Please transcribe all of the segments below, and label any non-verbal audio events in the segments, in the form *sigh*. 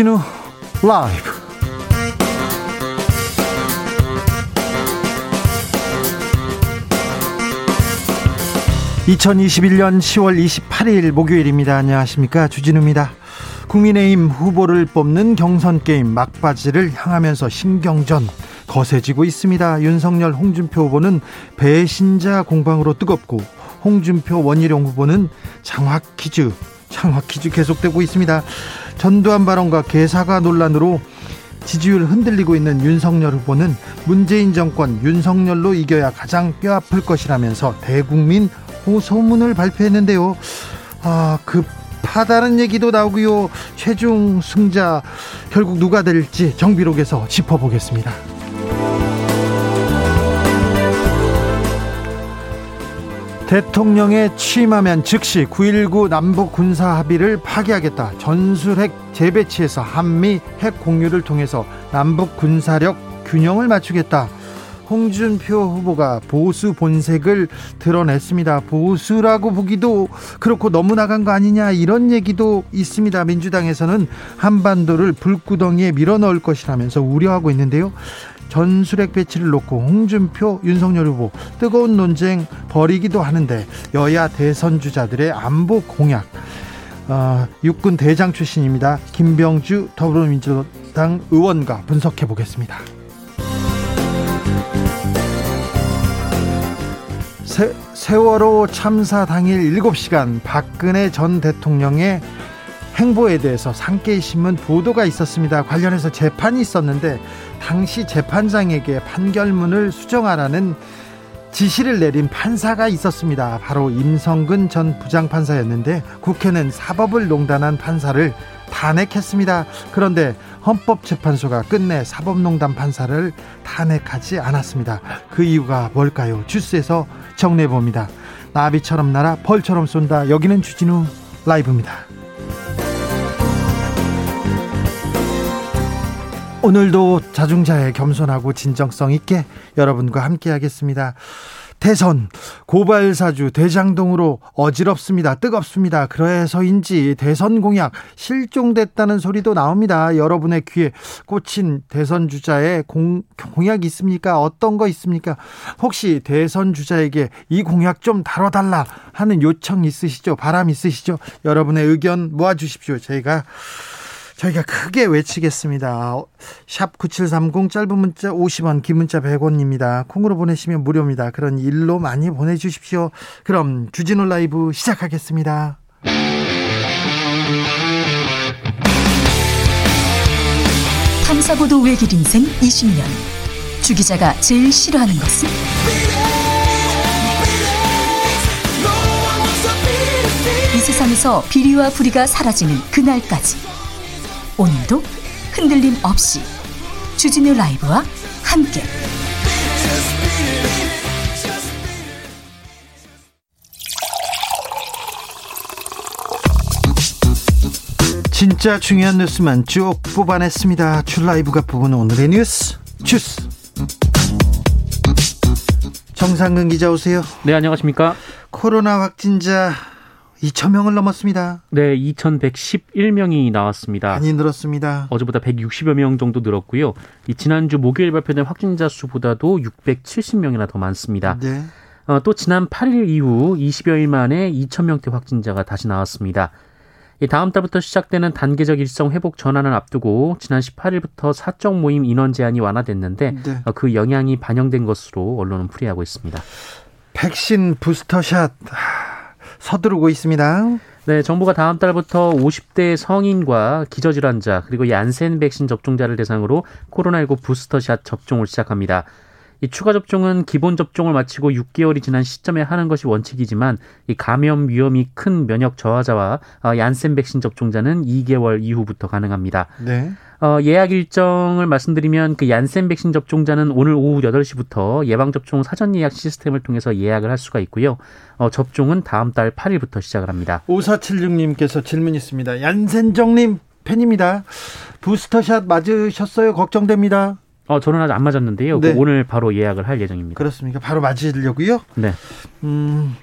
주진우 라이브 (2021년 10월 28일) 목요일입니다 안녕하십니까 주진우입니다 국민의힘 후보를 뽑는 경선 게임 막바지를 향하면서 신경전 거세지고 있습니다. 윤석열 홍준표 후보는 배신자 공방으로 뜨겁고 홍준표 원희룡 후보는 장학 퀴즈 장학 퀴즈 계속되고 있습니다. 전두환 발언과 개사가 논란으로 지지율 흔들리고 있는 윤석열 후보는 문재인 정권 윤석열로 이겨야 가장 뼈아플 것이라면서 대국민 호소문을 발표했는데요. 아, 급하다는 얘기도 나오고요. 최종 승자 결국 누가 될지 정비록에서 짚어보겠습니다. 대통령에 취임하면 즉시 9.19 남북 군사 합의를 파기하겠다. 전술핵 재배치에서 한미 핵 공유를 통해서 남북 군사력 균형을 맞추겠다. 홍준표 후보가 보수 본색을 드러냈습니다. 보수라고 보기도 그렇고 너무 나간 거 아니냐 이런 얘기도 있습니다. 민주당에서는 한반도를 불구덩이에 밀어넣을 것이라면서 우려하고 있는데요. 전술핵 배치를 놓고 홍준표, 윤석열 후보 뜨거운 논쟁 벌이기도 하는데 여야 대선 주자들의 안보 공약 어, 육군 대장 출신입니다. 김병주 더불어민주당 의원과 분석해 보겠습니다. 세, 세월호 참사 당일 7시간 박근혜 전 대통령의 행보에 대해서 상계신문 보도가 있었습니다. 관련해서 재판이 있었는데 당시 재판장에게 판결문을 수정하라는 지시를 내린 판사가 있었습니다. 바로 임성근 전 부장판사였는데 국회는 사법을 농단한 판사를 탄핵했습니다. 그런데 헌법재판소가 끝내 사법농단 판사를 탄핵하지 않았습니다. 그 이유가 뭘까요? 주스에서 정리해 봅니다. 나비처럼 날아 벌처럼 쏜다. 여기는 주진우 라이브입니다. 오늘도 자중자애 겸손하고 진정성 있게 여러분과 함께 하겠습니다. 대선 고발사주 대장동으로 어지럽습니다. 뜨겁습니다. 그래서인지 대선 공약 실종됐다는 소리도 나옵니다. 여러분의 귀에 꽂힌 대선 주자의 공, 공약 있습니까? 어떤 거 있습니까? 혹시 대선 주자에게 이 공약 좀 다뤄달라 하는 요청 있으시죠? 바람 있으시죠? 여러분의 의견 모아주십시오. 저희가 저희가 크게 외치겠습니다. 샵 9730 짧은 문자 50원 긴 문자 100원입니다. 콩으로 보내시면 무료입니다. 그런 일로 많이 보내주십시오. 그럼 주진우 라이브 시작하겠습니다. 탐사보도 외길 인생 20년 주 기자가 제일 싫어하는 것은? 이 세상에서 비리와 부리가 사라지는 그날까지 오늘도 흔들림 없이 주진우 라이브와 함께 진짜 중요한 뉴스만 쭉 뽑아냈습니다. 줄 라이브가 뽑은 오늘의 뉴스 주스 정상근 기자 오세요. 네 안녕하십니까. 코로나 확진자 2,000명을 넘었습니다. 네, 2,111명이 나왔습니다. 많이 늘었습니다. 어제보다 160여 명 정도 늘었고요. 이 지난주 목요일 발표된 확진자 수보다도 670명이나 더 많습니다. 네. 어, 또 지난 8일 이후 20여일 만에 2,000명대 확진자가 다시 나왔습니다. 이 다음 달부터 시작되는 단계적 일정 회복 전환을 앞두고 지난 18일부터 사적 모임 인원 제한이 완화됐는데 네. 어, 그 영향이 반영된 것으로 언론은 풀이하고 있습니다. 백신 부스터샷 서두르고 있습니다. 네, 정부가 다음 달부터 50대 성인과 기저질환자 그리고 얀센 백신 접종자를 대상으로 코로나19 부스터샷 접종을 시작합니다. 이 추가 접종은 기본 접종을 마치고 6개월이 지난 시점에 하는 것이 원칙이지만 이 감염 위험이 큰 면역 저하자와 어, 얀센 백신 접종자는 2개월 이후부터 가능합니다. 네. 어, 예약 일정을 말씀드리면 그 얀센 백신 접종자는 오늘 오후 8시부터 예방접종 사전 예약 시스템을 통해서 예약을 할 수가 있고요. 어, 접종은 다음 달 8일부터 시작을 합니다. 5476님께서 질문 있습니다. 얀센정님 팬입니다. 부스터샷 맞으셨어요? 걱정됩니다. 어, 저는 아직 안 맞았는데요. 네. 오늘 바로 예약을 할 예정입니다. 그렇습니까? 바로 맞으려고요? 네. 음,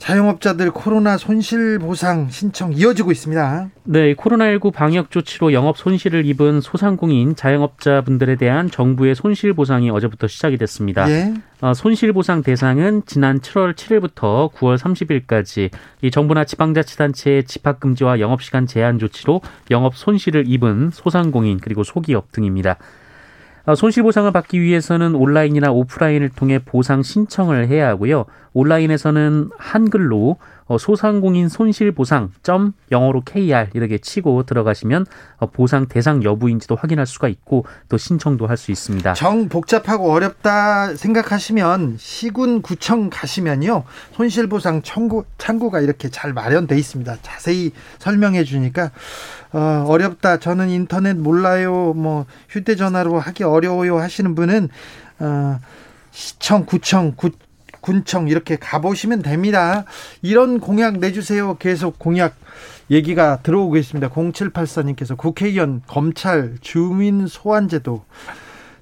자영업자들 코로나 손실 보상 신청 이어지고 있습니다. 네, 코로나19 방역 조치로 영업 손실을 입은 소상공인 자영업자분들에 대한 정부의 손실 보상이 어제부터 시작이 됐습니다. 예. 어, 손실 보상 대상은 지난 7월 7일부터 9월 30일까지 이 정부나 지방자치단체의 집합 금지와 영업 시간 제한 조치로 영업 손실을 입은 소상공인 그리고 소기업 등입니다. 어, 손실보상을 받기 위해서는 온라인이나 오프라인을 통해 보상 신청을 해야 하고요. 온라인에서는 한글로 어, 소상공인 손실보상 점 영어로 KR 이렇게 치고 들어가시면 어, 보상 대상 여부인지도 확인할 수가 있고 또 신청도 할 수 있습니다. 정 복잡하고 어렵다 생각하시면 시군 구청 가시면요 손실보상 청구 창구가 이렇게 잘 마련돼 있습니다. 자세히 설명해 주니까 어, 어렵다 저는 인터넷 몰라요 뭐 휴대전화로 하기 어려워요 하시는 분은 어, 시청 구청 구 군청 이렇게 가보시면 됩니다. 이런 공약 내주세요. 계속 공약 얘기가 들어오고 있습니다. 0784님께서 국회의원, 검찰, 주민 소환제도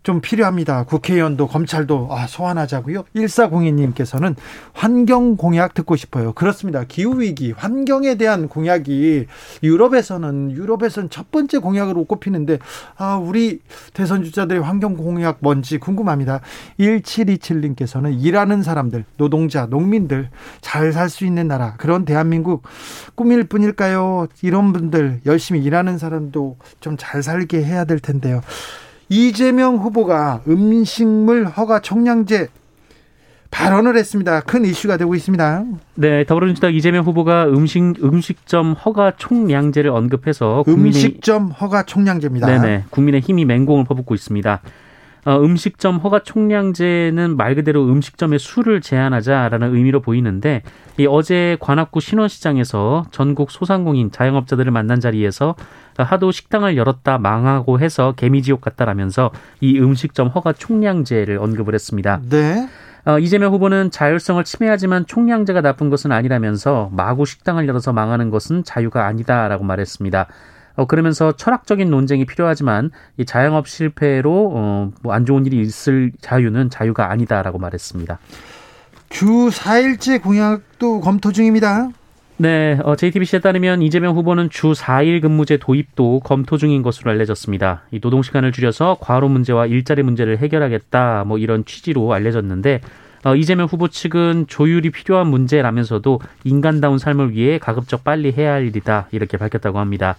좀 필요합니다. 국회의원도 검찰도 아, 소환하자고요. 1402님께서는 환경 공약 듣고 싶어요. 그렇습니다. 기후 위기, 환경에 대한 공약이 유럽에서는 유럽에서는 첫 번째 공약으로 꼽히는데 아, 우리 대선 주자들의 환경 공약 뭔지 궁금합니다. 1727님께서는 일하는 사람들, 노동자, 농민들 잘 살 수 있는 나라 그런 대한민국 꿈일 뿐일까요? 이런 분들 열심히 일하는 사람도 좀 잘 살게 해야 될 텐데요. 이재명 후보가 음식물 허가 총량제 발언을 했습니다. 큰 이슈가 되고 있습니다. 네, 더불어민주당 이재명 후보가 음식 음식점 허가 총량제를 언급해서 국민의, 음식점 허가 총량제입니다. 네네, 국민의 힘이 맹공을 퍼붓고 있습니다. 어, 음식점 허가 총량제는 말 그대로 음식점의 수를 제한하자라는 의미로 보이는데 이 어제 관악구 신원시장에서 전국 소상공인 자영업자들을 만난 자리에서 하도 식당을 열었다 망하고 해서 개미지옥 같다라면서 이 음식점 허가 총량제를 언급을 했습니다. 네. 어, 이재명 후보는 자율성을 침해하지만 총량제가 나쁜 것은 아니라면서 마구 식당을 열어서 망하는 것은 자유가 아니다라고 말했습니다. 어, 그러면서 철학적인 논쟁이 필요하지만 이 자영업 실패로 어, 뭐 안 좋은 일이 있을 자유는 자유가 아니다라고 말했습니다. 주 4일째 공약도 검토 중입니다. 네, 어, JTBC에 따르면 이재명 후보는 주 4일 근무제 도입도 검토 중인 것으로 알려졌습니다. 이 노동 시간을 줄여서 과로 문제와 일자리 문제를 해결하겠다, 뭐 이런 취지로 알려졌는데 어, 이재명 후보 측은 조율이 필요한 문제라면서도 인간다운 삶을 위해 가급적 빨리 해야 할 일이다 이렇게 밝혔다고 합니다.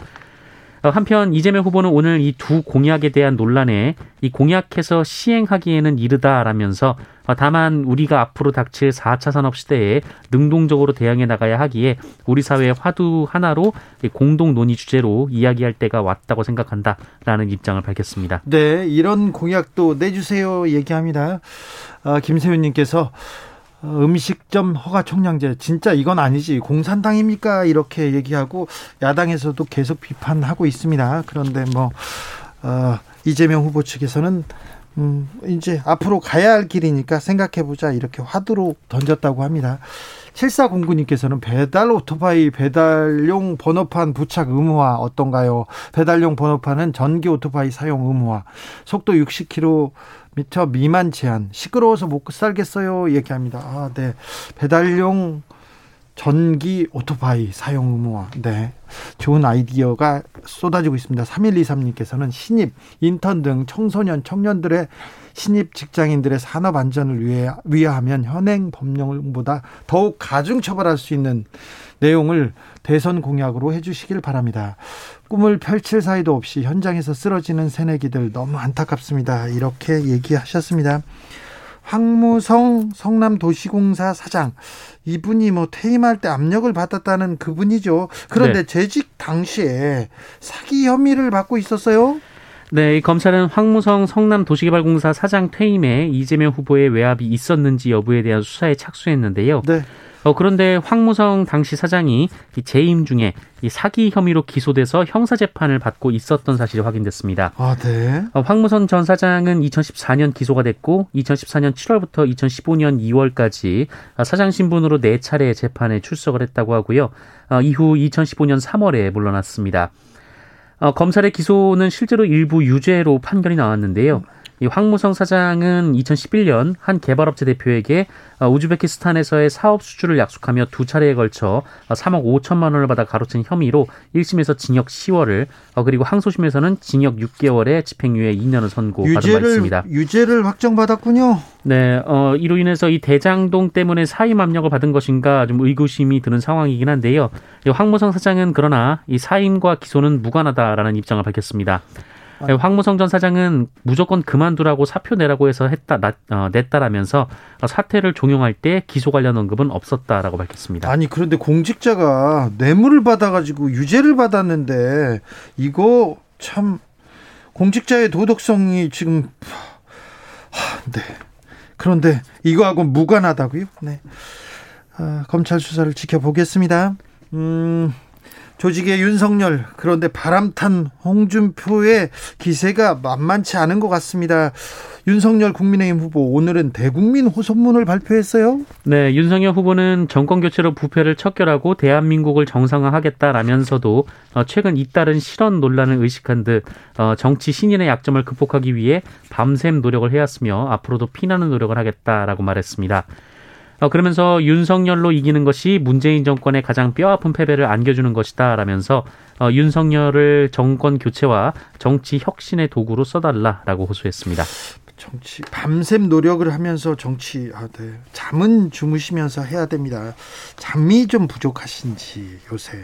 어, 한편 이재명 후보는 오늘 이 두 공약에 대한 논란에 이 공약해서 시행하기에는 이르다라면서 어, 다만 우리가 앞으로 닥칠 4차 산업 시대에 능동적으로 대응해 나가야 하기에 우리 사회의 화두 하나로 공동 논의 주제로 이야기할 때가 왔다고 생각한다라는 입장을 밝혔습니다. 네, 이런 공약도 내주세요 얘기합니다. 아, 김세윤님께서 어, 음식점 허가 총량제 진짜 이건 아니지 공산당입니까 이렇게 얘기하고 야당에서도 계속 비판하고 있습니다. 그런데 뭐 어, 이재명 후보 측에서는 음, 이제 앞으로 가야 할 길이니까 생각해 보자 이렇게 화두로 던졌다고 합니다. 7409님께서는 배달 오토바이 배달용 번호판 부착 의무화 어떤가요? 배달용 번호판은 전기 오토바이 사용 의무화. 속도 60km 미터 미만 제한 시끄러워서 못 살겠어요 얘기합니다. 아, 네. 배달용 전기 오토바이 사용 의무화. 네. 좋은 아이디어가 쏟아지고 있습니다. 3123님께서는 신입, 인턴 등 청소년, 청년들의 신입 직장인들의 산업 안전을 위해 위하면 현행 법령보다 더욱 가중 처벌할 수 있는 내용을 대선 공약으로 해주시길 바랍니다. 꿈을 펼칠 사이도 없이 현장에서 쓰러지는 새내기들 너무 안타깝습니다. 이렇게 얘기하셨습니다. 황무성 성남도시공사 사장 이분이 뭐 퇴임할 때 압력을 받았다는 그분이죠. 그런데 네. 재직 당시에 사기 혐의를 받고 있었어요. 네, 검찰은 황무성 성남도시개발공사 사장 퇴임에 이재명 후보의 외압이 있었는지 여부에 대한 수사에 착수했는데요. 네. 어, 그런데 황무성 당시 사장이 이 재임 중에 이 사기 혐의로 기소돼서 형사 재판을 받고 있었던 사실이 확인됐습니다. 아, 네. 어, 황무성 전 사장은 2014년 기소가 됐고 2014년 7월부터 2015년 2월까지 사장 신분으로 네 차례 재판에 출석을 했다고 하고요. 어, 이후 2015년 3월에 물러났습니다. 어, 검찰의 기소는 실제로 일부 유죄로 판결이 나왔는데요. 이 황무성 사장은 2011년 한 개발업체 대표에게 어, 우즈베키스탄에서의 사업 수주를 약속하며 두 차례에 걸쳐 3억 5천만 원을 받아 가로챈 혐의로 1심에서 징역 10월을 어, 그리고 항소심에서는 징역 6개월에 집행유예 2년을 선고받은 바 있습니다. 유죄를 확정받았군요. 네, 어, 이로 인해서 이 대장동 때문에 사임 압력을 받은 것인가 좀 의구심이 드는 상황이긴 한데요. 황무성 사장은 그러나 이 사임과 기소는 무관하다라는 입장을 밝혔습니다. 네, 황무성 전 사장은 무조건 그만두라고 사표 내라고 해서 했다 나, 어, 냈다라면서 사퇴를 종용할 때 기소 관련 언급은 없었다라고 밝혔습니다. 아니 그런데 공직자가 뇌물을 받아가지고 유죄를 받았는데 이거 참 공직자의 도덕성이 지금 하, 네 그런데 이거하고 무관하다고요? 네 아, 검찰 수사를 지켜보겠습니다. 음. 조직의 윤석열 그런데 바람탄 홍준표의 기세가 만만치 않은 것 같습니다. 윤석열 국민의힘 후보 오늘은 대국민 호소문을 발표했어요. 네, 윤석열 후보는 정권 교체로 부패를 척결하고 대한민국을 정상화하겠다라면서도 어, 최근 잇따른 실언 논란을 의식한 듯 어, 정치 신인의 약점을 극복하기 위해 밤샘 노력을 해왔으며 앞으로도 피나는 노력을 하겠다라고 말했습니다. 어, 그러면서 윤석열로 이기는 것이 문재인 정권의 가장 뼈아픈 패배를 안겨주는 것이다라면서 어, 윤석열을 정권 교체와 정치 혁신의 도구로 써달라라고 호소했습니다. 정치 밤샘 노력을 하면서 정치 아, 네. 잠은 주무시면서 해야 됩니다. 잠이 좀 부족하신지 요새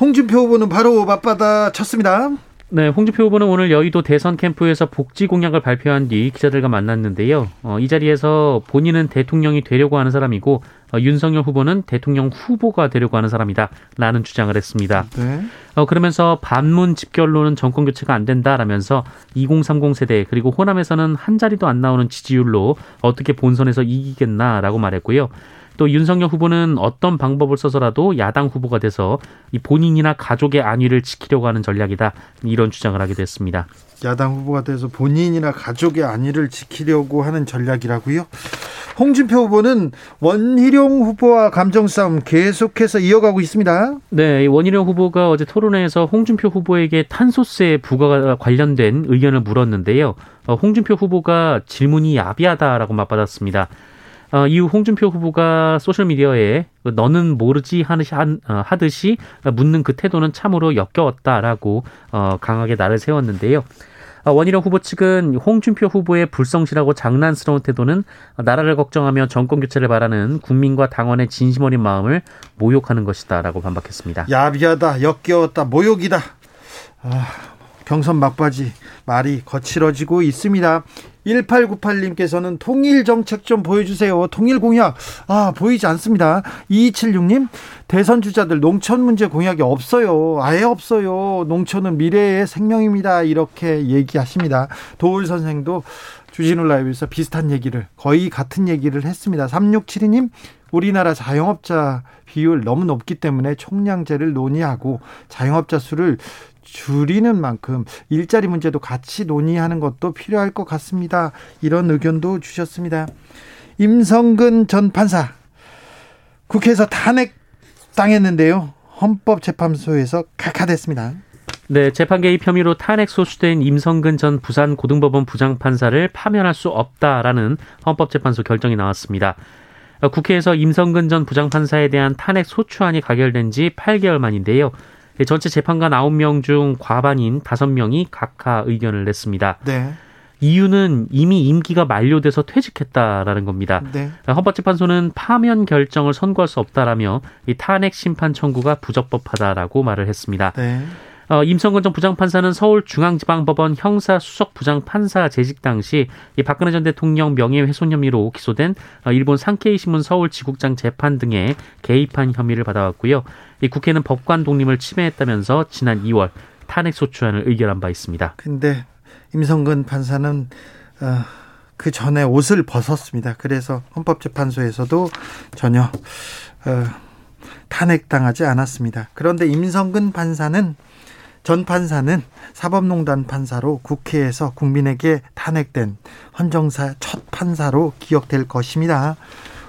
홍준표 후보는 바로 맞받아 쳤습니다. 네, 홍준표 후보는 오늘 여의도 대선 캠프에서 복지 공약을 발표한 뒤 기자들과 만났는데요. 어, 이 자리에서 본인은 대통령이 되려고 하는 사람이고 어, 윤석열 후보는 대통령 후보가 되려고 하는 사람이다. 라는 주장을 했습니다. 네. 어, 그러면서 반문 집결로는 정권 교체가 안 된다라면서 2030 세대 그리고 호남에서는 한 자리도 안 나오는 지지율로 어떻게 본선에서 이기겠나라고 말했고요. 또 윤석열 후보는 어떤 방법을 써서라도 야당 후보가 돼서 이 본인이나 가족의 안위를 지키려고 하는 전략이다 이런 주장을 하게 됐습니다. 야당 후보가 돼서 본인이나 가족의 안위를 지키려고 하는 전략이라고요? 홍준표 후보는 원희룡 후보와 감정 싸움 계속해서 이어가고 있습니다. 네, 원희룡 후보가 어제 토론회에서 홍준표 후보에게 탄소세 부과 관련된 의견을 물었는데요. 어, 홍준표 후보가 질문이 야비하다라고 맞받았습니다. 어, 이후 홍준표 후보가 소셜미디어에 너는 모르지 어, 하듯이 묻는 그 태도는 참으로 역겨웠다라고 어, 강하게 나를 세웠는데요. 어, 원희룡 후보 측은 홍준표 후보의 불성실하고 장난스러운 태도는 나라를 걱정하며 정권 교체를 바라는 국민과 당원의 진심 어린 마음을 모욕하는 것이다라고 반박했습니다. 야비하다, 역겨웠다, 모욕이다. 아, 경선 막바지 말이 거칠어지고 있습니다. 1898님께서는 통일 정책 좀 보여주세요. 통일 공약. 아, 보이지 않습니다. 2276님, 대선 주자들 농촌 문제 공약이 없어요. 아예 없어요. 농촌은 미래의 생명입니다. 이렇게 얘기하십니다. 도울 선생도 주진우 라이브에서 비슷한 얘기를, 거의 같은 얘기를 했습니다. 3672님, 우리나라 자영업자 비율 너무 높기 때문에 총량제를 논의하고 자영업자 수를 줄이는 만큼 일자리 문제도 같이 논의하는 것도 필요할 것 같습니다. 이런 의견도 주셨습니다. 임성근 전 판사 국회에서 탄핵 당했는데요. 헌법재판소에서 각하됐습니다. 네, 재판 개입 혐의로 탄핵 소추된 임성근 전 부산 고등법원 부장판사를 파면할 수 없다라는 헌법재판소 결정이 나왔습니다. 국회에서 임성근 전 부장판사에 대한 탄핵 소추안이 가결된 지 8개월 만인데요. 예, 전체 재판관 9명 중 과반인 5명이 각하 의견을 냈습니다. 네. 이유는 이미 임기가 만료돼서 퇴직했다라는 겁니다. 네. 헌법재판소는 파면 결정을 선고할 수 없다라며 이 탄핵 심판 청구가 부적법하다라고 말을 했습니다. 네. 어, 임성근 전 부장판사는 서울중앙지방법원 형사수석 부장판사 재직 당시 이 박근혜 전 대통령 명예훼손 혐의로 기소된 어, 일본 상케이 신문 서울지국장 재판 등에 개입한 혐의를 받아왔고요. 이 국회는 법관 독립을 침해했다면서 지난 2월 탄핵 소추안을 의결한 바 있습니다. 근데 임성근 판사는 어, 그 전에 옷을 벗었습니다. 그래서 헌법재판소에서도 전혀 어, 탄핵당하지 않았습니다. 그런데 임성근 판사는 전 판사는 사법농단 판사로 국회에서 국민에게 탄핵된 헌정사 첫 판사로 기억될 것입니다.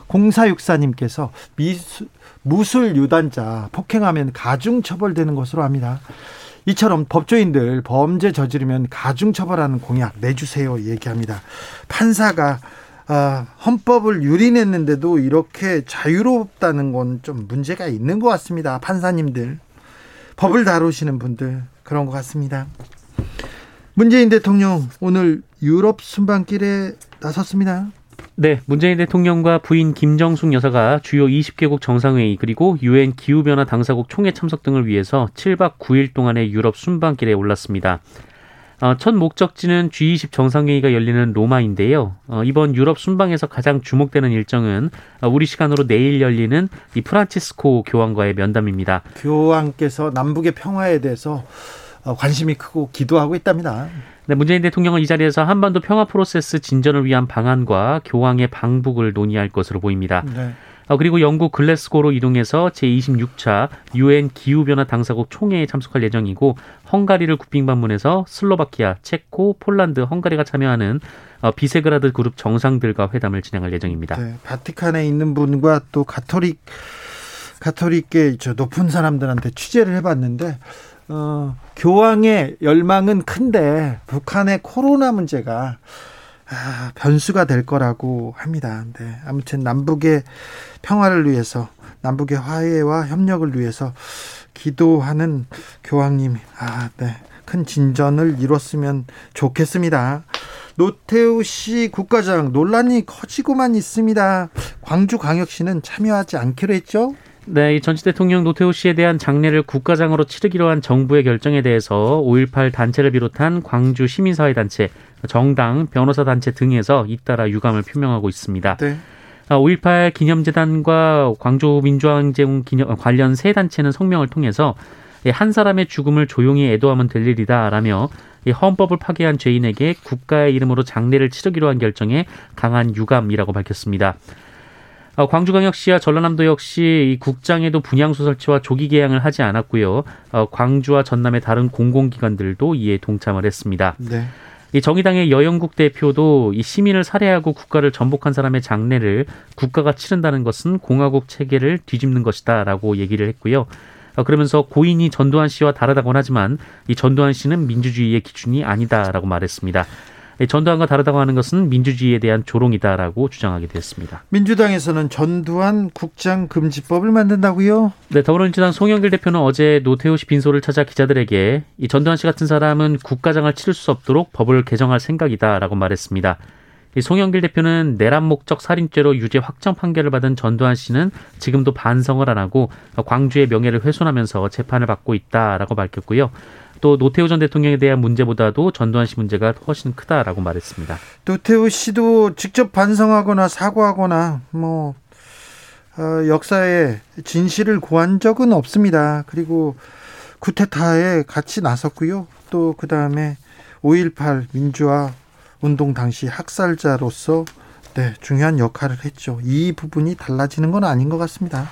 공사육사님께서 미수, 무술 유단자 폭행하면 가중 처벌되는 것으로 합니다. 이처럼 법조인들 범죄 저지르면 가중 처벌하는 공약 내주세요 얘기합니다. 판사가 아, 헌법을 유린했는데도 이렇게 자유롭다는 건 좀 문제가 있는 것 같습니다. 판사님들. 법을 다루시는 분들 그런 것 같습니다. 문재인 대통령 오늘 유럽 순방길에 나섰습니다. 네, 문재인 대통령과 부인 김정숙 여사가 주요 20개국 정상회의 그리고 유엔 기후변화 당사국 총회 참석 등을 위해서 7박 9일 동안의 유럽 순방길에 올랐습니다. 어, 첫 목적지는 G20 정상회의가 열리는 로마인데요. 어, 이번 유럽 순방에서 가장 주목되는 일정은 어, 우리 시간으로 내일 열리는 이 프란치스코 교황과의 면담입니다. 교황께서 남북의 평화에 대해서 관심이 크고 기도하고 있답니다. 네, 문재인 대통령은 이 자리에서 한반도 평화 프로세스 진전을 위한 방안과 교황의 방북을 논의할 것으로 보입니다. 네. 어, 그리고 영국 글래스고로 이동해서 제26차 유엔 기후변화 당사국 총회에 참석할 예정이고 헝가리를 국빈 방문해서 슬로바키아, 체코, 폴란드, 헝가리가 참여하는 어, 비세그라드 그룹 정상들과 회담을 진행할 예정입니다. 네, 바티칸에 있는 분과 또 가톨릭 가톨릭계 저 높은 사람들한테 취재를 해봤는데 어, 교황의 열망은 큰데 북한의 코로나 문제가 아, 변수가 될 거라고 합니다. 네, 아무튼 남북의 평화를 위해서 남북의 화해와 협력을 위해서 기도하는 교황님, 아, 네, 큰 진전을 이뤘으면 좋겠습니다. 노태우 씨 국가장 논란이 커지고만 있습니다. 광주광역시는 참여하지 않기로 했죠? 네, 이 전직 대통령 노태우 씨에 대한 장례를 국가장으로 치르기로 한 정부의 결정에 대해서 5.18 단체를 비롯한 광주 시민사회 단체, 정당, 변호사 단체 등에서 잇따라 유감을 표명하고 있습니다. 네. 5.18 아, 기념재단과 광주 민주항쟁 기념 관련 세 단체는 성명을 통해서 한 사람의 죽음을 조용히 애도하면 될 일이다라며 헌법을 파괴한 죄인에게 국가의 이름으로 장례를 치르기로 한 결정에 강한 유감이라고 밝혔습니다. 어, 광주광역시와 전라남도 역시 국장에도 분향소 설치와 조기 개양을 하지 않았고요. 어, 광주와 전남의 다른 공공기관들도 이에 동참을 했습니다. 네. 이 정의당의 여영국 대표도 이 시민을 살해하고 국가를 전복한 사람의 장례를 국가가 치른다는 것은 공화국 체계를 뒤집는 것이다라고 얘기를 했고요. 어, 그러면서 고인이 전두환 씨와 다르다곤 하지만 이 전두환 씨는 민주주의의 기준이 아니다라고 말했습니다. 전두환과 다르다고 하는 것은 민주주의에 대한 조롱이다라고 주장하게 됐습니다. 민주당에서는 전두환 국장 금지법을 만든다고요? 네, 더불어민주당 송영길 대표는 어제 노태우 씨 빈소를 찾아 기자들에게 이 전두환 씨 같은 사람은 국가장을 치를 수 없도록 법을 개정할 생각이다라고 말했습니다. 이 송영길 대표는 내란 목적 살인죄로 유죄 확정 판결을 받은 전두환 씨는 지금도 반성을 안 하고 광주의 명예를 훼손하면서 재판을 받고 있다라고 밝혔고요. 또 노태우 전 대통령에 대한 문제보다도 전두환 씨 문제가 훨씬 크다라고 말했습니다. 노태우 씨도 직접 반성하거나 사과하거나 뭐 어, 역사의 진실을 고한 적은 없습니다. 그리고 쿠데타에 같이 나섰고요. 또 그 다음에 5.18 민주화 운동 당시 학살자로서 네, 중요한 역할을 했죠. 이 부분이 달라지는 건 아닌 것 같습니다.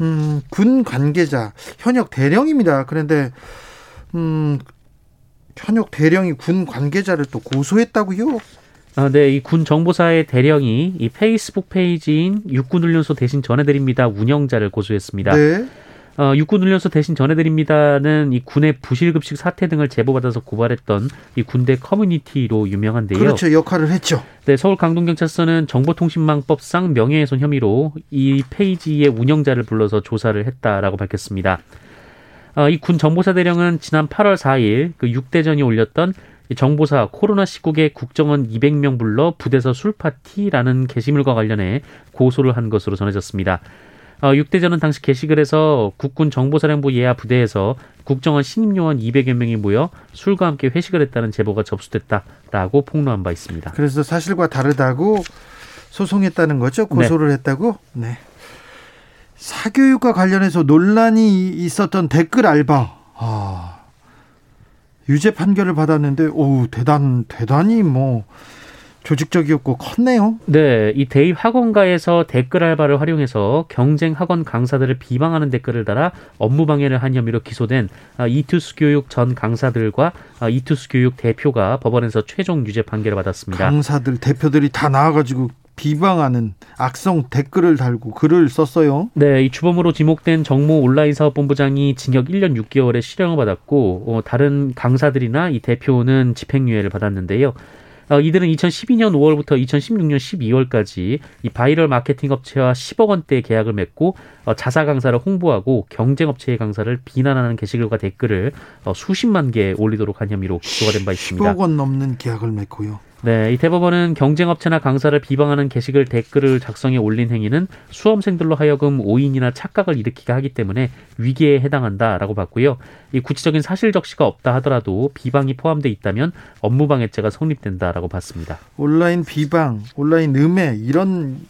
음, 군 관계자 현역 대령입니다. 그런데 음, 현역 대령이 군 관계자를 또 고소했다고요? 아, 네, 이 군 정보사의 대령이 이 페이스북 페이지인 육군훈련소 대신 전해드립니다 운영자를 고소했습니다. 네. 어, 육군훈련소 대신 전해드립니다는 이 군의 부실급식 사태 등을 제보받아서 고발했던 이 군대 커뮤니티로 유명한데요. 그렇죠, 역할을 했죠. 네, 서울 강동경찰서는 정보통신망법상 명예훼손 혐의로 이 페이지의 운영자를 불러서 조사를 했다라고 밝혔습니다. 어, 이군 정보사 대령은 지난 8월 4일 그 6대전이 올렸던 정보사 코로나 시국에 국정원 200명 불러 부대서 술파티라는 게시물과 관련해 고소를 한 것으로 전해졌습니다. 어, 6대전은 당시 게시글 에서 국군 정보사령부 예하 부대에서 국정원 신임 요원 200여 명이 모여 술과 함께 회식을 했다는 제보가 접수됐다라고 폭로한 바 있습니다. 그래서 사실과 다르다고 소송했다는 거죠? 고소를 네. 했다고? 네. 사교육과 관련해서 논란이 있었던 댓글 알바. 아, 유죄 판결을 받았는데, 오, 대단, 대단히 뭐, 조직적이었고 컸네요. 네, 이 대입 학원가에서 댓글 알바를 활용해서 경쟁 학원 강사들을 비방하는 댓글을 달아 업무 방해를 한 혐의로 기소된 아, 이투스 교육 전 강사들과 아, 이투스 교육 대표가 법원에서 최종 유죄 판결을 받았습니다. 강사들 대표들이 다 나와가지고 비방하는 악성 댓글을 달고 글을 썼어요. 네, 이 주범으로 지목된 정모 온라인 사업본부장이 징역 1년 6개월의 실형을 받았고 어, 다른 강사들이나 이 대표는 집행유예를 받았는데요. 어, 이들은 2012년 5월부터 2016년 12월까지 이 바이럴 마케팅 업체와 10억 원대 계약을 맺고 어, 자사 강사를 홍보하고 경쟁 업체의 강사를 비난하는 게시글과 댓글을 어, 수십만 개 올리도록 한 혐의로 기소가 된 바 있습니다. 10억 원 넘는 계약을 맺고요. 네, 이 대법원은 경쟁업체나 강사를 비방하는 게시글 댓글을 작성해 올린 행위는 수험생들로 하여금 오인이나 착각을 일으키게 하기 때문에 위계에 해당한다라고 봤고요. 이 구체적인 사실 적시가 없다 하더라도 비방이 포함돼 있다면 업무방해죄가 성립된다라고 봤습니다. 온라인 비방, 온라인 음해 이런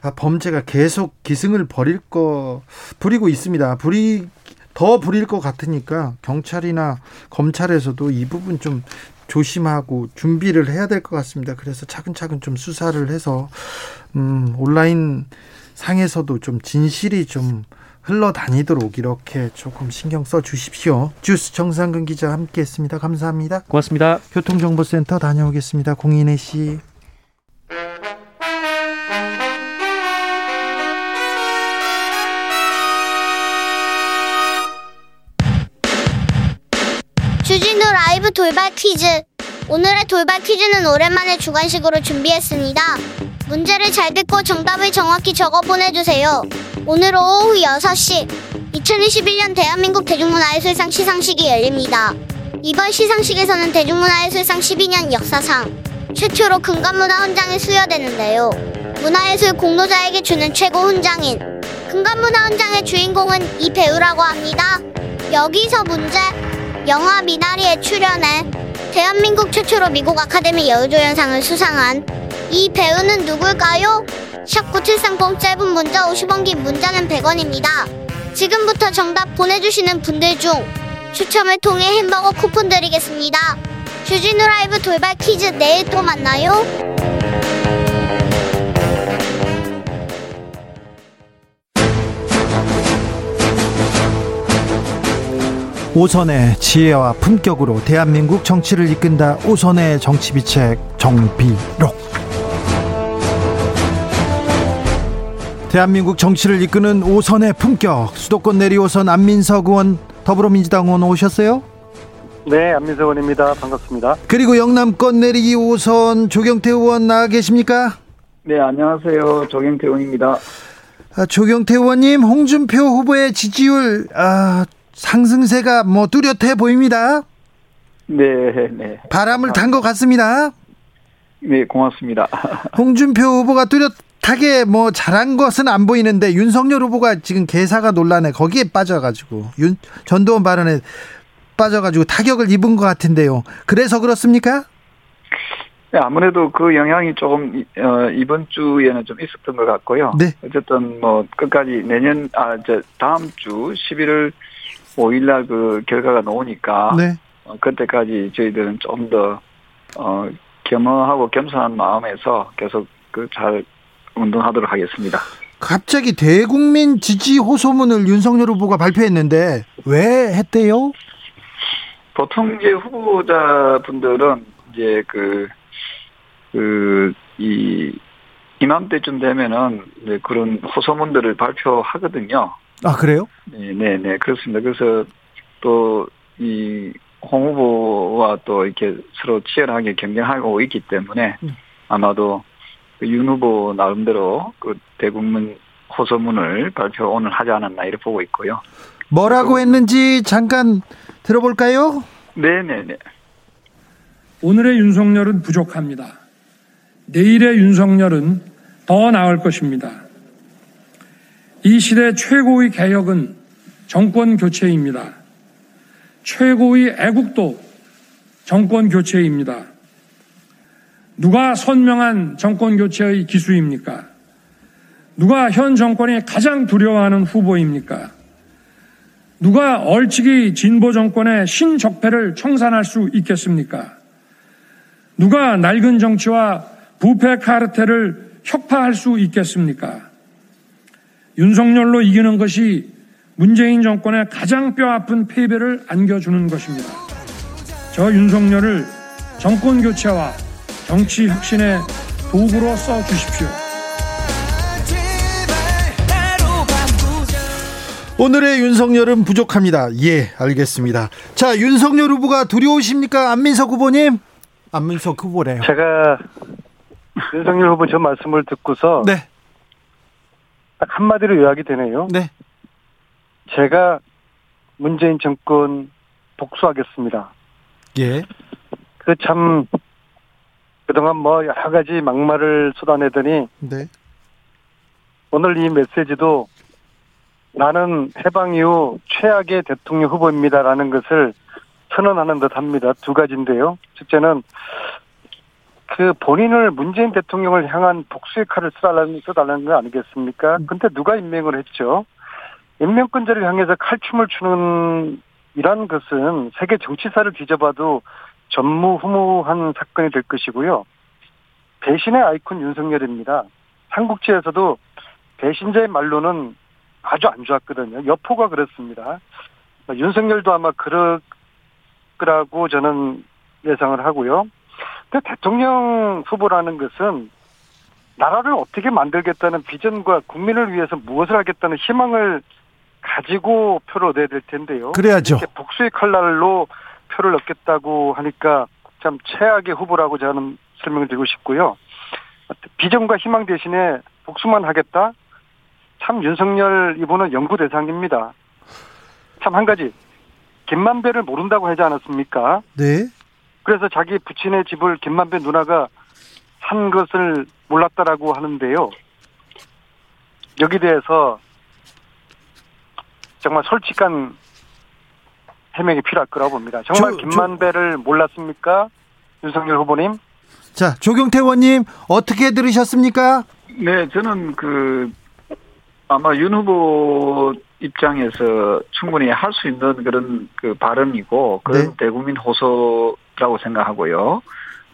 아, 범죄가 계속 기승을 벌일 거 부리고 있습니다. 부리 더 부릴 것 같으니까 경찰이나 검찰에서도 이 부분 좀 조심하고 준비를 해야 될 것 같습니다. 그래서 차근차근 좀 수사를 해서 음, 온라인 상에서도 좀 진실이 좀 흘러다니도록 이렇게 조금 신경 써 주십시오. 주스 정상근 기자 함께했습니다. 감사합니다. 고맙습니다. 교통정보센터 다녀오겠습니다. 공인혜 씨. 돌발 퀴즈. 오늘의 돌발 퀴즈는 오랜만에 주관식으로 준비했습니다. 문제를 잘 듣고 정답을 정확히 적어 보내주세요. 오늘 오후 6시 2021년 대한민국 대중문화예술상 시상식이 열립니다. 이번 시상식에서는 대중문화예술상 12년 역사상 최초로 금관문화 훈장이 수여되는데요. 문화예술 공로자에게 주는 최고 훈장인 금관문화 훈장의 주인공은 이 배우라고 합니다. 여기서 문제. 영화 미나리에 출연해 대한민국 최초로 미국 아카데미 여우조연상을 수상한 이 배우는 누굴까요? 샵9730 짧은 문자 50원 긴 문자는 100원입니다. 지금부터 정답 보내주시는 분들 중 추첨을 통해 햄버거 쿠폰 드리겠습니다. 주진우 라이브 돌발 퀴즈 내일 또 만나요. 오선의 지혜와 품격으로 대한민국 정치를 이끈다. 오선의 정치비책 정비록. 대한민국 정치를 이끄는 오선의 품격. 수도권 내리 오선 안민석 의원 더불어민주당 의원 오셨어요? 네, 안민석 의원입니다. 반갑습니다. 그리고 영남권 내리기 오선 조경태 의원 나와 계십니까? 네, 안녕하세요. 조경태 의원입니다. 아, 조경태 의원님, 홍준표 후보의 지지율 아, 상승세가 뭐 뚜렷해 보입니다. 네, 네. 바람을 탄 것 같습니다. 네, 고맙습니다. *laughs* 홍준표 후보가 뚜렷하게 뭐 잘한 것은 안 보이는데 윤석열 후보가 지금 개사가 논란에 거기에 빠져가지고 윤 전두원 발언에 빠져가지고 타격을 입은 것 같은데요. 그래서 그렇습니까? 네, 아무래도 그 영향이 조금 어, 이번 주에는 좀 있었던 것 같고요. 네. 어쨌든 뭐 끝까지 내년 아저 다음 주 11월 5일날 그 결과가 나오니까 네. 어, 그때까지 저희들은 좀 더 어, 겸허하고 겸손한 마음에서 계속 그 잘 운동하도록 하겠습니다. 갑자기 대국민 지지 호소문을 윤석열 후보가 발표했는데 왜 했대요? 보통 이제 후보자분들은 이제 그, 그, 이, 이맘때쯤 되면은 이제 그런 호소문들을 발표하거든요. 아 그래요? 네, 네, 네, 그렇습니다. 그래서 또 이 홍 후보와 또 이렇게 서로 치열하게 경쟁하고 있기 때문에 음. 아마도 그윤 후보 나름대로 그 대국민 호소문을 발표 오늘 하지 않았나 이렇게 보고 있고요. 뭐라고 했는지 잠깐 들어볼까요? 네, 네, 네. 오늘의 윤석열은 부족합니다. 내일의 윤석열은 더 나을 것입니다. 이 시대 최고의 개혁은 정권 교체입니다. 최고의 애국도 정권 교체입니다. 누가 선명한 정권 교체의 기수입니까? 누가 현 정권이 가장 두려워하는 후보입니까? 누가 얼치기 진보 정권의 신적폐를 청산할 수 있겠습니까? 누가 낡은 정치와 부패 카르텔을 혁파할 수 있겠습니까? 윤석열로 이기는 것이 문재인 정권의 가장 뼈아픈 패배를 안겨주는 것입니다. 저 윤석열을 정권 교체와 정치 혁신의 도구로 써 주십시오. 오늘의 윤석열은 부족합니다. 예, 알겠습니다. 자, 윤석열 후보가 두려우십니까? 안민석 후보님? 안민석 후보래요. 제가 윤석열 후보 저 말씀을 듣고서 네, 딱 한마디로 요약이 되네요. 네. 제가 문재인 정권 복수하겠습니다. 예. 그 참 그동안 뭐 여러 가지 막말을 쏟아내더니 네. 오늘 이 메시지도 나는 해방 이후 최악의 대통령 후보입니다라는 것을 선언하는 듯 합니다. 두 가지인데요. 첫째는 그 본인을 문재인 대통령을 향한 복수의 칼을 써달라는, 써달라는 거 아니겠습니까? 근데 누가 임명을 했죠? 임명권자를 향해서 칼춤을 추는 이란 것은 세계 정치사를 뒤져봐도 전무후무한 사건이 될 것이고요. 배신의 아이콘 윤석열입니다. 삼국지에서도 배신자의 말로는 아주 안 좋았거든요. 여포가 그렇습니다. 윤석열도 아마 그럴 거라고 저는 예상을 하고요. 근데 대통령 후보라는 것은 나라를 어떻게 만들겠다는 비전과 국민을 위해서 무엇을 하겠다는 희망을 가지고 표를 얻어야 될 텐데요. 그래야죠. 이렇게 복수의 칼날로 표를 얻겠다고 하니까 참 최악의 후보라고 저는 설명을 드리고 싶고요. 비전과 희망 대신에 복수만 하겠다? 참 윤석열 이분은 연구 대상입니다. 참 한 가지 김만배를 모른다고 하지 않았습니까? 네. 그래서 자기 부친의 집을 김만배 누나가 산 것을 몰랐다라고 하는데요. 여기 대해서 정말 솔직한 해명이 필요할 거라고 봅니다. 정말 저- 김만배를 몰랐습니까? 윤석열 후보님? 자, 조경태 의원님 어떻게 들으셨습니까? 네, 저는 그 아마 윤 후보 입장에서 충분히 할 수 있는 그런 그 발언이고 그런 네. 대국민 호소라고 생각하고요.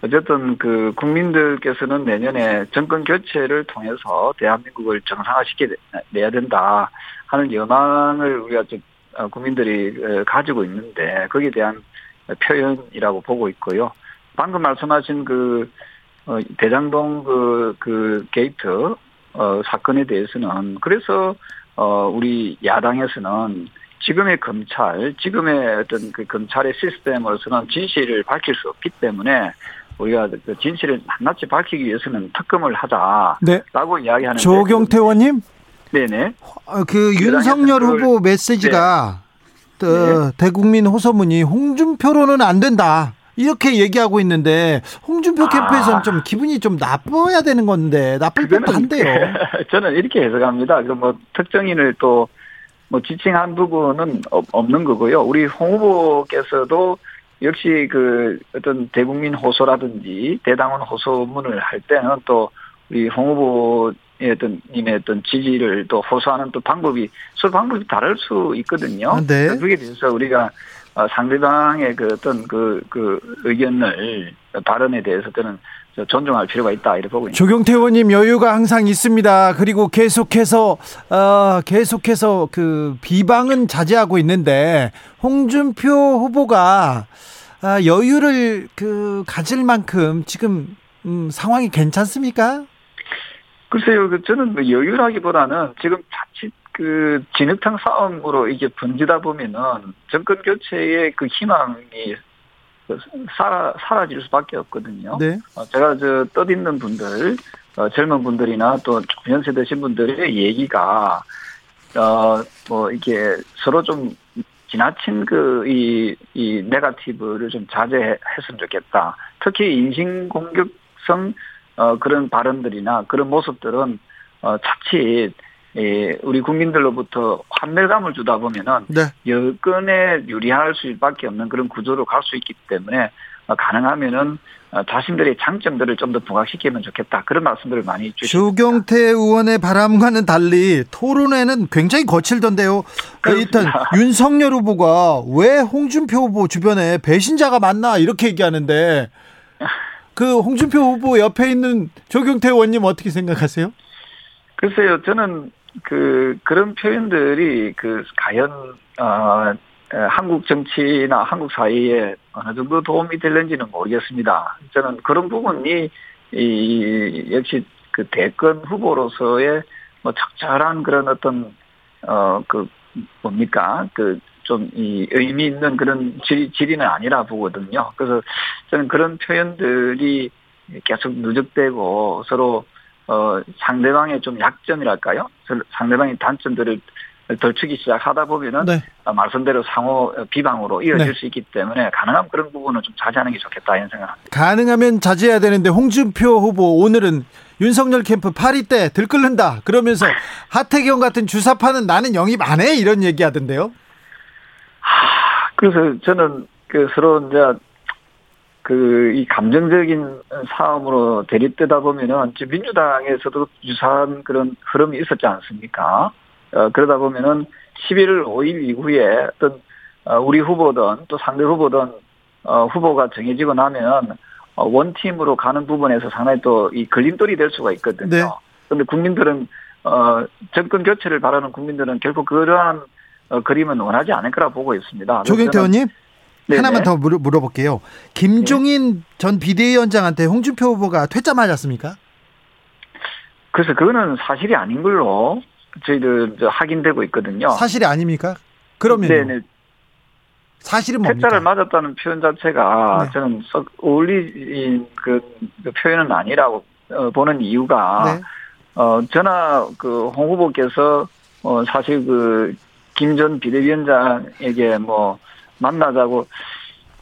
어쨌든 그 국민들께서는 내년에 정권 교체를 통해서 대한민국을 정상화시켜 내야 된다 하는 열망을 우리가 좀 어, 국민들이 어, 가지고 있는데 거기에 대한 표현이라고 보고 있고요. 방금 말씀하신 그 어, 대장동 그, 그 게이트 어, 사건에 대해서는 그래서 어, 우리 야당에서는 지금의 검찰, 지금의 어떤 그 검찰의 시스템으로서는 진실을 밝힐 수 없기 때문에 우리가 그 진실을 낱낱이 밝히기 위해서는 특검을 하자라고 네. 이야기하는데 조경태 의원님, 네네 어, 그 윤석열 그걸- 후보 메시지가 어, 네. 대국민 호소문이 홍준표로는 안 된다. 이렇게 얘기하고 있는데 홍준표 아. 캠프에서는 좀 기분이 좀 나빠야 되는 건데 나쁠 법도 한데요. *laughs* 저는 이렇게 해석합니다. 그뭐 특정인을 또 뭐 지칭한 부분은 없- 없는 거고요. 우리 홍 후보께서도 역시 그 어떤 대국민 호소라든지 대당원 호소문을 할 때는 또 우리 홍 후보의 어떤 님의 어떤 지지를 또 호소하는 또 방법이 서로 방법이 다를 수 있거든요. 아, 네. 그에 대해서 우리가 어, 상대방의 그 어떤 그, 그 의견을 발언에 대해서 저는 저 존중할 필요가 있다 이렇게 보고 있습니다. 조경태 의원님 여유가 항상 있습니다. 그리고 계속해서 어, 계속해서 그 비방은 자제하고 있는데 홍준표 후보가 아, 여유를 그 가질 만큼 지금 음, 상황이 괜찮습니까? 글쎄요, 그 저는 뭐 여유라기보다는 지금 자칫 그 진흙탕 싸움으로 이게 번지다 보면은 정권 교체의 그 희망이 그 사라, 사라질 수밖에 없거든요. 네. 어, 제가 저 떠있는 분들, 어, 젊은 분들이나 또 연세 드신 분들의 얘기가, 어, 뭐, 이게 서로 좀 지나친 그, 이, 이, 네가티브를 좀 자제했으면 좋겠다. 특히 인신 공격성, 어, 그런 발언들이나 그런 모습들은, 어, 자칫, 예, 우리 국민들로부터 환멸감을 주다 보면은 네. 여건에 유리할 수밖에 없는 그런 구조로 갈 수 있기 때문에 어, 가능하면은 어, 자신들의 장점들을 좀 더 부각시키면 좋겠다 그런 말씀들을 많이 주시고 조경태 의원의 바람과는 달리 토론회는 굉장히 거칠던데요. 그 일단 그렇습니다. 윤석열 후보가 왜 홍준표 후보 주변에 배신자가 많나 이렇게 얘기하는데 그 홍준표 후보 옆에 있는 조경태 의원님 어떻게 생각하세요? 글쎄요 저는 그 그런 표현들이 그 과연 어, 에, 한국 정치나 한국 사회에 어느 정도 도움이 될는지는 모르겠습니다. 저는 그런 부분이 이 역시 그 대권 후보로서의 뭐 적절한 그런 어떤 어 그 뭡니까 그 좀 이 의미 있는 그런 질, 질의는 아니라 보거든요. 그래서 저는 그런 표현들이 계속 누적되고 서로 어 상대방의 좀 약점이랄까요? 상대방의 단점들을 덜치기 시작하다 보면은 네. 말씀대로 상호 비방으로 이어질 네. 수 있기 때문에 가능한 그런 부분은 좀 자제하는 게 좋겠다 이런 생각합니다. 가능하면 자제해야 되는데 홍준표 후보 오늘은 윤석열 캠프 파리 때 들끓는다 그러면서 *laughs* 하태경 같은 주사파는 나는 영입 안 해 이런 얘기하던데요. 그래서 저는 그 서로 이제 그 이 감정적인 싸움으로 대립되다 보면은 지금 민주당에서도 유사한 그런 흐름이 있었지 않습니까? 어, 그러다 보면은 11월 5일 이후에 어떤 어, 우리 후보든 또 상대 후보든 어, 후보가 정해지고 나면 어, 원팀으로 가는 부분에서 상당히 또 이 걸림돌이 될 수가 있거든요. 네. 그런데 국민들은 어, 정권 교체를 바라는 국민들은 결국 그러한 어, 그림은 원하지 않을 거라 보고 있습니다. 조경태 의원님 네네. 하나만 더 물어, 물어볼게요. 김종인 전 비대위원장한테 홍준표 후보가 퇴짜 맞았습니까? 그래서 그거는 사실이 아닌 걸로 저희들 저 확인되고 있거든요. 사실이 아닙니까? 그러면 네네. 사실은 뭡니까? 퇴짜를 맞았다는 표현 자체가 네. 저는 썩 어울리는 그, 그 표현은 아니라고 어, 보는 이유가 네. 어 저나 그홍 후보께서 어 사실 그 김 전 비대위원장에게 뭐 만나자고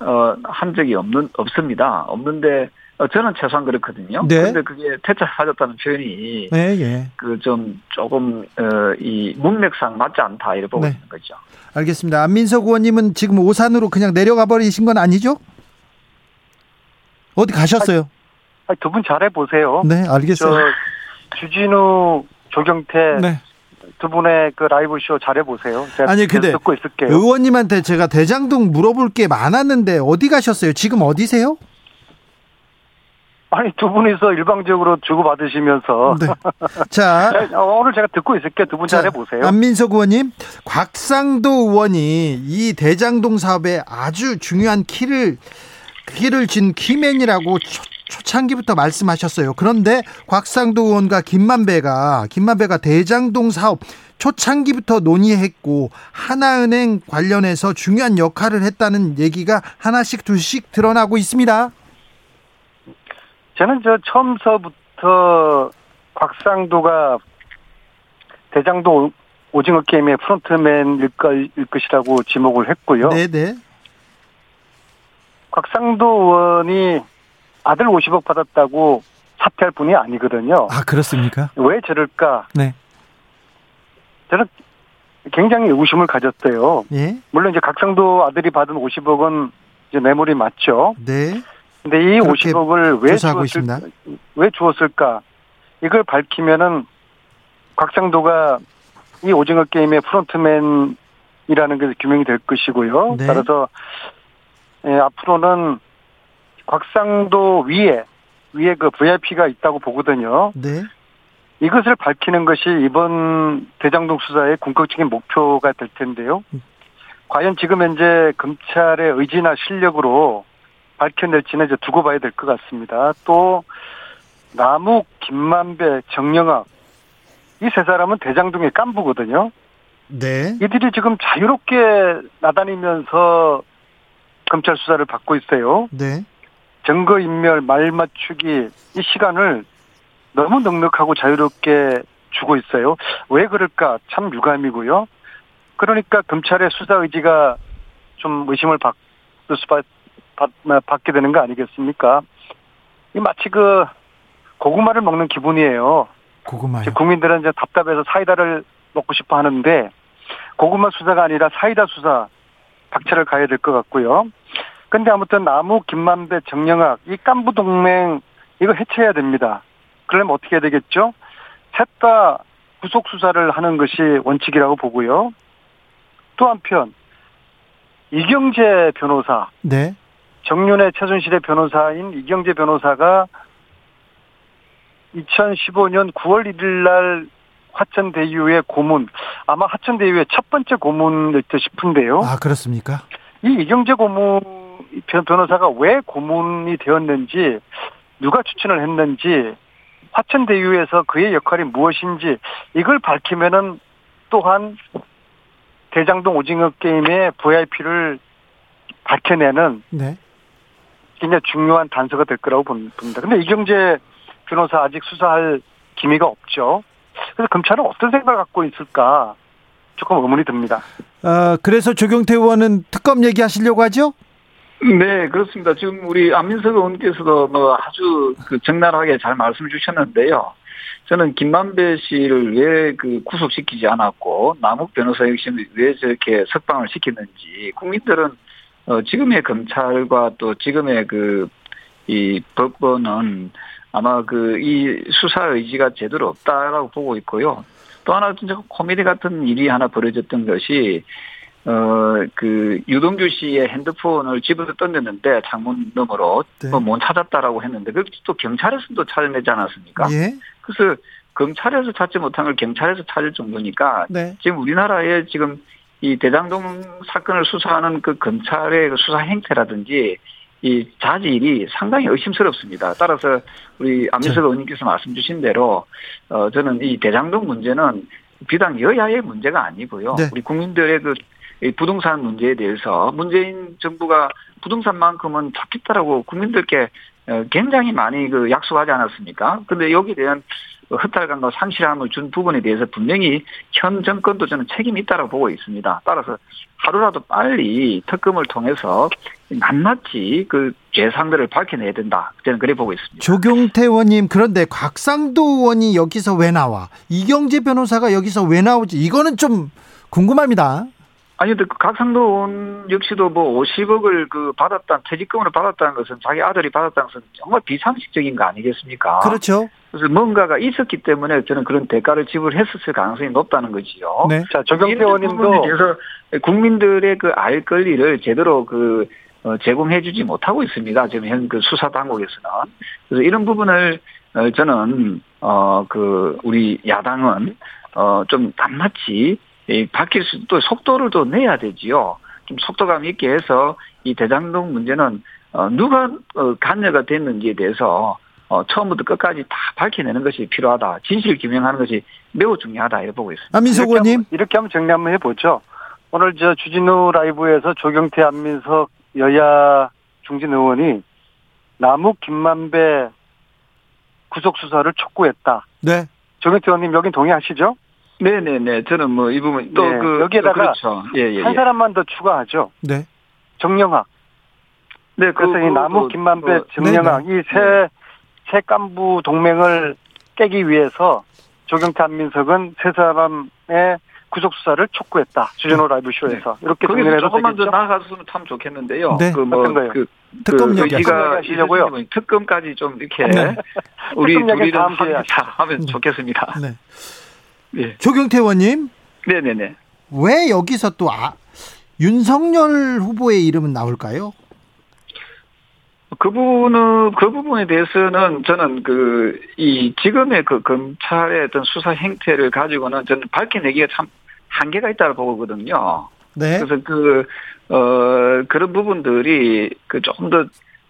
어 한 적이 없는 없습니다. 없는데 어, 저는 최소한 그렇거든요. 네. 그런데 그게 퇴짜 맞았다는 표현이 네, 예. 그좀 조금 어 이 문맥상 맞지 않다 이렇게 보고 네. 있는 거죠. 알겠습니다. 안민석 의원님은 지금 오산으로 그냥 내려가 버리신 건 아니죠? 어디 가셨어요? 두 분 잘해 보세요. 네, 저 알겠어요. 주진우, 조경태 네. 두 분의 그 라이브 쇼 잘해 보세요. 제가 아니, 근데 듣고 있을게요. 의원님한테 제가 대장동 물어볼 게 많았는데 어디 가셨어요? 지금 어디세요? 아니 두 분이서 일방적으로 주고 받으시면서 네. 자, *laughs* 오늘 제가 듣고 있을게요. 두분 자, 잘해 보세요. 안민석 의원님, 곽상도 의원이 이 대장동 사업에 아주 중요한 키를 키를 진 키맨이라고 초, 초창기부터 말씀하셨어요. 그런데 곽상도 의원과 김만배가 김만배가 대장동 사업 초창기부터 논의했고 하나은행 관련해서 중요한 역할을 했다는 얘기가 하나씩 둘씩 드러나고 있습니다. 저는 저 처음서부터 곽상도가 대장도 오징어 게임의 프론트맨일 일 것이라고 지목을 했고요. 네, 네. 곽상도 의원이 아들 50억 받았다고 사퇴할 분이 아니거든요. 아, 그렇습니까? 왜 저럴까? 네. 저는 굉장히 의구심을 가졌어요. 예. 물론 이제 각상도 아들이 받은 50억은 이제 매물이 맞죠. 네. 근데 이 그렇게 50억을 왜 주었을, 있습니다. 왜 주었을까? 이걸 밝히면은 곽상도가 이 오징어 게임의 프론트맨이라는 게 규명이 될 것이고요. 네. 따라서 예, 앞으로는 곽상도 위에 위에 그 VIP가 있다고 보거든요. 네. 이것을 밝히는 것이 이번 대장동 수사의 궁극적인 목표가 될 텐데요. 과연 지금 현재 검찰의 의지나 실력으로 밝혀낼지는 이제 두고 봐야 될 것 같습니다. 또 남욱, 김만배, 정영학 이 세 사람은 대장동의 깐부거든요. 네. 이들이 지금 자유롭게 나다니면서 검찰 수사를 받고 있어요. 네. 증거 인멸, 말 맞추기 이 시간을 너무 넉넉하고 자유롭게 주고 있어요. 왜 그럴까? 참 유감이고요. 그러니까 검찰의 수사 의지가 좀 의심을 받을 수 받, 받, 받게 되는 거 아니겠습니까? 이 마치 그 고구마를 먹는 기분이에요. 고구마요. 이제 국민들은 이제 답답해서 사이다를 먹고 싶어 하는데 고구마 수사가 아니라 사이다 수사 박차를 가야 될 것 같고요. 근데 아무튼 나무, 김만배, 정영학 이 깐부 동맹 이거 해체해야 됩니다. 그러면 어떻게 해야 되겠죠? 셋 다 구속 수사를 하는 것이 원칙이라고 보고요. 또 한편 이경재 변호사, 네. 정윤의 최순실의 변호사인 이경재 변호사가 2015년 9월 1일 날 화천 대유의 고문, 아마 화천 대유의 첫 번째 고문일 듯 싶은데요. 아, 그렇습니까? 이 이경재 고문 변- 변호사가 왜 고문이 되었는지 누가 추천을 했는지 화천대유에서 그의 역할이 무엇인지 이걸 밝히면은 또한 대장동 오징어 게임의 VIP를 밝혀내는 네. 굉장히 중요한 단서가 될 거라고 봅니다. 근데 이경재 변호사 아직 수사할 기미가 없죠. 그래서 검찰은 어떤 생각을 갖고 있을까 조금 의문이 듭니다. 어, 그래서 조경태 의원은 특검 얘기하시려고 하죠? 네, 그렇습니다. 지금 우리 안민석 의원께서도 뭐 아주 그 적나라하게 잘 말씀 주셨는데요. 저는 김만배 씨를 왜 그 구속시키지 않았고 남욱 변호사 역시 왜 저렇게 석방을 시켰는지 국민들은 어 지금의 검찰과 또 지금의 그 이 법원은 아마 그 이 수사 의지가 제대로 없다라고 보고 있고요. 또 하나 진짜 코미디 같은 일이 하나 벌어졌던 것이 어, 그, 유동규 씨의 핸드폰을 집에서 던졌는데, 창문 너머로, 네. 뭐, 못 찾았다라고 했는데, 그또 경찰에서도 찾아내지 않았습니까? 예. 그래서 검찰에서 찾지 못한 걸 경찰에서 찾을 정도니까, 네. 지금 우리나라에 지금 이 대장동 사건을 수사하는 그 검찰의 그 수사 행태라든지, 이 자질이 상당히 의심스럽습니다. 따라서 우리 안민석 의원님께서 말씀 주신 대로, 어, 저는 이 대장동 문제는 비단 여야의 문제가 아니고요. 네. 우리 국민들의 그이 부동산 문제에 대해서 문재인 정부가 부동산만큼은 좋겠다라고 국민들께 어, 굉장히 많이 그 약속하지 않았습니까? 근데 여기에 대한 그 허탈감과 상실함을 준 부분에 대해서 분명히 현 정권도 저는 책임이 있다고 보고 있습니다. 따라서 하루라도 빨리 특검을 통해서 낱낱이 그 죄상들을 밝혀내야 된다. 저는 그래 보고 있습니다. 조경태 의원님 그런데 곽상도 의원이 여기서 왜 나와? 이경재 변호사가 여기서 왜 나오지? 이거는 좀 궁금합니다. 아니, 근데 그 각상도 의원 역시도 뭐 50억을 그 받았다, 퇴직금으로 받았다는 것은 자기 아들이 받았다는 것은 정말 비상식적인 거 아니겠습니까? 그렇죠. 그래서 뭔가가 있었기 때문에 저는 그런 대가를 지불했었을 가능성이 높다는 거지요. 네. 자, 조경태 의원님도 국민들의 그 알 권리를 제대로 그 어, 제공해주지 못하고 있습니다. 지금 현 그 수사 당국에서는 그래서 이런 부분을 어, 저는 어 그 우리 야당은 어 좀 낱낱이 이 밝힐 수또 속도를 또 내야 되지요. 좀 속도감 있게 해서 이 대장동 문제는 어 누가 어 관여가 됐는지에 대해서 어 처음부터 끝까지 다 밝혀내는 것이 필요하다. 진실 규명하는 것이 매우 중요하다 이렇게 보고 있습니다. 안민석 의원님. 한번- 이렇게 한번 정리 한번 해보죠. 오늘 저 주진우 라이브에서 조경태, 안민석 여야 중진 의원이 남욱 김만배 구속 수사를 촉구했다. 네. 조경태 의원님 여긴 동의하시죠? 네네네. 저는 뭐 이 부분 또 네, 그 여기에다가 그렇죠. 예, 예, 한 예. 사람만 더 추가하죠. 네. 정영학. 네, 그래서 이 남욱 김만배, 정영학 이세세 간부 동맹을 깨기 위해서 조경태, 안민석은 세 사람의 구속 수사를 촉구했다. 주진우 라이브 쇼에서 이렇게 거기서 정리해도 조금만 더 되겠죠? 나아갔으면 참 좋겠는데요. 네. 그뭐 어떤 거요? 그, 특검 그 얘기 의지가 하시려고요? 특검까지 좀 이렇게 네. 우리 특검 기회에 하면, 하면 좋겠습니다. 네. 네. 조경태 의원님 네네네. 왜 여기서 또 아, 윤석열 후보의 이름은 나올까요? 그 부분은 그 부분에 대해서는 저는 그 이 지금의 그 검찰의 어떤 수사 행태를 가지고는 저는 밝혀내기가 참 한계가 있다고 보거든요. 네. 그래서 그, 어, 그런 부분들이 그 조금 더,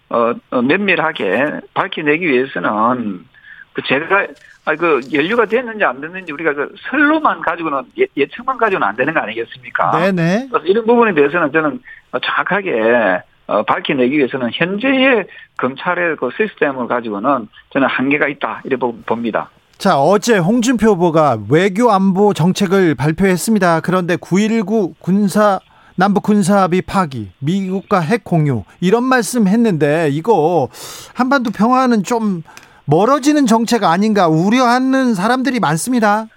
어, 어, 면밀하게 밝혀내기 위해서는 그 제가, 아, 그 연류가 됐는지 안 됐는지 우리가 그 설로만 가지고는 예, 예측만 가지고는 안 되는 거 아니겠습니까? 네네. 그래서 이런 부분에 대해서는 저는 정확하게 어, 밝혀내기 위해서는 현재의 검찰의 그 시스템을 가지고는 저는 한계가 있다 이렇게 보- 봅니다. 자, 어제 홍준표 후보가 외교 안보 정책을 발표했습니다. 그런데 9.19 군사 남북 군사합의 파기, 미국과 핵 공유 이런 말씀 했는데 이거 한반도 평화는 좀 멀어지는 정책 아닌가 우려하는 사람들이 많습니다.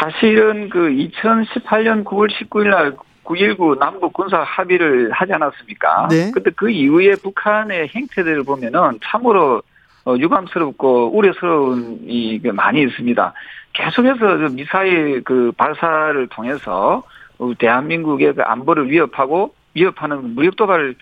사실은 그 2018년 9월 19일 날 9.19 남북 군사 합의를 하지 않았습니까? 네. 근데 그 이후에 북한의 행태들을 보면은 참으로 어, 유감스럽고 우려스러운 이게 많이 있습니다. 계속해서 그 미사일 그 발사를 통해서 어, 대한민국의 그 안보를 위협하고 위협하는 무력 도발을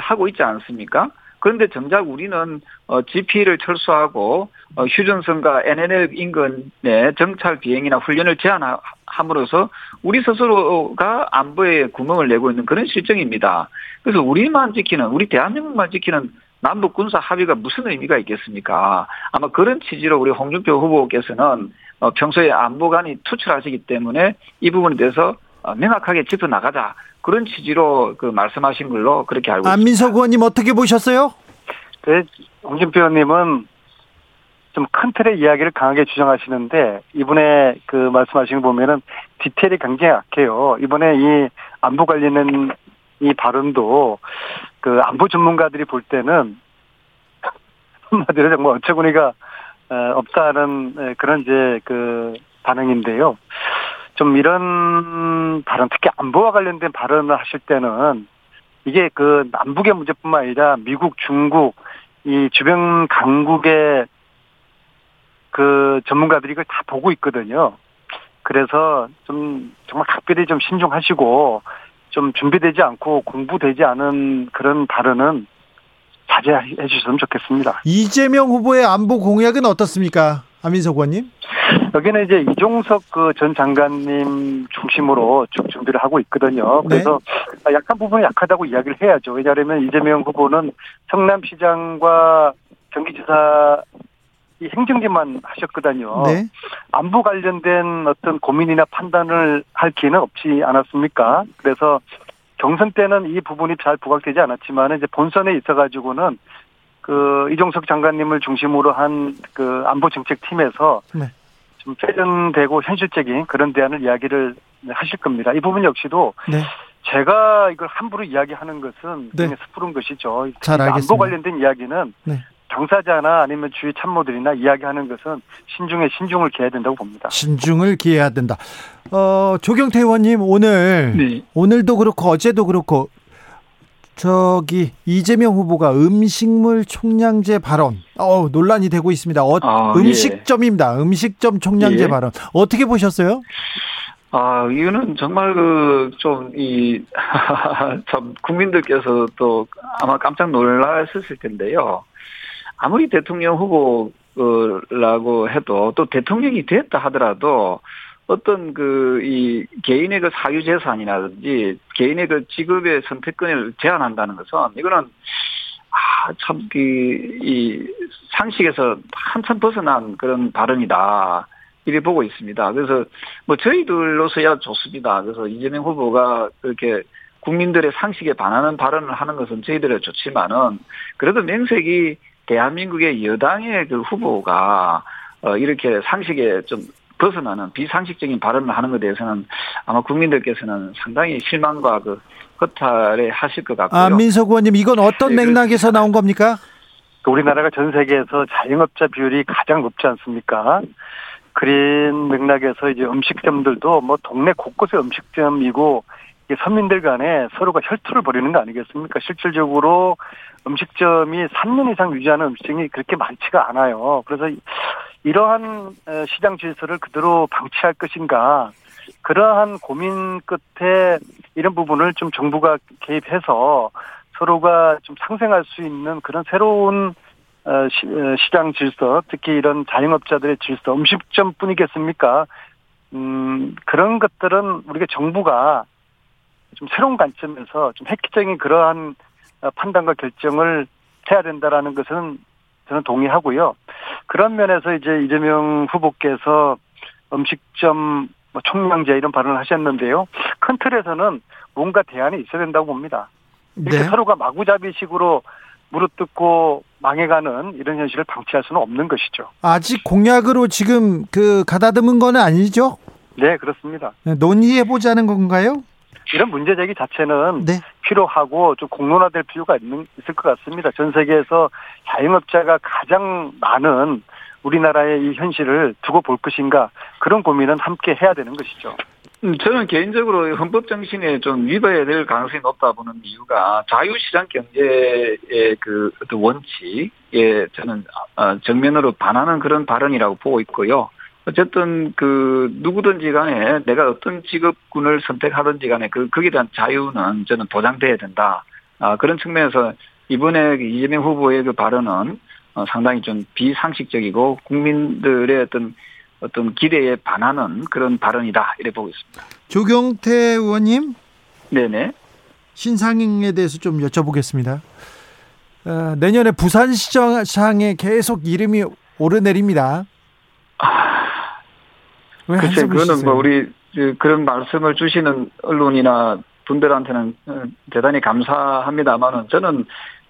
하고 있지 않습니까? 그런데 정작 우리는 어, GP를 철수하고 어, 휴전선과 NNL 인근의 정찰 비행이나 훈련을 제한함으로써 우리 스스로가 안보에 구멍을 내고 있는 그런 실정입니다. 그래서 우리만 지키는 우리 대한민국만 지키는 남북 군사 합의가 무슨 의미가 있겠습니까? 아마 그런 취지로 우리 홍준표 후보께서는 어, 평소에 안보관이 투철하시기 때문에 이 부분에 대해서 어, 명확하게 짚어 나가자 그런 취지로 그 말씀하신 걸로 그렇게 알고 있습니다. 안민석 의원님 어떻게 보셨어요? 네, 홍준표 의원님은 좀 큰 틀의 이야기를 강하게 주장하시는데 이번에 그 말씀하신 거 보면은 디테일이 굉장히 약해요. 이번에 이 안보 관련된 이 발언도 그 안보 전문가들이 볼 때는 한마디로 정말 어처구니가 어, 없다는 그런 이제 그 반응인데요. 좀 이런 발언, 특히 안보와 관련된 발언을 하실 때는 이게 그 남북의 문제뿐만 아니라 미국, 중국, 이 주변 강국의 그 전문가들이 이걸 다 보고 있거든요. 그래서 좀 정말 각별히 좀 신중하시고 좀 준비되지 않고 공부되지 않은 그런 발언은 자제해 주셨으면 좋겠습니다. 이재명 후보의 안보 공약은 어떻습니까? 안민석 의원님? 여기는 이제 이종석 그 전 장관님 중심으로 쭉 준비를 하고 있거든요. 네. 그래서 약한 부분이 약하다고 이야기를 해야죠. 왜냐하면 이재명 후보는 성남시장과 경기지사 이 행정직만 하셨거든요. 네. 안보 관련된 어떤 고민이나 판단을 할 기회는 없지 않았습니까? 그래서 경선 때는 이 부분이 잘 부각되지 않았지만 이제 본선에 있어가지고는 그 이종석 장관님을 중심으로 한 그 안보 정책 팀에서 네. 좀 세련되고 현실적인 그런 대안을 이야기를 하실 겁니다. 이 부분 역시도 네. 제가 이걸 함부로 이야기하는 것은 네. 굉장히 섣부른 것이죠. 잘 안보 알겠습니다. 관련된 이야기는 네. 당사자나 아니면 주위 참모들이나 이야기하는 것은 신중에 신중을 기해야 된다고 봅니다. 신중을 기해야 된다. 어, 조경태 의원님 오늘 네. 오늘도 그렇고 어제도 그렇고 저기 이재명 후보가 음식물 총량제 발언 어 논란이 되고 있습니다. 어, 아, 음식점입니다. 음식점 총량제 예. 발언 어떻게 보셨어요? 아, 이거는 정말 그, 좀, 이, *laughs* 참, 국민들께서 또 아마 깜짝 놀라셨을 텐데요. 아무리 대통령 후보라고 해도 또 대통령이 됐다 하더라도 어떤 그, 이, 개인의 그 사유 재산이라든지 개인의 그 직업의 선택권을 제한한다는 것은 이거는 아, 참, 그, 이, 상식에서 한참 벗어난 그런 발언이다. 이래 보고 있습니다. 그래서 뭐 저희들로서야 좋습니다. 그래서 이재명 후보가 그렇게 국민들의 상식에 반하는 발언을 하는 것은 저희들은 좋지만은 그래도 명색이 대한민국의 여당의 그 후보가 어 이렇게 상식에 좀 벗어나는 비상식적인 발언을 하는 것에 대해서는 아마 국민들께서는 상당히 실망과 그 허탈해 하실 것 같고요. 아, 민석 의원님 이건 어떤 네, 맥락에서 나온 겁니까? 그 우리나라가 전 세계에서 자영업자 비율이 가장 높지 않습니까? 그린 맥락에서 이제 음식점들도 뭐 동네 곳곳에 음식점이고 이게 서민들 간에 서로가 혈투를 벌이는 거 아니겠습니까? 실질적으로 음식점이 3년 이상 유지하는 음식점이 그렇게 많지가 않아요. 그래서 이러한 어, 시장 질서를 그대로 방치할 것인가 그러한 고민 끝에 이런 부분을 좀 정부가 개입해서 서로가 좀 상생할 수 있는 그런 새로운 어, 시, 어, 시장 질서, 특히 이런 자영업자들의 질서, 음식점 뿐이겠습니까? 음, 그런 것들은 우리가 정부가 좀 새로운 관점에서 좀 획기적인 그러한 어, 판단과 결정을 해야 된다라는 것은 저는 동의하고요. 그런 면에서 이제 이재명 후보께서 음식점 뭐 총량제 이런 발언을 하셨는데요. 큰 틀에서는 뭔가 대안이 있어야 된다고 봅니다. 이렇게 네. 서로가 마구잡이식으로 무릎뜯고 망해가는 이런 현실을 방치할 수는 없는 것이죠. 아직 공약으로 지금 그 가다듬은 건 아니죠? 네, 그렇습니다. 논의해 보자는 건가요? 이런 문제 제기 자체는 네. 필요하고 좀 공론화될 필요가 있는, 있을 것 같습니다. 전 세계에서 자영업자가 가장 많은 우리나라의 이 현실을 두고 볼 것인가 그런 고민은 함께 해야 되는 것이죠. 음, 저는 개인적으로 헌법 정신에 좀 위배해야 될 가능성이 높다 보는 이유가 자유시장 경제의 그 어떤 원칙에 저는 어, 정면으로 반하는 그런 발언이라고 보고 있고요. 어쨌든 그 누구든지 간에 내가 어떤 직업군을 선택하든지 간에 그 거기에 대한 자유는 저는 보장돼야 된다. 아, 그런 측면에서 이번에 그 이재명 후보의 그 발언은 어, 상당히 좀 비상식적이고 국민들의 어떤 어떤 기대에 반하는 그런 발언이다 이래 보고 있습니다. 조경태 의원님 네네. 신상에 대해서 좀 여쭤보겠습니다. 어, 내년에 부산시장에 계속 이름이 오르내립니다. 왜 글쎄, 그거는 쉬세요? 뭐 우리 그- 그런 말씀을 주시는 언론이나 분들한테는 어, 대단히 감사합니다만은 저는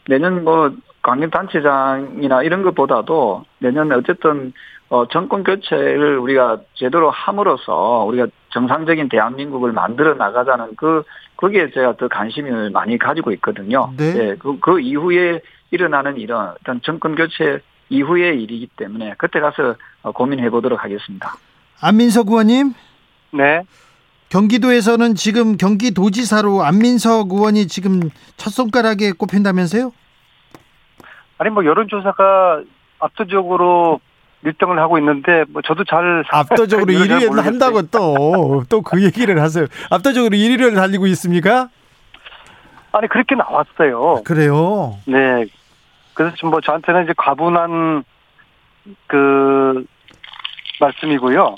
내년 뭐 광역단체장이나 이런 것보다도 내년 어쨌든 어, 정권 교체를 우리가 제대로 함으로써 우리가 정상적인 대한민국을 만들어 나가자는 그, 거기에 제가 더 관심을 많이 가지고 있거든요. 네. 예, 그, 그 이후에 일어나는 일은 일단 정권 교체 이후의 일이기 때문에 그때 가서 어, 고민해 보도록 하겠습니다. 안민석 의원님, 네. 경기도에서는 지금 경기도지사로 안민석 의원이 지금 첫 손가락에 꼽힌다면서요? 아니 뭐 여론조사가 압도적으로 1등을 하고 있는데 뭐 저도 잘 압도적으로 이유를 *laughs* 잘 1위를 모르겠어요. 한다고 또 또 그 얘기를 하세요. 압도적으로 1위를 달리고 있습니까? 아니 그렇게 나왔어요. 그래요. 네. 그래서 지금 뭐 저한테는 이제 과분한 그 말씀이고요.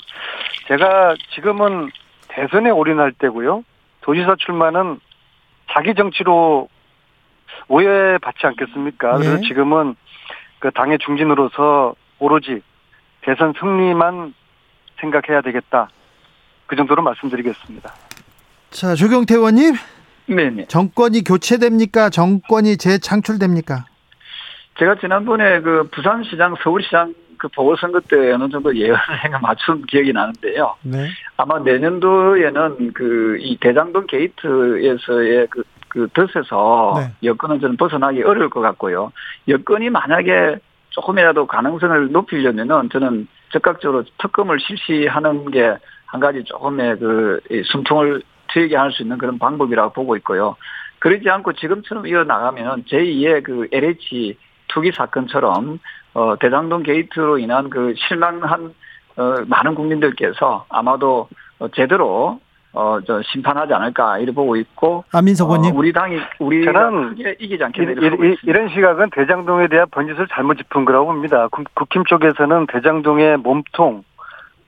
제가 지금은 대선에 올인할 때고요. 도지사 출마는 자기 정치로 오해받지 않겠습니까? 네. 그래서 지금은 그 당의 중진으로서 오로지 대선 승리만 생각해야 되겠다. 그 정도로 말씀드리겠습니다. 자, 조경태 의원님, 네네. 정권이 교체됩니까? 정권이 재창출됩니까? 제가 지난번에 그 부산시장, 서울시장 그 보궐선거 때 어느 정도 예언을 해가 맞춘 기억이 나는데요. 네. 아마 내년도에는 그 이 대장동 게이트에서의 그, 그 덫에서 네. 여건은 저는 벗어나기 어려울 것 같고요. 여건이 만약에 조금이라도 가능성을 높이려면은 저는 적극적으로 특검을 실시하는 게 한 가지 조금의 그이 숨통을 트이게 할 수 있는 그런 방법이라고 보고 있고요. 그러지 않고 지금처럼 이어나가면 제2의 그 LH 투기 사건처럼 어, 대장동 게이트로 인한 그 실망한 어, 많은 국민들께서 아마도 어, 제대로 어, 저 심판하지 않을까 이렇게 보고 있고 안민석 어, 의원님. 우리 당이 우리가 저는 크게 이기지 이, 보고 이, 있습니다. 런 시각은 대장동에 대한 번짓을 잘못 짚은 거라고 봅니다. 국- 국힘 쪽에서는 대장동의 몸통,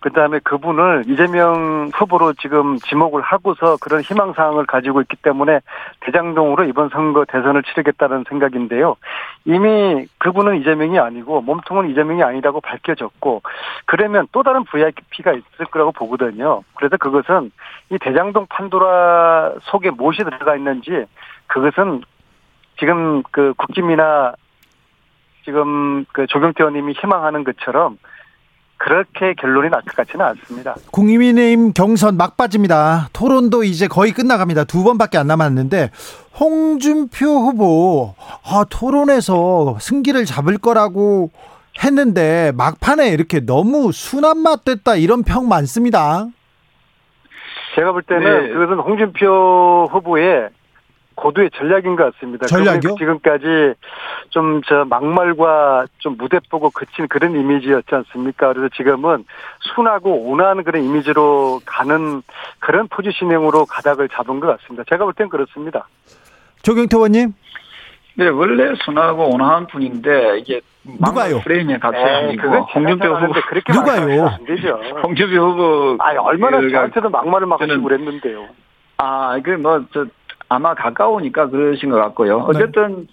그 다음에 그분을 이재명 후보로 지금 지목을 하고서 그런 희망 사항을 가지고 있기 때문에 대장동으로 이번 선거 대선을 치르겠다는 생각인데요. 이미 그분은 이재명이 아니고 몸통은 이재명이 아니라고 밝혀졌고 그러면 또 다른 VIP가 있을 거라고 보거든요. 그래서 그것은 이 대장동 판도라 속에 무엇이 들어가 있는지 그것은 지금 그 국힘이나 지금 그 조경태 의원님이 희망하는 것처럼 그렇게 결론이 날 것 같지는 않습니다. 국민의힘 경선 막바지입니다. 토론도 이제 거의 끝나갑니다. 두 번밖에 안 남았는데 홍준표 후보 아, 토론에서 승기를 잡을 거라고 했는데 막판에 이렇게 너무 순한 맛 됐다 이런 평 많습니다. 제가 볼 때는 네. 그것은 홍준표 후보의 고도의 전략인 것 같습니다. 전략이요? 지금까지 좀 저 막말과 좀 무대 보고 그친 그런 이미지였지 않습니까? 그래서 지금은 순하고 온화한 그런 이미지로 가는 그런 포지셔닝으로 가닥을 잡은 것 같습니다. 제가 볼 땐 그렇습니다. 조경태 의원님 네, 원래 순하고 온화한 분인데 이게 누가요? 프레임에 갇혀 에이, 아니고 그건 홍준표 후보 그렇게 누가요? 안 되죠. 홍준표 후보 아니 얼마나 그- 저한테도 막말을 막 하시고 그랬는데요. 아, 그 뭐 저 아마 가까우니까 그러신 것 같고요. 어쨌든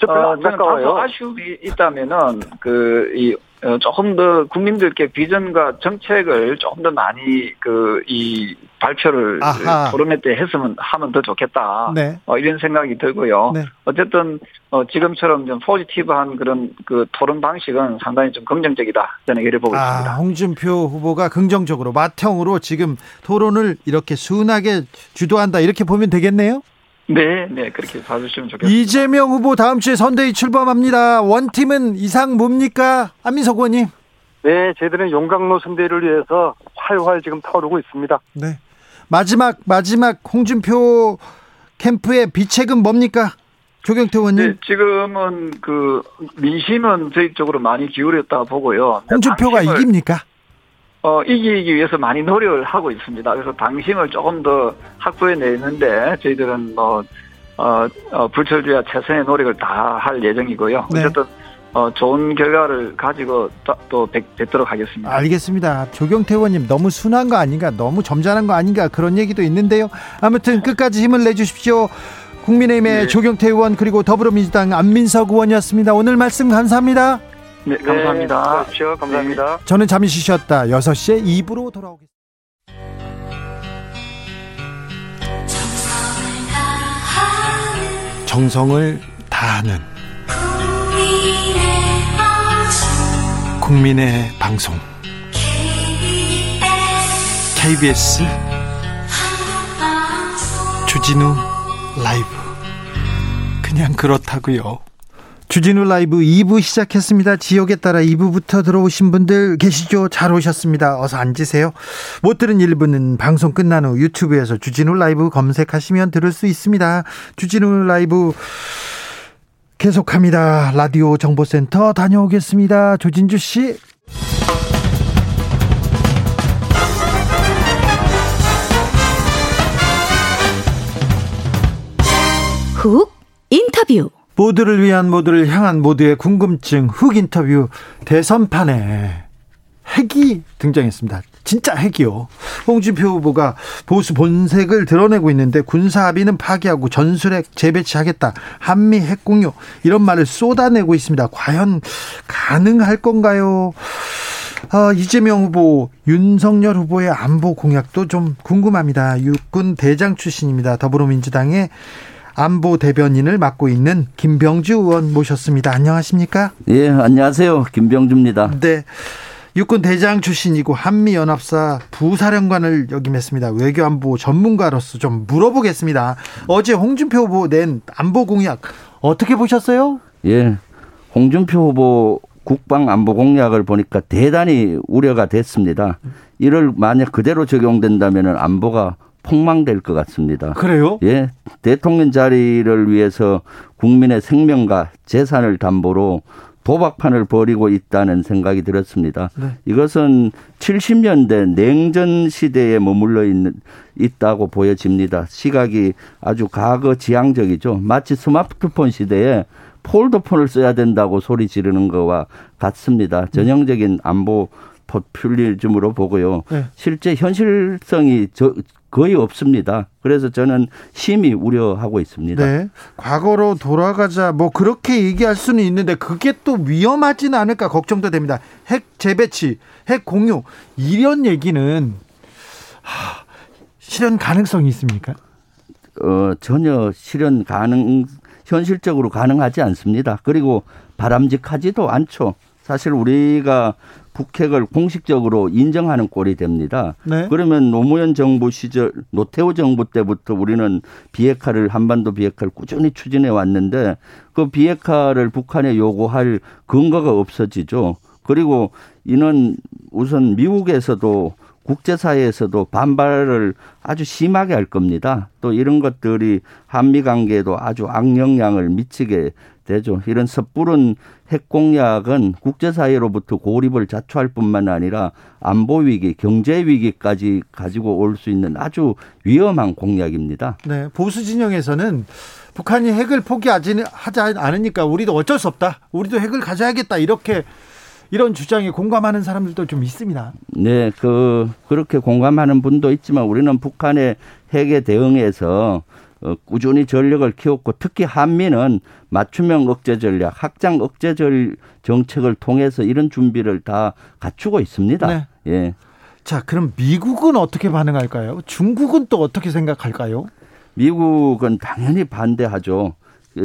저 별로 어, 안 가까워요. 다소 아쉬움이 있다면은 그이 어, 조금 더 국민들께 비전과 정책을 조금 더 많이 그 이 발표를 아하. 토론회 때 했으면 하면 더 좋겠다. 네. 어, 이런 생각이 들고요. 네. 어쨌든 어, 지금처럼 좀 포지티브한 그런 그 토론 방식은 상당히 좀 긍정적이다. 저는 이렇게 보고 아, 있습니다. 홍준표 후보가 긍정적으로 맏형으로 지금 토론을 이렇게 순하게 주도한다 이렇게 보면 되겠네요. 네, 네 그렇게 봐주시면 좋겠습니다. 이재명 후보 다음 주에 선대위 출범합니다. 원팀은 이상 뭡니까? 안민석 의원님. 네, 저희들은 용광로 선대를 위해서 활활 지금 타오르고 있습니다. 네. 마지막 마지막 홍준표 캠프의 비책은 뭡니까? 조경태 의원님. 네, 지금은 그 민심은 저희 쪽으로 많이 기울였다 보고요. 홍준표가 당심을, 이깁니까? 어, 이기기 위해서 많이 노력을 하고 있습니다. 그래서 당심을 조금 더 확보해 내는데 저희들은 뭐 어, 어, 불철주야 최선의 노력을 다 할 예정이고요. 네. 어쨌든 어, 좋은 결과를 가지고 또, 또 뵙, 뵙도록 하겠습니다. 알겠습니다. 조경태 의원님 너무 순한 거 아닌가? 너무 점잖은 거 아닌가? 그런 얘기도 있는데요. 아무튼 끝까지 힘을 내주십시오. 국민의힘의 네. 조경태 의원 그리고 더불어민주당 안민석 의원이었습니다. 오늘 말씀 감사합니다. 네, 감사합니다. 네, 감사합니다. 저는 잠시 쉬었다 6시에 2부로 돌아오겠습니다. 정성을 다하는 국민의 방송 KBS 주진우 라이브 그냥 그렇다고요. 주진우 라이브 2부 시작했습니다. 지역에 따라 2부부터 들어오신 분들 계시죠? 잘 오셨습니다. 어서 앉으세요. 못 들은 1부는 방송 끝난 후 유튜브에서 주진우 라이브 검색하시면 들을 수 있습니다. 주진우 라이브 계속합니다. 라디오 정보센터 다녀오겠습니다. 조진주 씨. 훅 인터뷰. 모두를 위한 모두를 향한 모두의 궁금증 훅 인터뷰 대선판에 핵이 등장했습니다. 진짜 핵이요. 홍준표 후보가 보수 본색을 드러내고 있는데 군사 합의는 파기하고 전술핵 재배치하겠다. 한미 핵 공유 이런 말을 쏟아내고 있습니다. 과연 가능할 건가요? 아, 이재명 후보, 윤석열 후보의 안보 공약도 좀 궁금합니다. 육군 대장 출신입니다. 더불어민주당의 안보 대변인을 맡고 있는 김병주 의원 모셨습니다. 안녕하십니까? 예, 안녕하세요. 김병주입니다. 네. 육군 대장 출신이고 한미 연합사 부사령관을 역임했습니다. 외교안보 전문가로서 좀 물어보겠습니다. 어제 홍준표 후보 낸 안보 공약 어떻게 보셨어요? 예. 홍준표 후보 국방 안보 공약을 보니까 대단히 우려가 됐습니다. 이를 만약 그대로 적용된다면 안보가 폭망될 것 같습니다. 그래요? 예. 대통령 자리를 위해서 국민의 생명과 재산을 담보로 도박판을 벌이고 있다는 생각이 들었습니다. 네. 이것은 70년대 냉전 시대에 머물러 있는, 있다고 보여집니다. 시각이 아주 과거 지향적이죠. 마치 스마트폰 시대에 폴더폰을 써야 된다고 소리 지르는 거와 같습니다. 전형적인 안보 포퓰리즘으로 보고요. 네. 실제 현실성이 저, 거의 없습니다. 그래서 저는 심히 우려하고 있습니다. 네. 과거로 돌아가자 뭐 그렇게 얘기할 수는 있는데 그게 또 위험하지는 않을까 걱정도 됩니다. 핵 재배치, 핵 공유 이런 얘기는 하, 실현 가능성이 있습니까? 어, 전혀 실현 가능, 현실적으로 가능하지 않습니다. 그리고 바람직하지도 않죠. 사실 우리가 북핵을 공식적으로 인정하는 꼴이 됩니다. 네. 그러면 노무현 정부 시절 노태우 정부 때부터 우리는 비핵화를 한반도 비핵화를 꾸준히 추진해 왔는데 그 비핵화를 북한에 요구할 근거가 없어지죠. 그리고 이는 우선 미국에서도 국제사회에서도 반발을 아주 심하게 할 겁니다. 또 이런 것들이 한미 관계에도 아주 악영향을 미치게 되죠. 이런 섣부른 핵 공약은 국제사회로부터 고립을 자초할 뿐만 아니라 안보 위기, 경제 위기까지 가지고 올 수 있는 아주 위험한 공약입니다. 네. 보수 진영에서는 북한이 핵을 포기하지 하지 않으니까 우리도 어쩔 수 없다. 우리도 핵을 가져야겠다. 이렇게 이런 주장에 공감하는 사람들도 좀 있습니다. 네, 그 그렇게 공감하는 분도 있지만 우리는 북한의 핵에 대응해서 어, 꾸준히 전력을 키웠고 특히 한미는 맞춤형 억제 전략, 확장 억제 절 정책을 통해서 이런 준비를 다 갖추고 있습니다. 네. 예. 자, 그럼 미국은 어떻게 반응할까요? 중국은 또 어떻게 생각할까요? 미국은 당연히 반대하죠.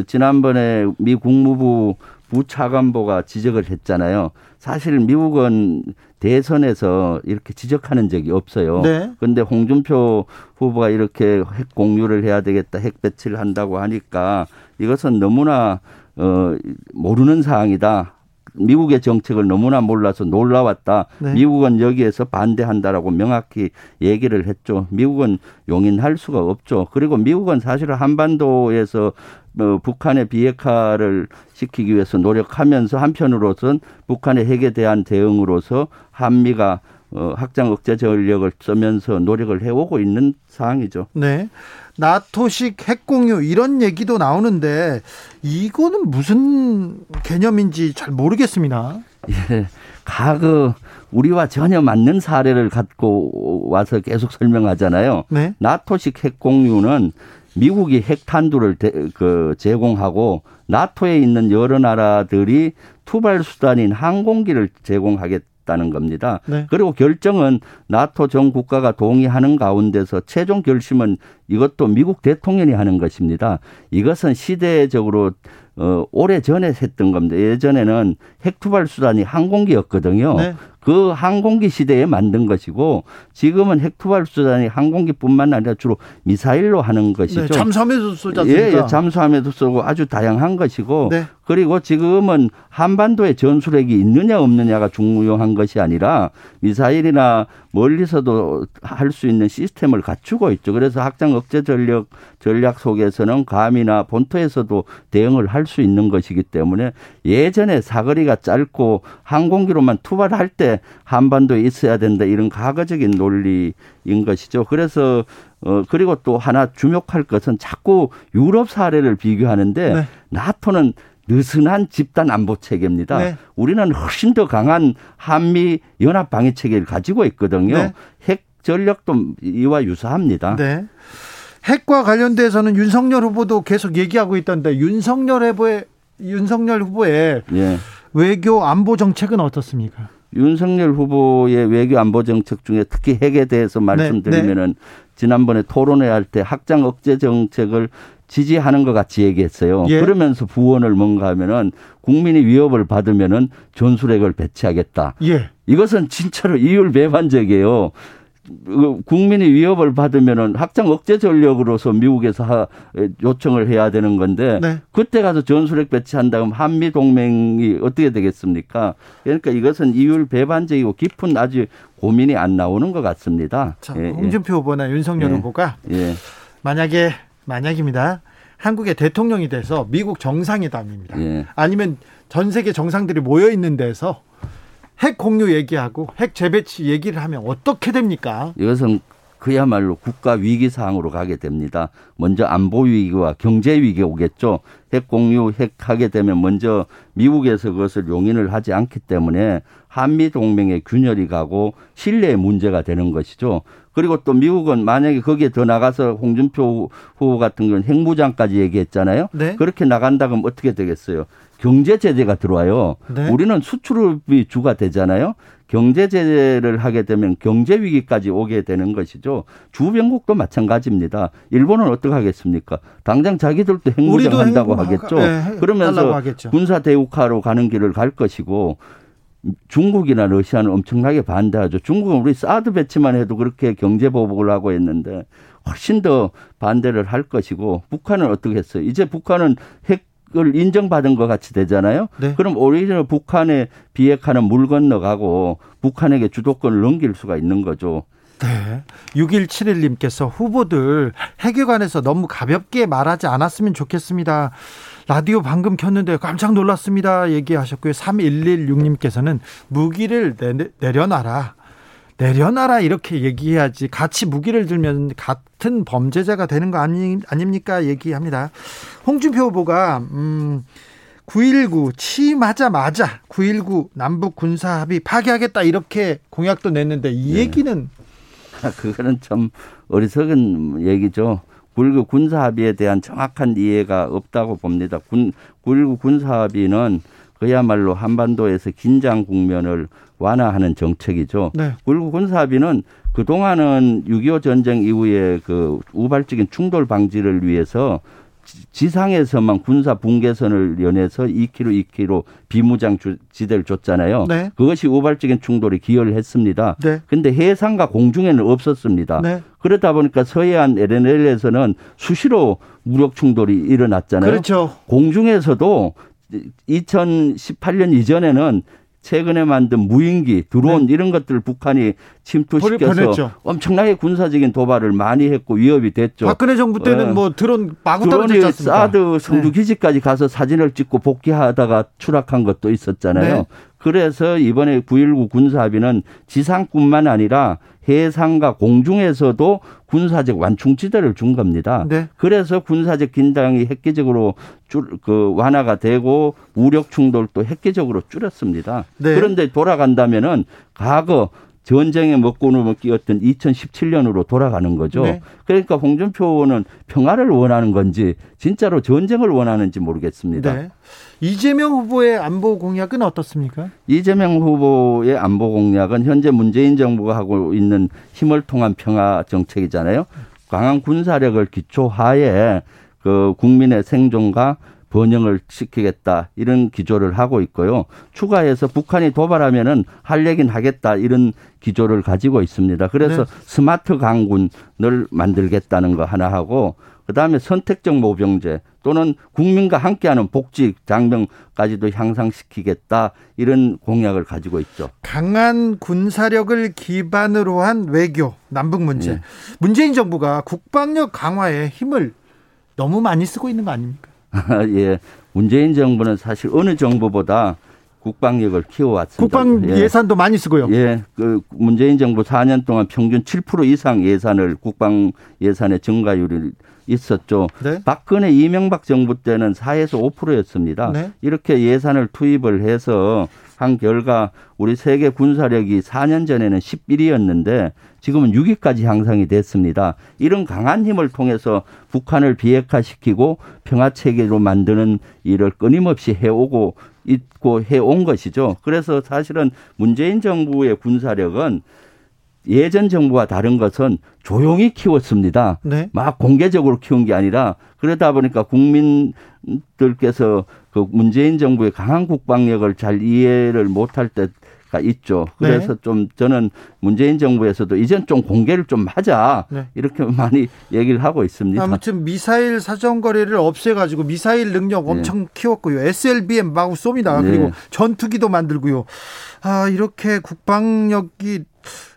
지난번에 미 국무부 부차관보가 지적을 했잖아요. 사실 미국은 대선에서 이렇게 지적하는 적이 없어요. 네. 근데 홍준표 후보가 이렇게 핵 공유를 해야 되겠다, 핵 배치를 한다고 하니까 이것은 너무나 어 모르는 사항이다. 미국의 정책을 너무나 몰라서 놀라웠다. 네. 미국은 여기에서 반대한다라고 명확히 얘기를 했죠. 미국은 용인할 수가 없죠. 그리고 미국은 사실 한반도에서 어, 북한의 비핵화를 시키기 위해서 노력하면서 한편으로선 북한의 핵에 대한 대응으로서 한미가 어, 확장 억제 전력을 쓰면서 노력을 해오고 있는 상황이죠. 네. 나토식 핵 공유 이런 얘기도 나오는데 이거는 무슨 개념인지 잘 모르겠습니다. 예, 과거 우리와 전혀 맞는 사례를 갖고 와서 계속 설명하잖아요. 네. 나토식 핵 공유는 미국이 핵탄두를 대, 그 제공하고 나토에 있는 여러 나라들이 투발 수단인 항공기를 제공하 겠다는 겁니다. 네. 그리고 결정은 나토 전 국가가 동의하는 가운데서 최종 결심은 이것도 미국 대통령이 하는 것입니다. 이것은 시대적으로 어, 오래 전에 했던 겁니다. 예전에는 핵투발 수단이 항공기였거든요. 네. 그 항공기 시대에 만든 것이고 지금은 핵투발 수단이 항공기뿐만 아니라 주로 미사일로 하는 것이죠. 네, 잠수함에도 쏘지 않습니까? 예, 예, 잠수함에도 쏘고 아주 다양한 것이고 네. 그리고 지금은 한반도에 전술핵이 있느냐 없느냐가 중요한 것이 아니라 미사일이나 멀리서도 할 수 있는 시스템을 갖추고 있죠. 그래서 확장 억제 전력 전략 속에서는 감이나 본토에서도 대응을 할 수 있는 것이기 때문에 예전에 사거리가 짧고 항공기로만 투발할 때 한반도에 있어야 된다 이런 과거적인 논리인 것이죠. 그래서 어 그리고 또 하나 주목할 것은 자꾸 유럽 사례를 비교하는데 네. 나토는 느슨한 집단 안보 체계입니다. 네. 우리는 훨씬 더 강한 한미 연합 방위 체계를 가지고 있거든요. 네. 핵 전력도 이와 유사합니다. 네. 핵과 관련돼서는 윤석열 후보도 계속 얘기하고 있던데 윤석열 후보의 윤석열 후보의 예. 외교 안보 정책은 어떻습니까? 윤석열 후보의 외교 안보 정책 중에 특히 핵에 대해서 말씀드리면은 지난번에 토론회 할때 확장 억제 정책을 지지하는 것 같이 얘기했어요. 예. 그러면서 부원을 뭔가 하면은 국민이 위협을 받으면은 전술핵을 배치하겠다. 예. 이것은 진짜로 이율 배반적이에요. 그 국민이 위협을 받으면은 확장 억제 전력으로서 미국에서 하, 요청을 해야 되는 건데 네. 그때 가서 전술핵 배치한다면 한미 동맹이 어떻게 되겠습니까? 그러니까 이것은 이율 배반적이고 깊은 아주 고민이 안 나오는 것 같습니다. 자, 예, 예. 홍준표 후보나 윤석열 예. 후보가 예. 만약에 만약입니다. 한국의 대통령이 돼서 미국 정상회담입니다. 예. 아니면 전 세계 정상들이 모여 있는 데서 핵 공유 얘기하고 핵 재배치 얘기를 하면 어떻게 됩니까? 이것은 그야말로 국가 위기 상황으로 가게 됩니다. 먼저 안보 위기와 경제 위기가 오겠죠. 핵 공유, 핵 하게 되면 먼저 미국에서 그것을 용인을 하지 않기 때문에 한미 동맹의 균열이 가고 신뢰의 문제가 되는 것이죠. 그리고 또 미국은 만약에 거기에 더 나가서 홍준표 후보 같은 경우는 핵무장까지 얘기했잖아요. 네. 그렇게 나간다 그러면 어떻게 되겠어요? 경제 제재가 들어와요. 네. 우리는 수출이 주가 되잖아요. 경제 제재를 하게 되면 경제 위기까지 오게 되는 것이죠. 주변국도 마찬가지입니다. 일본은 어떻게 하겠습니까? 당장 자기들도 우리도 핵무장 한다고 핵무- 하겠죠. 예, 하려고 그러면서 하겠죠. 군사 대국화로 가는 길을 갈 것이고 중국이나 러시아는 엄청나게 반대하죠. 중국은 우리 사드 배치만 해도 그렇게 경제 보복을 하고 있는데 훨씬 더 반대를 할 것이고 북한은 어떻게 했어요? 이제 북한은 핵을 인정받은 것 같이 되잖아요. 네. 그럼 오히려 북한의 비핵화는 물 건너가고 북한에게 주도권을 넘길 수가 있는 거죠. 네. 6171님께서 후보들 핵에 관해서 너무 가볍게 말하지 않았으면 좋겠습니다. 라디오 방금 켰는데 깜짝 놀랐습니다. 얘기하셨고요. 3116님께서는 무기를 내, 내려놔라. 내려놔라 이렇게 얘기해야지 같이 무기를 들면 같은 범죄자가 되는 거 아니, 아닙니까 얘기합니다. 홍준표 후보가 음, 9.19 취임하자마자 9.19 남북 군사 합의 파기하겠다 이렇게 공약도 냈는데 이 네. 얘기는 그거는 참 어리석은 얘기죠. 9.19 군사합의에 대한 정확한 이해가 없다고 봅니다. 군, 9.19 군사합의는 그야말로 한반도에서 긴장 국면을 완화하는 정책이죠. 네. 9.19 군사합의는 그동안은 6.25 전쟁 이후에 그 우발적인 충돌 방지를 위해서 지- 지상에서만 군사 분계선을 연해서 2km, 2km 비무장 주- 지대를 줬잖아요. 네. 그것이 우발적인 충돌에 기여를 했습니다. 네. 근데 해상과 공중에는 없었습니다. 네. 그러다 보니까 서해안 LNL에서는 수시로 무력 충돌이 일어났잖아요. 그렇죠. 공중에서도 2018년 이전에는 최근에 만든 무인기, 드론 이런 것들을 북한이 침투시켜서. 엄청나게 군사적인 도발을 많이 했고 위협이 됐죠. 박근혜 정부 때는 네. 뭐 드론 마구 떨어졌지? 사드 성주 네. 기지까지 가서 사진을 찍고 복귀하다가 추락한 것도 있었잖아요. 네. 그래서 이번에 9.19 군사합의는 지상뿐만 아니라 해상과 공중에서도 군사적 완충지대를 준 겁니다. 네. 그래서 군사적 긴장이 획기적으로 줄, 그 완화가 되고 무력 충돌도 획기적으로 줄였습니다. 네. 그런데 돌아간다면은 과거 전쟁에 먹고는 끼었던 2017년으로 돌아가는 거죠. 네. 그러니까 홍준표 의원은 평화를 원하는 건지 진짜로 전쟁을 원하는지 모르겠습니다. 네. 이재명 후보의 안보 공약은 어떻습니까? 이재명 후보의 안보 공약은 현재 문재인 정부가 하고 있는 힘을 통한 평화 정책이잖아요. 강한 군사력을 기초하에 그 국민의 생존과 번영을 시키겠다 이런 기조를 하고 있고요. 추가해서 북한이 도발하면은 할 얘기는 하겠다 이런 기조를 가지고 있습니다. 그래서 네. 스마트 강군을 만들겠다는 거 하나 하고 그다음에 선택적 모병제 또는 국민과 함께하는 복지 장병까지도 향상시키겠다 이런 공약을 가지고 있죠. 강한 군사력을 기반으로 한 외교 남북 문제. 네. 문재인 정부가 국방력 강화에 힘을 너무 많이 쓰고 있는 거 아닙니까? *laughs* 예. 문재인 정부는 사실 어느 정부보다 국방력을 키워왔습니다. 국방 예. 산도 많이 쓰고요. 예. 그 문재인 정부 4년 동안 평균 7% 이상 예산을 국방 예산의 증가율이 있었죠. 네. 박근혜 이명박 정부 때는 4에서 5%였습니다. 네. 이렇게 예산을 투입을 해서 한 결과 우리 세계 군사력이 4년 전에는 11위였는데 지금은 6위까지 향상이 됐습니다. 이런 강한 힘을 통해서 북한을 비핵화시키고 평화 체계로 만드는 일을 끊임없이 해오고 있고 해온 것이죠. 그래서 사실은 문재인 정부의 군사력은 예전 정부와 다른 것은 조용히 키웠습니다. 네. 막 공개적으로 키운 게 아니라 그러다 보니까 국민들께서 그 문재인 정부의 강한 국방력을 잘 이해를 못할 때 가 있죠. 그래서 네. 좀 저는 문재인 정부에서도 이젠 좀 공개를 좀 하자 네. 이렇게 *laughs* 많이 얘기를 하고 있습니다. 아무튼 미사일 사정거리를 없애가지고 미사일 능력 네. 엄청 네. 키웠고요. SLBM 마구 쏩니다. 네. 그리고 전투기도 만들고요. 아 이렇게 국방력이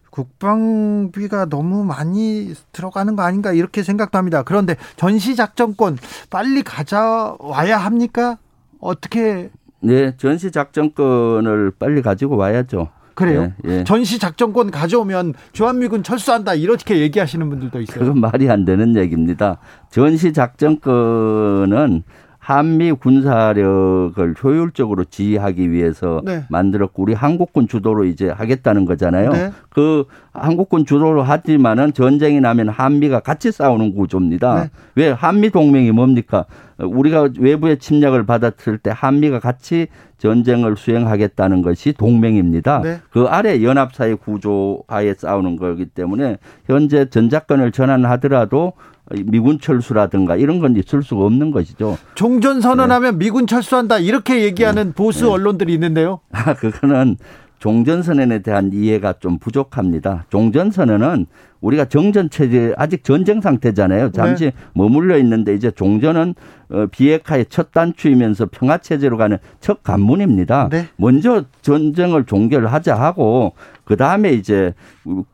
국방비가 너무 많이 들어가는 거 아닌가 이렇게 생각도 합니다. 그런데 전시 작전권 빨리 가져와야 합니까? 어떻게? 네, 전시 작전권을 빨리 가지고 와야죠. 그래요? 예, 예. 전시 작전권 가져오면 주한미군 철수한다 이렇게 얘기하시는 분들도 있어요. 그건 말이 안 되는 얘기입니다. 전시 작전권은 한미 군사력을 효율적으로 지휘하기 위해서 네. 만들었고 우리 한국군 주도로 이제 하겠다는 거잖아요. 네. 그 한국군 주도로 하지만은 전쟁이 나면 한미가 같이 싸우는 구조입니다. 네. 왜 한미 동맹이 뭡니까? 우리가 외부의 침략을 받았을 때 한미가 같이 전쟁을 수행하겠다는 것이 동맹입니다. 네. 그 아래 연합사의 구조하에 싸우는 거기 때문에 현재 전작권을 전환하더라도 미군 철수라든가 이런 건 있을 수가 없는 것이죠. 종전 선언하면 네. 미군 철수한다 이렇게 얘기하는 네. 보수 네. 언론들이 있는데요. *laughs* 아, 그거는 종전 선언에 대한 이해가 좀 부족합니다. 종전 선언은 우리가 정전 체제 아직 전쟁 상태잖아요. 잠시 네. 머물러 있는데 이제 종전은 어, 비핵화의 첫 단추이면서 평화 체제로 가는 첫 관문입니다. 네. 먼저 전쟁을 종결하자 하고 그 다음에 이제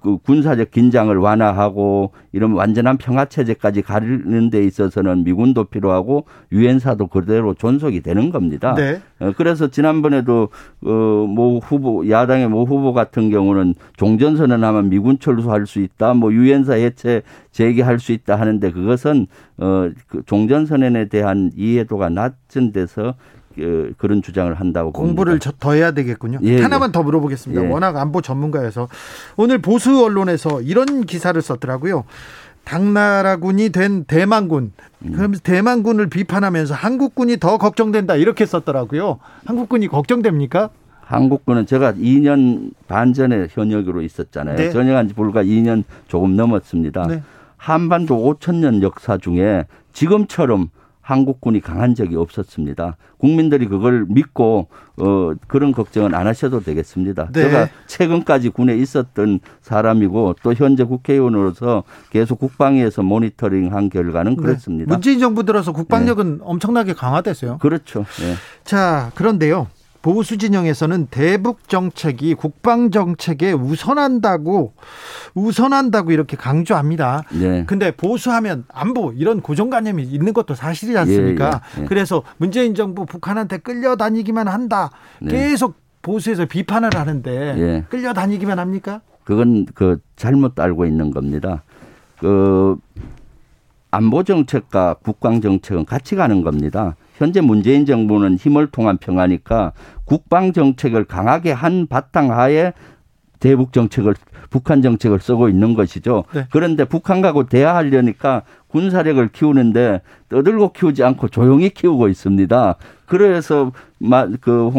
그 군사적 긴장을 완화하고 이런 완전한 평화 체제까지 가는 데 있어서는 미군도 필요하고 유엔사도 그대로 존속이 되는 겁니다. 네. 어, 그래서 지난번에도 어모 후보 야당의 모 후보 같은 경우는 종전 선언하면 미군 철수할 수 있다, 뭐 유엔사 해체 제기할 수 있다 하는데 그것은 어그 종전 선언에 대한 이해도가 낮은 데서 그, 그런 주장을 한다고 공부를 봅니다. 더 해야 되겠군요. 예, 하나만 예. 더 물어보겠습니다. 예. 워낙 안보 전문가여서 오늘 보수 언론에서 이런 기사를 썼더라고요. 당나라군이 된 대만군. 음. 그럼 대만군을 비판하면서 한국군이 더 걱정된다 이렇게 썼더라고요. 한국군이 걱정됩니까? 한국군은 제가 2년 반 전에 현역으로 있었잖아요. 네. 전역한 지 불과 2년 조금 넘었습니다. 네. 한반도 5천 년 역사 중에 지금처럼 한국군이 강한 적이 없었습니다. 국민들이 그걸 믿고 어 그런 걱정은 안 하셔도 되겠습니다. 네. 제가 최근까지 군에 있었던 사람이고 또 현재 국회의원으로서 계속 국방위에서 모니터링한 결과는 네. 그렇습니다. 문재인 정부 들어서 국방력은 네. 엄청나게 강화됐어요. 그렇죠. 네. 자 그런데요. 보수 진영에서는 대북 정책이 국방 정책에 우선한다고 우선한다고 이렇게 강조합니다. 네. 근데 보수하면 안보 이런 고정관념이 있는 것도 사실이지 않습니까? 예, 예, 예. 그래서 문재인 정부 북한한테 끌려다니기만 한다. 네. 계속 보수에서 비판을 하는데 예. 끌려다니기만 합니까? 그건 그 잘못 알고 있는 겁니다. 그 안보 정책과 국방 정책은 같이 가는 겁니다. 현재 문재인 정부는 힘을 통한 평화니까 국방 정책을 강하게 한 바탕 하에 대북 정책을 북한 정책을 쓰고 있는 것이죠. 네. 그런데 북한하고 대화하려니까 군사력을 키우는데 떠들고 키우지 않고 조용히 키우고 있습니다. 그래서 그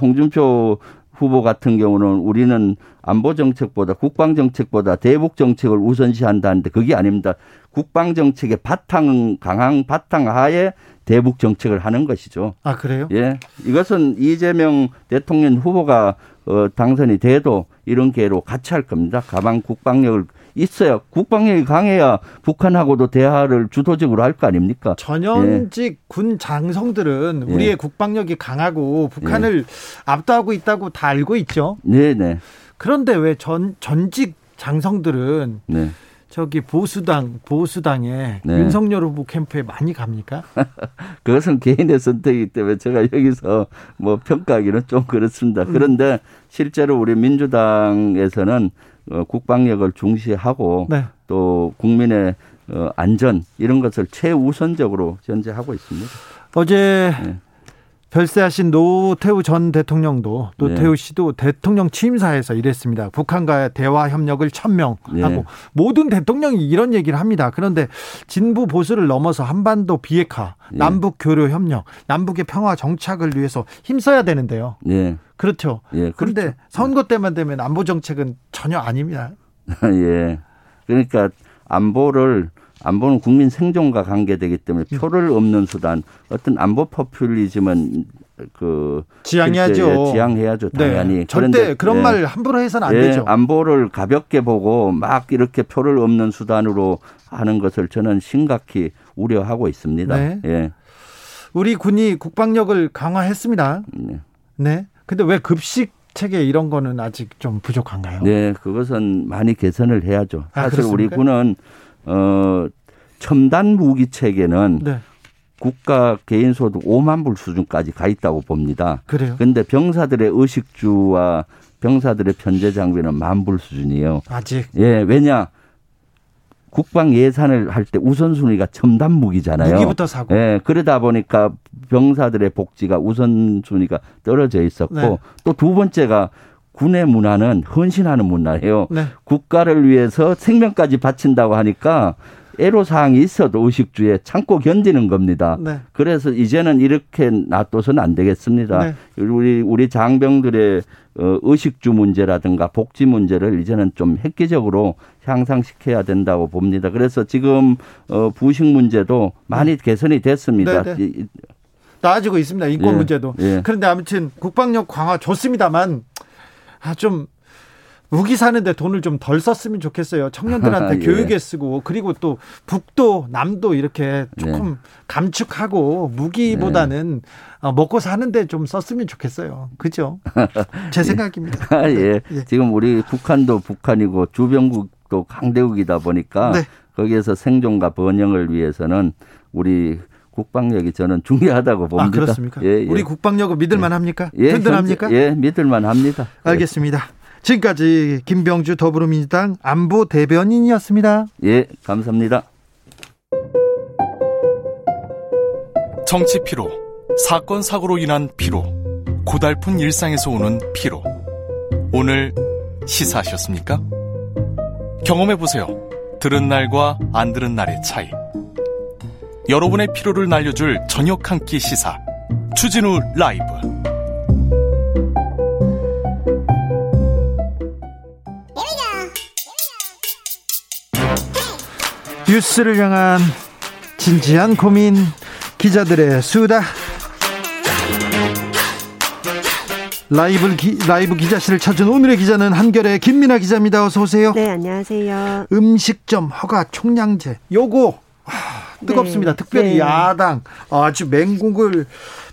홍준표 후보 같은 경우는 우리는 안보 정책보다 국방 정책보다 대북 정책을 우선시한다는데 그게 아닙니다. 국방 정책의 바탕 강한 바탕 하에 대북 정책을 하는 것이죠. 아 그래요? 예, 이것은 이재명 대통령 후보가 어, 당선이 돼도 이런 계로 같이 할 겁니다. 가방 국방력을 있어야 국방력이 강해야 북한하고도 대화를 주도적으로 할 거 아닙니까? 전현직 예. 군 장성들은 우리의 예. 국방력이 강하고 북한을 예. 압도하고 있다고 다 알고 있죠. 네, 네. 그런데 왜 전 전직 장성들은 네. 저기 보수당 보수당에 네. 윤석열 후보 캠프에 많이 갑니까? *laughs* 그것은 개인의 선택이기 때문에 제가 여기서 뭐 평가하기는 좀 그렇습니다. 음. 그런데 실제로 우리 민주당에서는 어, 국방력을 중시하고 네. 또 국민의 어, 안전 이런 것을 최우선적으로 현재 하고 있습니다. 어제 네. 별세하신 노태우 전 대통령도 노태우 네. 씨도 대통령 취임사에서 이랬습니다. 북한과의 대화 협력을 천명하고 네. 모든 대통령이 이런 얘기를 합니다. 그런데 진보 보수를 넘어서 한반도 비핵화, 네. 남북 교류 협력, 남북의 평화 정착을 위해서 힘써야 되는데요. 네. 그렇죠. 예, 그런데 그렇죠. 선거 때만 되면 안보 정책은 전혀 아닙니다. *laughs* 예. 그러니까 안보를 안보는 국민 생존과 관계되기 때문에 음. 표를 없는 수단 어떤 안보 포퓰리즘은 그 지향해야죠. 지향해야죠. 네. 당연히. 네. 절대 그런 예. 말 함부로 해서는 안 예. 되죠. 안보를 가볍게 보고 막 이렇게 표를 없는 수단으로 하는 것을 저는 심각히 우려하고 있습니다. 네. 예. 우리 군이 국방력을 강화했습니다. 네. 네. 근데 왜 급식 체계 이런 거는 아직 좀 부족한가요? 네, 그것은 많이 개선을 해야죠. 아, 사실 그렇습니까? 우리 군은 어 첨단 무기 체계는 네. 국가 개인 소득 5만 불 수준까지 가 있다고 봅니다. 그래요? 근데 병사들의 의식주와 병사들의 편제 장비는 만 불 수준이에요. 아직. 예, 왜냐? 국방 예산을 할 때 우선순위가 첨단 무기잖아요. 무기부터 사고. 예, 그러다 보니까 병사들의 복지가 우선순위가 떨어져 있었고 네. 또두 번째가 군의 문화는 헌신하는 문화예요. 네. 국가를 위해서 생명까지 바친다고 하니까 애로사항이 있어도 의식주에 참고 견디는 겁니다. 네. 그래서 이제는 이렇게 놔둬서는 안 되겠습니다. 네. 우리, 우리 장병들의 어, 의식주 문제라든가 복지 문제를 이제는 좀 획기적으로 향상시켜야 된다고 봅니다. 그래서 지금 어, 부식 문제도 많이 네. 개선이 됐습니다. 네, 네. 나아지고 있습니다. 인권 예, 문제도. 예. 그런데 아무튼 국방력 강화 좋습니다만 아, 좀 무기 사는데 돈을 좀 덜 썼으면 좋겠어요. 청년들한테 *laughs* 예. 교육에 쓰고 그리고 또 북도 남도 이렇게 조금 네. 감축하고 무기보다는 네. 먹고 사는데 좀 썼으면 좋겠어요. 그죠? *laughs* 제 예. 생각입니다. 아, 예. 예. 지금 우리 북한도 북한이고 주변국도 강대국이다 보니까 네. 거기에서 생존과 번영을 위해서는 우리 국방력이 저는 중요하다고 아, 봅니다. 아, 그렇습니까? 예, 예. 우리 국방력은 믿을만 합니까? 예, 든든합니까? 예, 믿을만 합니다. 알겠습니다. 지금까지 김병주 더불어민주당 안보 대변인이었습니다. 예, 감사합니다. 정치 피로, 사건 사고로 인한 피로, 고달픈 일상에서 오는 피로. 오늘 시사하셨습니까? 경험해 보세요. 들은 날과 안 들은 날의 차이. 여러분의 피로를 날려줄 저녁 한 끼 시사 추진우 라이브 뉴스를 향한 진지한 고민 기자들의 수다 라이브 기, 라이브 기자실을 찾은 오늘의 기자는 한결의 김민아 기자입니다. 어서 오세요. 네, 안녕하세요. 음식점 허가 총량제 요거 뜨겁습니다. 네. 특별히 네. 야당 아주 맹공을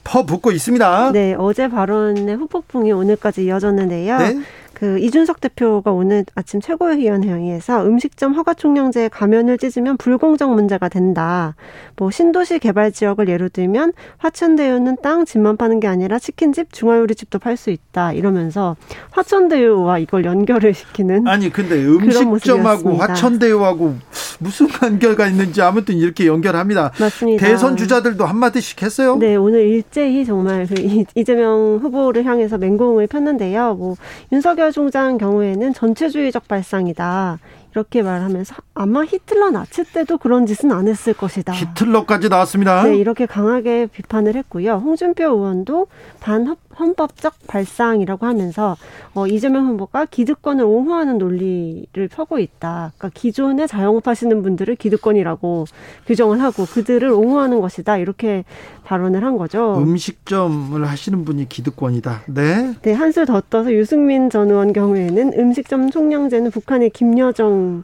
퍼붓고 있습니다. 네, 어제 발언의 후폭풍이 오늘까지 이어졌는데요. 네? 그 이준석 대표가 오늘 아침 최고위원회의에서 음식점 허가 총량제에 가면을 찢으면 불공정 문제가 된다. 뭐 신도시 개발 지역을 예로 들면 화천대유는 땅 집만 파는 게 아니라 치킨집, 중화요리집도 팔 수 있다. 이러면서 화천대유와 이걸 연결을 시키는 아니 근데 음식점하고 화천대유하고 무슨 관계가 있는지 아무튼 이렇게 연결합니다. 맞습니다. 대선 주자들도 한마디씩 했어요? 네, 오늘 일제히 정말 그 이재명 후보를 향해서 맹공을 폈는데요. 뭐 윤석열 총장 경우에는 전체주의적 발상이다. 이렇게 말하면서 아마 히틀러 나치 때도 그런 짓은 안 했을 것이다. 히틀러까지 나왔습니다. 네, 이렇게 강하게 비판을 했고요. 홍준표 의원도 반 헌법적 발상이라고 하면서 어, 이재명 후보가 기득권을 옹호하는 논리를 펴고 있다. 그러니까 기존에 자영업하시는 분들을 기득권이라고 규정을 하고 그들을 옹호하는 것이다. 이렇게 발언을 한 거죠. 음식점을 하시는 분이 기득권이다. 네. 네, 한술 더 떠서 유승민 전 의원 경우에는 음식점 총량제는 북한의 김여정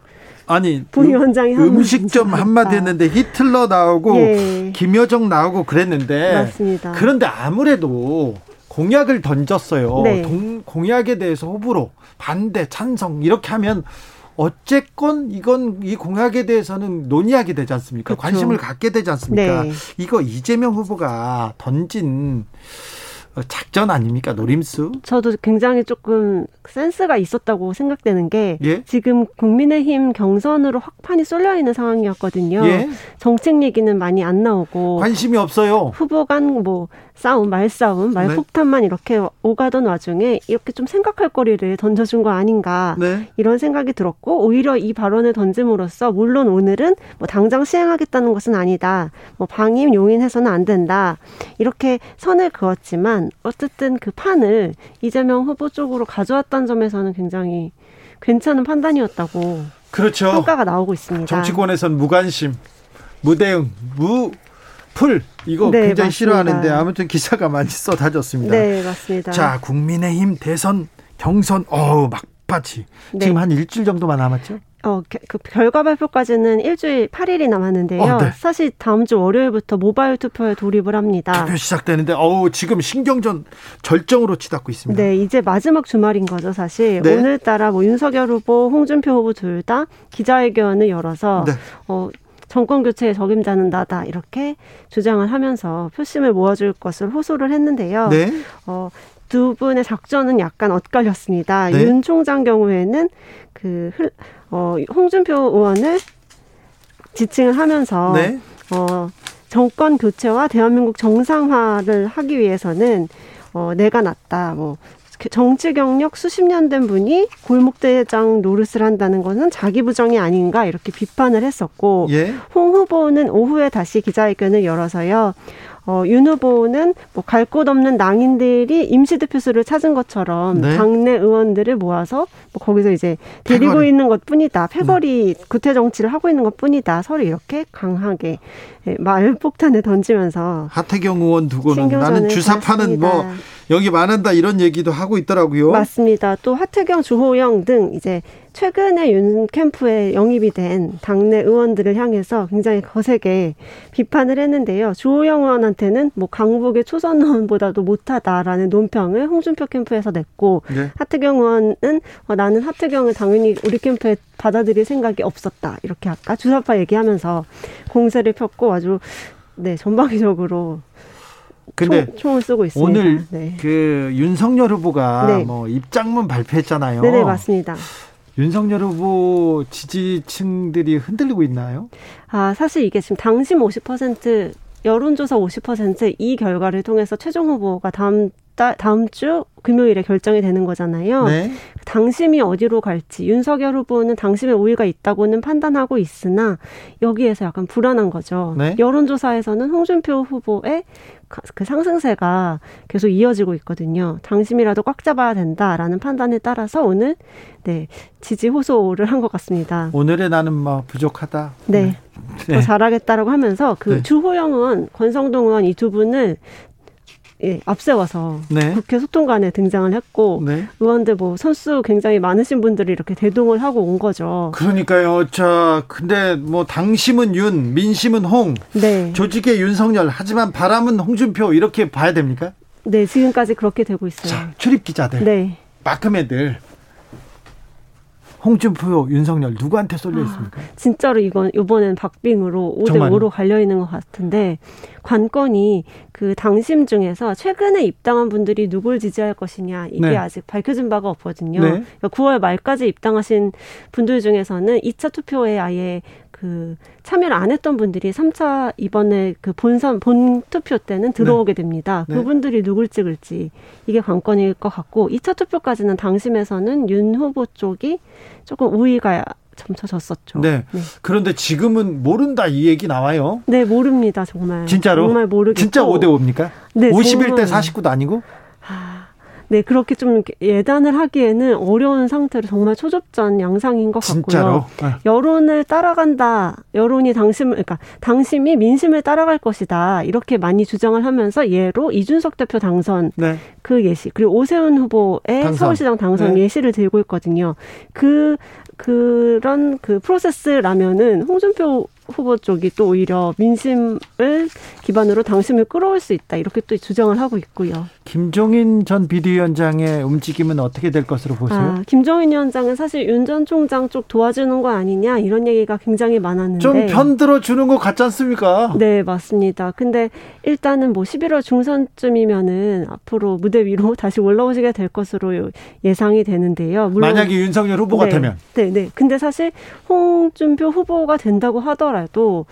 아니 부위원장이 음, 음식점 한마디 했는데 히틀러 나오고 예. 김여정 나오고 그랬는데 맞습니다. 그런데 아무래도 공약을 던졌어요. 네. 동, 공약에 대해서 호불호, 반대, 찬성 이렇게 하면 어쨌건 이건 이 공약에 대해서는 논의하게 되지 않습니까? 그렇죠. 관심을 갖게 되지 않습니까? 네. 이거 이재명 후보가 던진 작전 아닙니까 노림수? 저도 굉장히 조금 센스가 있었다고 생각되는 게 예? 지금 국민의힘 경선으로 확판이 쏠려 있는 상황이었거든요. 예? 정책 얘기는 많이 안 나오고 관심이 없어요. 후보 간 뭐 싸움, 말싸움, 말폭탄만 네. 이렇게 오가던 와중에 이렇게 좀 생각할 거리를 던져준 거 아닌가 네. 이런 생각이 들었고 오히려 이 발언을 던짐으로써 물론 오늘은 뭐 당장 시행하겠다는 것은 아니다. 뭐 방임 용인해서는 안 된다. 이렇게 선을 그었지만 어쨌든 그 판을 이재명 후보 쪽으로 가져왔다는 점에서는 굉장히 괜찮은 판단이었다고 그렇죠. 평가가 나오고 있습니다. 정치권에선 무관심, 무대응, 무 풀 이거 네, 굉장히 맞습니다. 싫어하는데 아무튼 기사가 많이 쏟아졌습니다. 네, 맞습니다. 자, 국민의힘 대선 경선 어우 막바지. 네. 지금 한 일주일 정도만 남았죠? 어, 그 결과 발표까지는 일주일 8일이 남았는데요. 어, 네. 사실 다음 주 월요일부터 모바일 투표에 돌입을 합니다. 투표 시작되는데, 어우, 지금 신경전 절정으로 치닫고 있습니다. 네, 이제 마지막 주말인 거죠, 사실. 네. 오늘따라 뭐 윤석열 후보, 홍준표 후보 둘 다 기자회견을 열어서, 네. 어, 정권 교체의 적임자는 나다 이렇게 주장을 하면서 표심을 모아줄 것을 호소를 했는데요. 네. 어, 두 분의 작전은 약간 엇갈렸습니다. 네. 윤 총장 경우에는 그 어, 홍준표 의원을 지칭을 하면서 네. 어, 정권 교체와 대한민국 정상화를 하기 위해서는 어, 내가 낫다. 뭐 정치 경력 수십 년 된 분이 골목대장 노릇을 한다는 것은 자기 부정이 아닌가 이렇게 비판을 했었고 예? 홍 후보는 오후에 다시 기자회견을 열어서요. 어, 윤 후보는 뭐 갈 곳 없는 낭인들이 임시대표수를 찾은 것처럼 네. 당내 의원들을 모아서 뭐 거기서 이제 데리고 패거리. 있는 것 뿐이다. 패거리 네. 구태 정치를 하고 있는 것 뿐이다. 서로 이렇게 강하게 예, 말폭탄을 던지면서 하태경 의원 두고는 나는 주사파는 뭐 여기 많은다 이런 얘기도 하고 있더라고요. 맞습니다. 또 하태경, 주호영 등 이제 최근에 윤 캠프에 영입이 된 당내 의원들을 향해서 굉장히 거세게 비판을 했는데요. 주호영 의원한테는 뭐 강북의 초선 의원보다도 못하다라는 논평을 홍준표 캠프에서 냈고 네. 하태경 의원은 어, 나는 하태경을 당연히 우리 캠프에 받아들일 생각이 없었다. 이렇게 아까 주사파 얘기하면서 공세를 폈고 아주 네 전방위적으로 근데 총, 을 쓰고 있습니다. 오늘 네. 그 윤석열 후보가 네. 뭐 입장문 발표했잖아요. 네네 맞습니다. 윤석열 후보 지지층들이 흔들리고 있나요? 아 사실 이게 지금 당심 50% 여론조사 50%이 결과를 통해서 최종 후보가 다음 달 다음 주 금요일에 결정이 되는 거잖아요. 네. 당심이 어디로 갈지 윤석열 후보는 당심에 우위가 있다고는 판단하고 있으나 여기에서 약간 불안한 거죠. 네. 여론조사에서는 홍준표 후보의 그 상승세가 계속 이어지고 있거든요. 당심이라도 꽉 잡아야 된다라는 판단에 따라서 오늘 네 지지 호소를 한 것 같습니다. 오늘의 나는 뭐 부족하다. 네. 네. 더 잘하겠다라고 하면서 그 네. 주호영 의원, 권성동 의원 이 두 분을 예, 앞세워서 네. 국회 소통관에 등장을 했고 네. 의원들 뭐 선수 굉장히 많으신 분들이 이렇게 대동을 하고 온 거죠. 그러니까요. 자, 근데 뭐 당심은 윤, 민심은 홍, 네. 조직의 윤석열, 하지만 바람은 홍준표 이렇게 봐야 됩니까? 네, 지금까지 그렇게 되고 있어요. 자, 출입 기자들, 네. 마크맨들 홍준표, 윤석열 누구한테 쏠려 있습니까? 아, 진짜로 이건 이번엔 박빙으로 5대 5로 갈려 있는 것 같은데 관건이 그 당심 중에서 최근에 입당한 분들이 누굴 지지할 것이냐 이게 네. 아직 밝혀진 바가 없거든요. 네. 그러니까 9월 말까지 입당하신 분들 중에서는 2차 투표에 아예 그 참여를 안 했던 분들이 3차 이번에 그 본선 본 투표 때는 들어오게 네. 됩니다. 네. 그분들이 누굴 찍을지 이게 관건일 것 같고 2차 투표까지는 당심에서는 윤 후보 쪽이 조금 우위가 점쳐졌었죠. 네. 네. 그런데 지금은 모른다 이 얘기 나와요. 네, 모릅니다. 정말. 진짜로? 정말 모르겠고. 진짜 5대 5입니까? 네. 51대 49도 아니고? 아, 네, 그렇게 좀 예단을 하기에는 어려운 상태로 정말 초접전 양상인 것? 같고요. 네. 여론을 따라간다. 여론이 당심을 그러니까 당심이 민심을 따라갈 것이다. 이렇게 많이 주장을 하면서 예로 이준석 대표 당선 네. 그 예시 그리고 오세훈 후보의 당선. 서울시장 당선 네. 예시를 들고 있거든요. 그 그런 그 프로세스라면은 홍준표 후보 쪽이 또 오히려 민심을 기반으로 당심을 끌어올 수 있다 이렇게 또 주장을 하고 있고요. 김종인 전 비대위원장의 움직임은 어떻게 될 것으로 보세요? 아, 김종인 위원장은 사실 윤 전 총장 쪽 도와주는 거 아니냐 이런 얘기가 굉장히 많았는데 좀 편들어 주는 거 같지 않습니까? 네 맞습니다. 근데 일단은 뭐 11월 중선쯤이면은 앞으로 무대 위로 *laughs* 다시 올라오시게 될 것으로 예상이 되는데요. 만약에 윤석열 후보가 네, 되면 네, 네. 근데 사실 홍준표 후보가 된다고 하더라도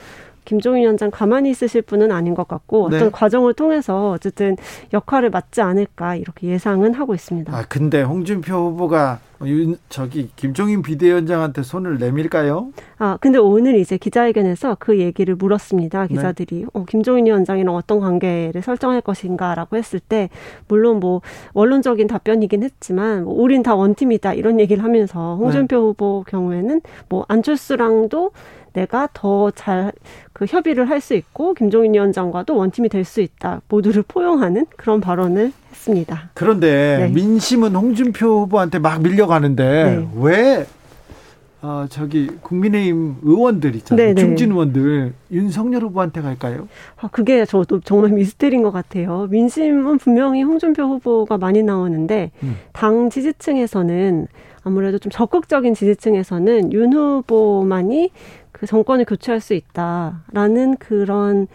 김종인 위원장 가만히 있으실 분은 아닌 것 같고 네. 어떤 과정을 통해서 어쨌든 역할을 맡지 않을까 이렇게 예상은 하고 있습니다. 아 근데 홍준표 후보가 윤, 저기 김종인 비대위원장한테 손을 내밀까요? 아 근데 오늘 이제 기자회견에서 그 얘기를 물었습니다. 기자들이 네. 어, 김종인 위원장이랑 어떤 관계를 설정할 것인가라고 했을 때 물론 뭐 원론적인 답변이긴 했지만 뭐 우린 다 원팀이다 이런 얘기를 하면서 홍준표 네. 후보 경우에는 뭐 안철수랑도 내가 더 잘 그 협의를 할 수 있고 김종인 위원장과도 원팀이 될 수 있다. 모두를 포용하는 그런 발언을 했습니다. 그런데 네. 민심은 홍준표 후보한테 막 밀려가는데 네. 왜 어, 저기 국민의힘 의원들 있잖아요. 네네. 중진 의원들 윤석열 후보한테 갈까요? 아, 그게 저도 정말 미스터리인 것 같아요. 민심은 분명히 홍준표 후보가 많이 나오는데 음. 당 지지층에서는 아무래도 좀 적극적인 지지층에서는 윤 후보만이 그 정권을 교체할 수 있다라는 그런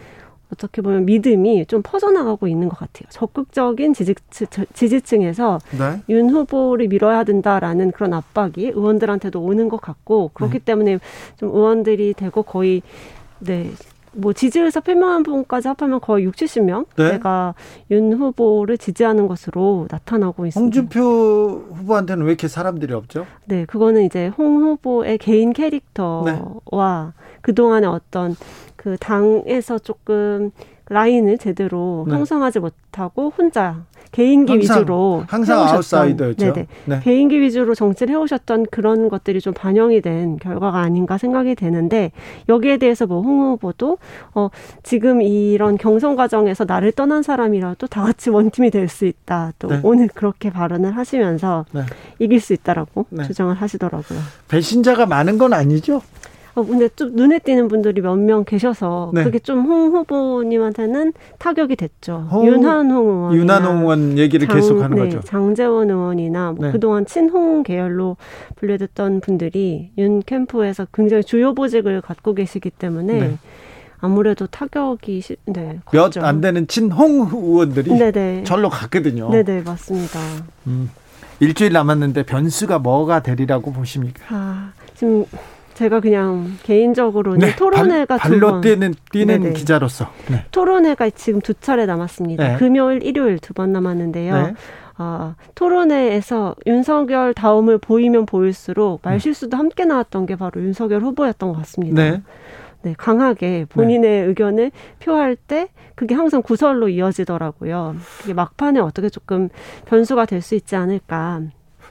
어떻게 보면 믿음이 좀 퍼져나가고 있는 것 같아요. 적극적인 지지층, 지지층에서 네. 윤 후보를 밀어야 된다라는 그런 압박이 의원들한테도 오는 것 같고 그렇기 네. 때문에 좀 의원들이 되고 거의 네. 뭐 지지의사 표명한 분까지 합하면 거의 6, 70명 네. 내가 윤 후보를 지지하는 것으로 나타나고 있습니다. 홍준표 후보한테는 왜 이렇게 사람들이 없죠? 네, 그거는 이제 홍 후보의 개인 캐릭터와 네. 그동안의 어떤 그 당에서 조금 라인을 제대로 네. 형성하지 못하고 혼자 개인기 항상, 위주로 항상 해오셨던, 아웃사이더였죠. 네네. 네. 개인기 위주로 정치를 해오셨던 그런 것들이 좀 반영이 된 결과가 아닌가 생각이 되는데 여기에 대해서 뭐 홍 후보도 어 지금 이런 경선 과정에서 나를 떠난 사람이라도 다 같이 원팀이 될 수 있다. 또 네. 오늘 그렇게 발언을 하시면서 네. 이길 수 있다라고 네. 주장을 하시더라고요. 배신자가 많은 건 아니죠? 어, 근데 좀 눈에 띄는 분들이 몇 명 계셔서 네. 그게 좀 홍 후보님한테는 타격이 됐죠. 홍, 윤한홍 의원. 윤한홍 의원 얘기를 장, 계속 하는 네, 거죠. 장재원 의원이나 뭐 네. 그동안 친홍 계열로 분류됐던 분들이 윤 캠프에서 굉장히 주요 보직을 갖고 계시기 때문에 네. 아무래도 타격이 네, 몇 안 되는 친홍 의원들이 네네. 절로 갔거든요. 네네 맞습니다. 음, 일주일 남았는데 변수가 뭐가 되리라고 보십니까? 아, 지금 제가 그냥 개인적으로는 네, 토론회가 발, 로 뛰는 뛰는 네네. 기자로서 네. 토론회가 지금 두 차례 남았습니다. 네. 금요일, 일요일 두 번 남았는데요. 네. 아, 토론회에서 윤석열 다음을 보이면 보일수록 말실수도 함께 나왔던 게 바로 윤석열 후보였던 것 같습니다. 네. 네, 강하게 본인의 네. 의견을 표할 때 그게 항상 구설로 이어지더라고요. 그게 막판에 어떻게 조금 변수가 될 수 있지 않을까.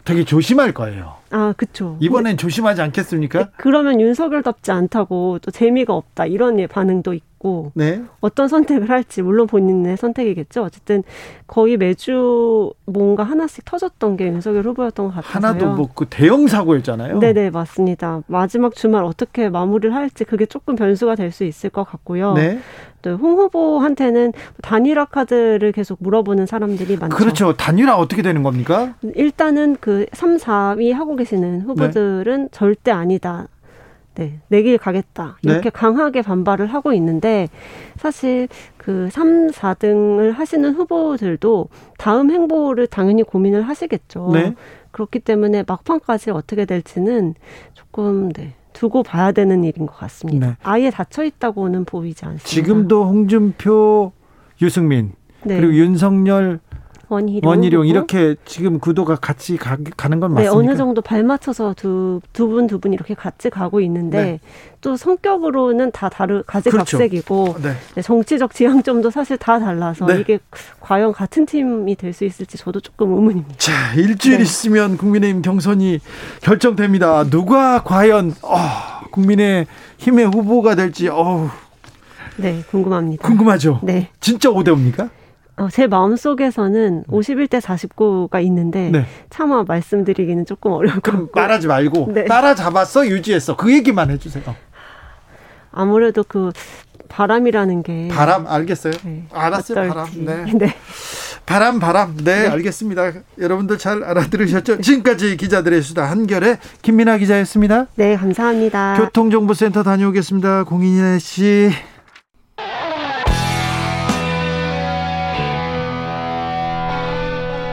되게 조심할 거예요. 아, 그쵸. 이번엔 네. 조심하지 않겠습니까? 네, 그러면 윤석열답지 않다고 또 재미가 없다 이런 예, 반응도 있고 네. 어떤 선택을 할지 물론 본인의 선택이겠죠. 어쨌든 거의 매주 뭔가 하나씩 터졌던 게 윤석열 후보였던 것 같아요. 하나도 뭐그 대형 사고였잖아요. 네네 맞습니다. 마지막 주말 어떻게 마무리를 할지 그게 조금 변수가 될 수 있을 것 같고요. 네. 또 홍 후보한테는 단일화 카드를 계속 물어보는 사람들이 많죠. 그렇죠. 단일화 어떻게 되는 겁니까? 일단은 그 3, 4위 하고 계시는 후보들은 네. 절대 아니다. 네, 내길 가겠다. 이렇게 네. 강하게 반발을 하고 있는데 사실 그 3, 4등을 하시는 후보들도 다음 행보를 당연히 고민을 하시겠죠. 네. 그렇기 때문에 막판까지 어떻게 될지는 조금 네. 두고 봐야 되는 일인 것 같습니다. 네. 아예 닫혀 있다고는 보이지 않습니다. 지금도 홍준표, 유승민 네. 그리고 윤석열 원희룡, 원희룡 이렇게 지금 구도가 같이 가, 는건 네, 맞습니까? 네, 어느 정도 발 맞춰서 두두분 두 분 이렇게 같이 가고 있는데 네. 또 성격으로는 다 다르 가지각색이고 그렇죠. 네. 네, 정치적 지향점도 사실 다 달라서 네. 이게 과연 같은 팀이 될 수 있을지 저도 조금 의문입니다. 자, 일주일 네. 있으면 국민의힘 경선이 결정됩니다. 누가 과연 어, 국민의 힘의 후보가 될지 어우. 네, 궁금합니다. 궁금하죠? 네. 진짜 5대 5입니까? 어, 제 마음속에서는 51대 49가 있는데 네. 차마 말씀드리기는 조금 어려울 것 같고 말하지 말고 *laughs* 네. 따라잡았어 유지했어 그 얘기만 해주세요. 아무래도 그 바람이라는 게 바람 알겠어요. 네, 알았어요 어떨지. 바람. 네. *laughs* 네. 바람 바람 네, 네, 알겠습니다. 여러분들 잘 알아들으셨죠? 지금까지 기자들의 수다 한결의 김민아 기자였습니다. 네 감사합니다. 교통정보센터 다녀오겠습니다. 공인혜 씨.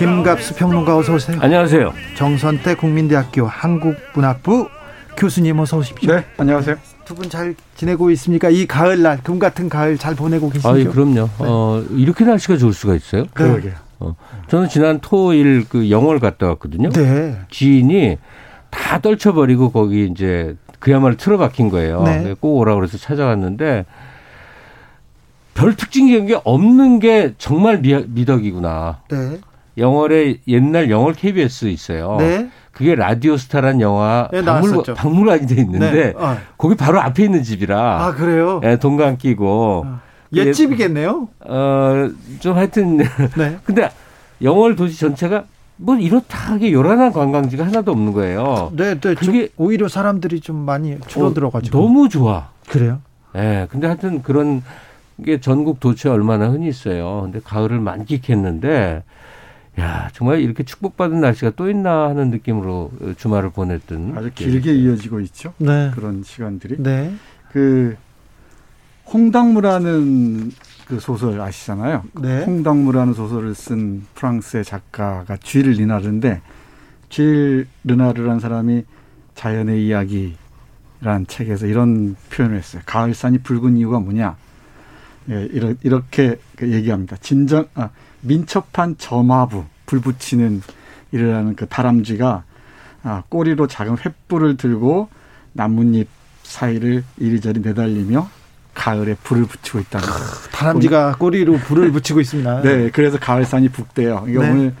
김갑수 평론가 어서 오세요. 안녕하세요. 정선태 국민대학교 한국문학부 교수님 어서 오십시오. 네, 안녕하세요. 두 분 잘 지내고 있습니까? 이 가을날 금 같은 가을 잘 보내고 계시죠? 아, 그럼요. 네. 어, 이렇게 날씨가 좋을 수가 있어요? 네. 그러게요. 어, 저는 지난 토일 그 영월 갔다 왔거든요. 네. 지인이 다 떨쳐버리고 거기 이제 그야말로 틀어박힌 거예요. 네. 꼭 오라 그래서 찾아갔는데 별 특징적인 게 없는 게 정말 미, 미덕이구나. 네. 영월에 옛날 영월 KBS 있어요. 네. 그게 라디오스타란 영화 네, 박물, 박물관이 돼 있는데 네. 어. 거기 바로 앞에 있는 집이라. 아 그래요? 예, 동강 끼고. 어. 옛집이겠네요. 어좀 하여튼 *laughs* 네. 근데 영월 도시 전체가 뭐 이렇다하게 요란한 관광지가 하나도 없는 거예요. 네, 네. 그게 오히려 사람들이 좀 많이 줄어들어가지고 어, 너무 좋아. 그래요? 예. 네, 근데 하여튼 그런 게 전국 도처에 얼마나 흔히 있어요. 근데 가을을 만끽했는데 야 정말 이렇게 축복받은 날씨가 또 있나 하는 느낌으로 주말을 보냈던 아주 길게 이어지고 있죠. 네. 그런 시간들이. 네. 그 홍당무라는 그 소설 아시잖아요. 네. 홍당무라는 소설을 쓴 프랑스의 작가가 쥐 르나르인데 쥐 르나르라는 사람이 자연의 이야기라는 책에서 이런 표현을 했어요. 가을산이 붉은 이유가 뭐냐? 예, 이렇게 그 얘기합니다. 진정 아 민첩한 점화부 불 붙이는 이라는 그 다람쥐가 아, 꼬리로 작은 횃불을 들고 나뭇잎 사이를 이리저리 내달리며 가을에 불을 붙이고 있다는 거예요. 다람쥐가 꼬리로 불을 붙이고 있습니다. 네, 그래서 가을산이 북대요. 이게 네. 오늘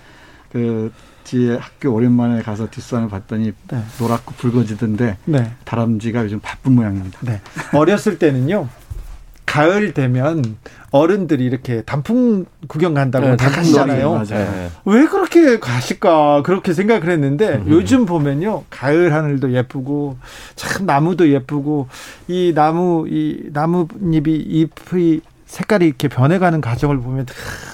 그 지에 학교 오랜만에 가서 뒷산을 봤더니 네. 노랗고 붉어지던데 네. 다람쥐가 요즘 바쁜 모양입니다. 네. 어렸을 때는요. 가을 되면 어른들이 이렇게 단풍 구경 간다고 네, 다 가시잖아요. 네. 왜 그렇게 가실까 그렇게 생각을 했는데 음. 요즘 보면요 가을 하늘도 예쁘고 참 나무도 예쁘고 이 나무 이 나뭇잎이 잎이 색깔이 이렇게 변해가는 과정을 보면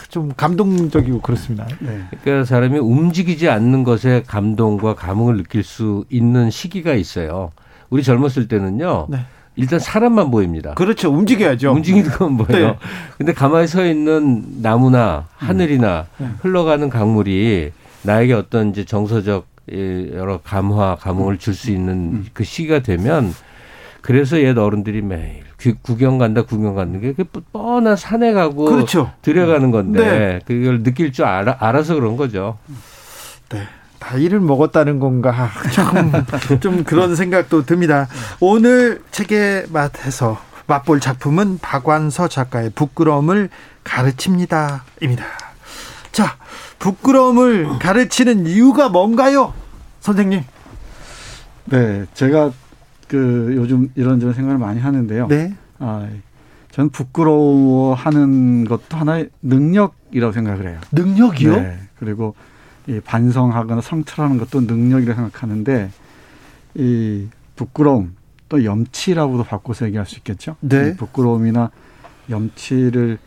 좀 감동적이고 그렇습니다. 네. 그러니까 사람이 움직이지 않는 것에 감동과 감흥을 느낄 수 있는 시기가 있어요. 우리 젊었을 때는요. 네. 일단 사람만 보입니다. 그렇죠. 움직여야죠. 움직이는 건 보여요. 네. 근데 가만히 서 있는 나무나 하늘이나 네. 흘러가는 강물이 나에게 어떤 이제 정서적 여러 감화, 감흥을 줄 수 있는 음. 그 시기가 되면 그래서 옛 어른들이 매일 구경 간다, 구경 가는 게 뻔한 산에 가고 그렇죠. 들여가는 건데 네. 그걸 느낄 줄 알아, 알아서 그런 거죠. 네. 나이를 먹었다는 건가 *laughs* 좀, 좀 그런 생각도 듭니다. 오늘 책의 맛에서 맛볼 작품은 박완서 작가의 부끄러움을 가르칩니다입니다. 자, 부끄러움을 가르치는 이유가 뭔가요? 선생님. 네, 제가 그 요즘 이런저런 생각을 많이 하는데요. 네. 아, 저는 부끄러워하는 것도 하나의 능력이라고 생각을 해요. 능력이요? 네. 그리고 이 반성하거나 성찰하는 것도 능력이라고 생각하는데 이 부끄러움 또 염치라고도 바꿔서 얘기할 수 있겠죠. 네. 부끄러움이나 염치를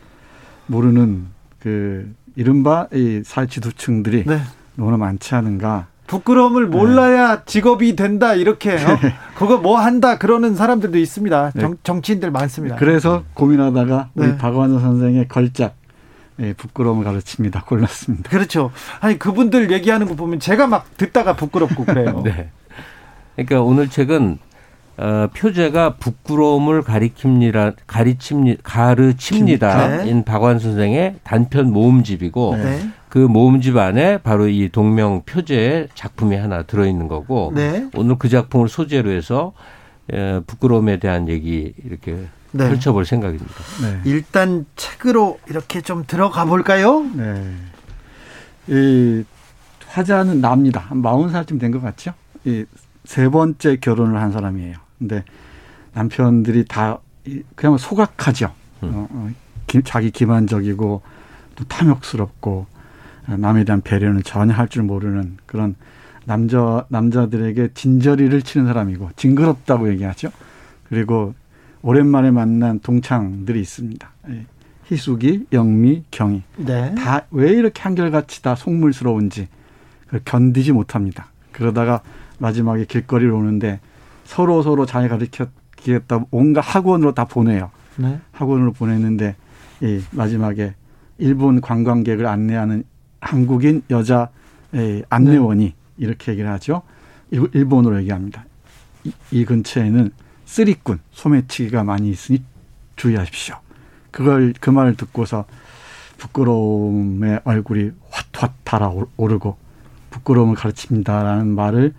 모르는 그 이른바 이 사회지도층들이 네. 너무나 많지 않은가. 부끄러움을 네. 몰라야 네. 직업이 된다 이렇게 어? 그거 뭐 한다 그러는 사람들도 있습니다. 네. 정, 치인들 많습니다. 그래서 고민하다가 우리 네. 박완호 선생의 걸작 예, 부끄러움을 가르칩니다. 골랐습니다. 그렇죠. 아니 그분들 얘기하는 거 보면 제가 막 듣다가 부끄럽고 그래요. *laughs* 네. 그러니까 오늘 책은 어, 표제가 부끄러움을 가리킵니다, 가르칩니, 가르칩니다. 인 박완 선생의 단편 모음집이고 네. 그 모음집 안에 바로 이 동명 표제의 작품이 하나 들어있는 거고 네. 오늘 그 작품을 소재로 해서 에, 부끄러움에 대한 얘기 이렇게 네. 펼쳐볼 생각입니다. 네. 일단 책으로 이렇게 좀 들어가 볼까요? 네. 이 화자는 납니다. 한 마흔 살쯤 된 것 같죠? 이 세 번째 결혼을 한 사람이에요. 근데 남편들이 다 그냥 소각하죠. 음. 어, 어, 기, 자기 기만적이고 또 탐욕스럽고 남에 대한 배려는 전혀 할 줄 모르는 그런 남자 남자들에게 진저리를 치는 사람이고 징그럽다고 얘기하죠. 그리고 오랜만에 만난 동창들이 있습니다. 예. 희숙이, 영미, 경희. 네. 다 왜 이렇게 한결같이 다 속물스러운지 견디지 못합니다. 그러다가 마지막에 길거리를 오는데 서로 서로 잘 가르치겠다 온갖 학원으로 다 보내요. 네. 학원으로 보냈는데 이 마지막에 일본 관광객을 안내하는 한국인 여자 안내원이 네. 이렇게 얘기를 하죠. 일본어로 얘기합니다. 이, 이 근처에는 쓰리꾼, 소매치기가 많이 있으니 주의하십시오. 그걸 그 말을 듣고서 부끄러움의 얼굴이 확확 달아오르고 부끄러움을 가르칩니다라는 말을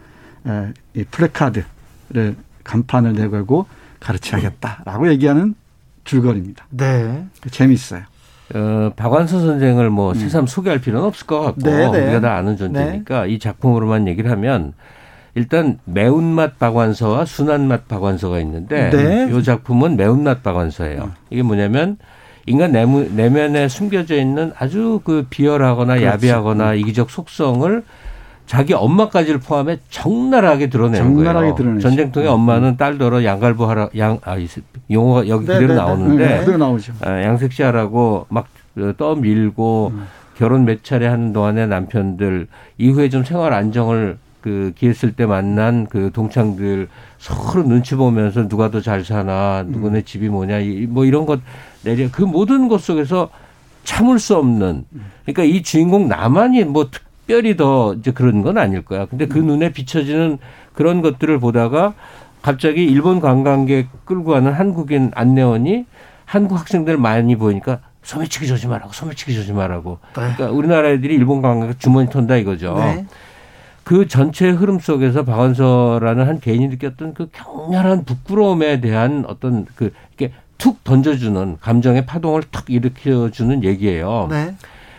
에, 이 플래카드 를 간판을 내걸고 가르쳐야겠다라고 얘기하는 줄거리입니다. 네. 재밌어요. 어, 박완서 선생을 뭐 음. 새삼 소개할 필요는 없을 것 같고 네네. 네. 우리가 다 아는 존재니까 네. 이 작품으로만 얘기를 하면 일단 매운맛 박완서와 순한맛 박완서가 있는데 네. 이 작품은 매운맛 박완서예요. 음. 이게 뭐냐면 인간 내무, 내면에 숨겨져 있는 아주 그 비열하거나 그렇지. 야비하거나 음. 이기적 속성을 자기 엄마까지를 포함해 적나라하게 드러내는 적나라하게 거예요. 전쟁통에 음. 엄마는 딸더러 양갈부 하라 양 아, 용어가 여기 네, 그대로 네, 네. 나오는데 네, 나오죠. 아, 양색시하라고 막 떠밀고 음. 결혼 몇 차례 하는 동안에 남편들 이후에 좀 생활 안정을 그 기했을 때 만난 그 동창들 서로 눈치 보면서 누가 더 잘 사나 누구네 음. 집이 뭐냐 뭐 이런 것 내려 그 모든 것 속에서 참을 수 없는 그러니까 이 주인공 나만이 뭐 특, 특별히 더 이제 그런 건 아닐 거야. 근데 그 음. 눈에 비춰지는 그런 것들을 보다가 갑자기 일본 관광객 끌고 가는 한국인 안내원이 한국 학생들 많이 보니까 소매치기 조심하라고 소매치기 조심하라고. 네. 그러니까 우리나라 애들이 일본 관광객 주머니 턴다 이거죠. 네. 그 전체 흐름 속에서 박원서라는 한 개인이 느꼈던 그 격렬한 부끄러움에 대한 어떤 그 이렇게 툭 던져주는 감정의 파동을 탁 일으켜주는 얘기예요. 네.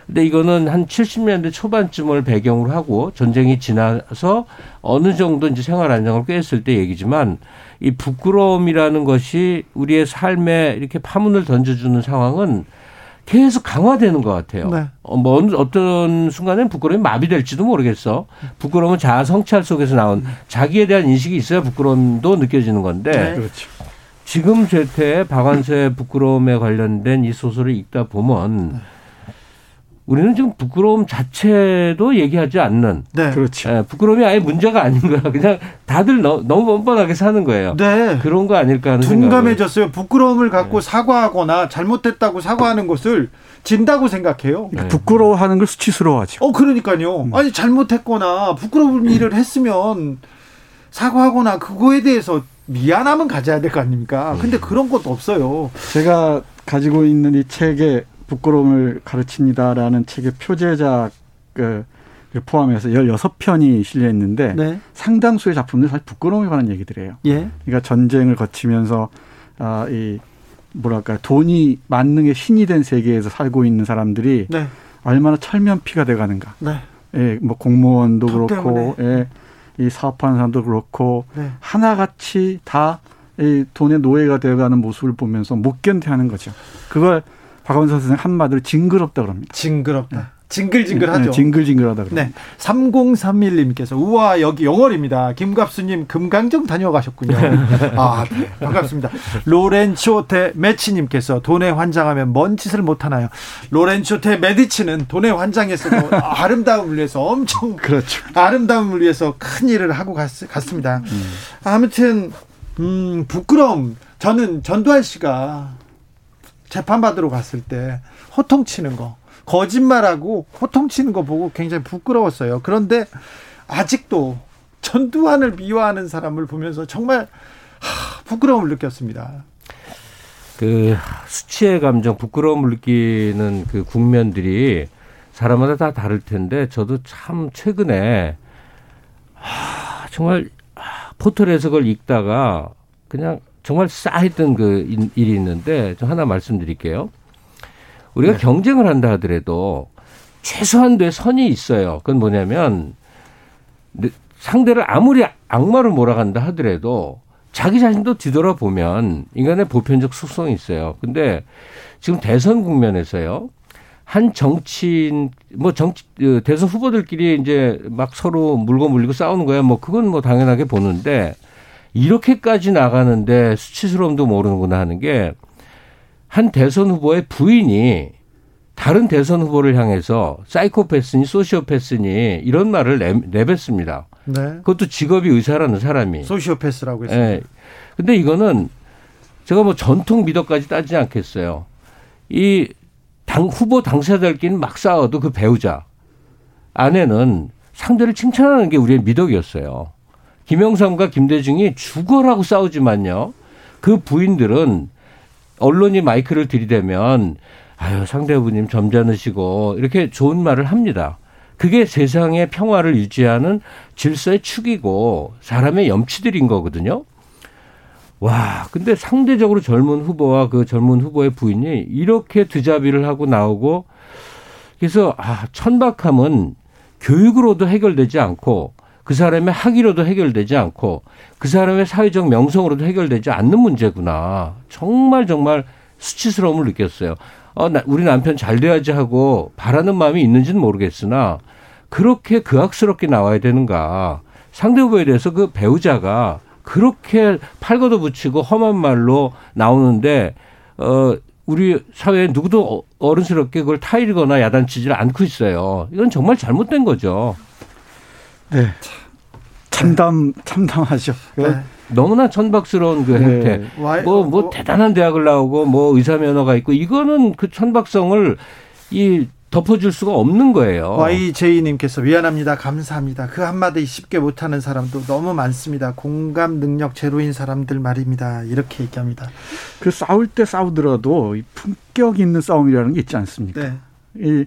근데 이거는 한 70년대 초반쯤을 배경으로 하고 전쟁이 지나서 어느 정도 이제 생활 안정을 깼을 때 얘기지만 이 부끄러움이라는 것이 우리의 삶에 이렇게 파문을 던져주는 상황은 계속 강화되는 것 같아요. 네. 어, 뭐 어떤 순간엔 부끄러움이 마비될지도 모르겠어. 부끄러움은 자아 성찰 속에서 나온 자기에 대한 인식이 있어야 부끄러움도 느껴지는 건데. 네. 그렇죠. 지금 제태 박완서의 부끄러움에 관련된 이 소설을 읽다 보면 네. 우리는 지금 부끄러움 자체도 얘기하지 않는. 네. 그렇죠. 예, 부끄러움이 아예 문제가 아닌 거야. 그냥 다들 너, 무 뻔뻔하게 사는 거예요. 네. 그런 거 아닐까 하는 둔감해졌어요. 생각을. 부끄러움을 갖고 네. 사과하거나 잘못됐다고 사과하는 것을 진다고 생각해요. 네. 부끄러워하는 걸 수치스러워하죠. 어, 그러니까요. 음. 아니 잘못했거나 부끄러운 일을 했으면 사과하거나 그거에 대해서 미안함은 가져야 될 거 아닙니까? 근데 그런 것도 없어요. 제가 가지고 있는 이 책에 부끄러움을 가르칩니다라는 책의 표제작 그 포함해서 16편이 실려 있는데 네. 상당수의 작품들이 사실 부끄러움에 관한 얘기들이에요. 예. 그러니까 전쟁을 거치면서 아, 이 뭐랄까 돈이 만능의 신이 된 세계에서 살고 있는 사람들이 네. 얼마나 철면피가 돼 가는가. 네. 예, 뭐 공무원도 그렇고 예. 이 사업하는 사람도 그렇고 네. 하나같이 다 이 돈의 노예가 되어가는 모습을 보면서 못 견뎌하는 거죠. 그걸 박원석 선생 한마디로 징그럽다 그럽니다. 징그럽다. 네. 징글징글하죠. 네, 징글징글하다. 그러면. 네. 3031님께서 우와 여기 영월입니다. 김갑수님 금강정 다녀가셨군요. 아, 네. 반갑습니다. 로렌초테 메치님께서 돈에 환장하면 뭔 짓을 못 하나요? 로렌초테 메디치는 돈에 환장해서도 아름다움을 위해서 엄청 *laughs* 그렇죠. 아름다움을 위해서 큰 일을 하고 갔, 습니다 음. 아무튼 음, 부끄러움. 저는 전두환 씨가 재판받으러 갔을 때 호통치는 거 거짓말하고 호통치는 거 보고 굉장히 부끄러웠어요. 그런데 아직도 전두환을 미워하는 사람을 보면서 정말 하, 부끄러움을 느꼈습니다. 그 수치의 감정, 부끄러움을 느끼는 그 국면들이 사람마다 다 다를 텐데 저도 참 최근에 하, 정말 포털에서 그걸 읽다가 그냥 정말 싸했던 그 일이 있는데 좀 하나 말씀드릴게요. 우리가 네. 경쟁을 한다 하더라도 최소한도의 선이 있어요. 그건 뭐냐면 상대를 아무리 악마를 몰아간다 하더라도 자기 자신도 뒤돌아보면 인간의 보편적 속성이 있어요. 근데 지금 대선 국면에서요. 한 정치인 뭐 정치 그 대선 후보들끼리 이제 막 서로 물고 물리고 싸우는 거야. 뭐 그건 뭐 당연하게 보는데 이렇게까지 나가는데 수치스러움도 모르는구나 하는 게 한 대선 후보의 부인이 다른 대선 후보를 향해서 사이코패스니 소시오패스니 이런 말을 내, 내뱉습니다. 네. 그것도 직업이 의사라는 사람이. 소시오패스라고 했습니다. 네. 근데 이거는 제가 뭐 전통 미덕까지 따지지 않겠어요. 이 당, 후보 당사자들끼리는 막 싸워도 그 배우자 아내는 상대를 칭찬하는 게 우리의 미덕이었어요. 김영삼과 김대중이 죽어라고 싸우지만요. 그 부인들은 언론이 마이크를 들이대면 아유 상대부님 점잖으시고 이렇게 좋은 말을 합니다. 그게 세상의 평화를 유지하는 질서의 축이고 사람의 염치들인 거거든요. 와, 근데 상대적으로 젊은 후보와 그 젊은 후보의 부인이 이렇게 드자비를 하고 나오고 그래서 아, 천박함은 교육으로도 해결되지 않고 그 사람의 학위로도 해결되지 않고 그 사람의 사회적 명성으로도 해결되지 않는 문제구나. 정말 정말 수치스러움을 느꼈어요. 어, 나, 우리 남편 잘 돼야지 하고 바라는 마음이 있는지는 모르겠으나 그렇게 그악스럽게 나와야 되는가. 상대 후보에 대해서 그 배우자가 그렇게 팔걷어 붙이고 험한 말로 나오는데 어 우리 사회에 누구도 어른스럽게 그걸 타이르거나 야단치지를 않고 있어요. 이건 정말 잘못된 거죠. 네. 참담 참담하죠. 네. 너무나 천박스러운 그 행태. 네. 뭐, 뭐, 대단한 대학을 나오고 뭐 의사 면허가 있고 이거는 그 천박성을 이 덮어줄 수가 없는 거예요. YJ님께서 미안합니다. 감사합니다. 그 한마디 쉽게 못하는 사람도 너무 많습니다. 공감 능력 제로인 사람들 말입니다. 이렇게 얘기합니다. 그 싸울 때 싸우더라도 이 품격 있는 싸움이라는 게 있지 않습니까? 네. 이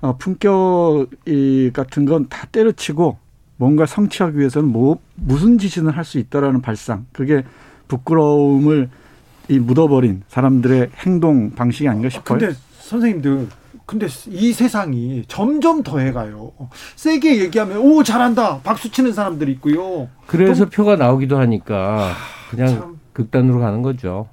어, 품격 이 같은 건 다 때려치고 뭔가 성취하기 위해서는 뭐 무슨 짓이든 할 수 있다라는 발상. 그게 부끄러움을 이 묻어버린 사람들의 행동 방식이 아닌가 싶어요. 근데 선생님들 근데 이 세상이 점점 더해가요. 세게 얘기하면 오 잘한다 박수 치는 사람들이 있고요. 그래서 또, 표가 나오기도 하니까 그냥 참. 극단으로 가는 거죠.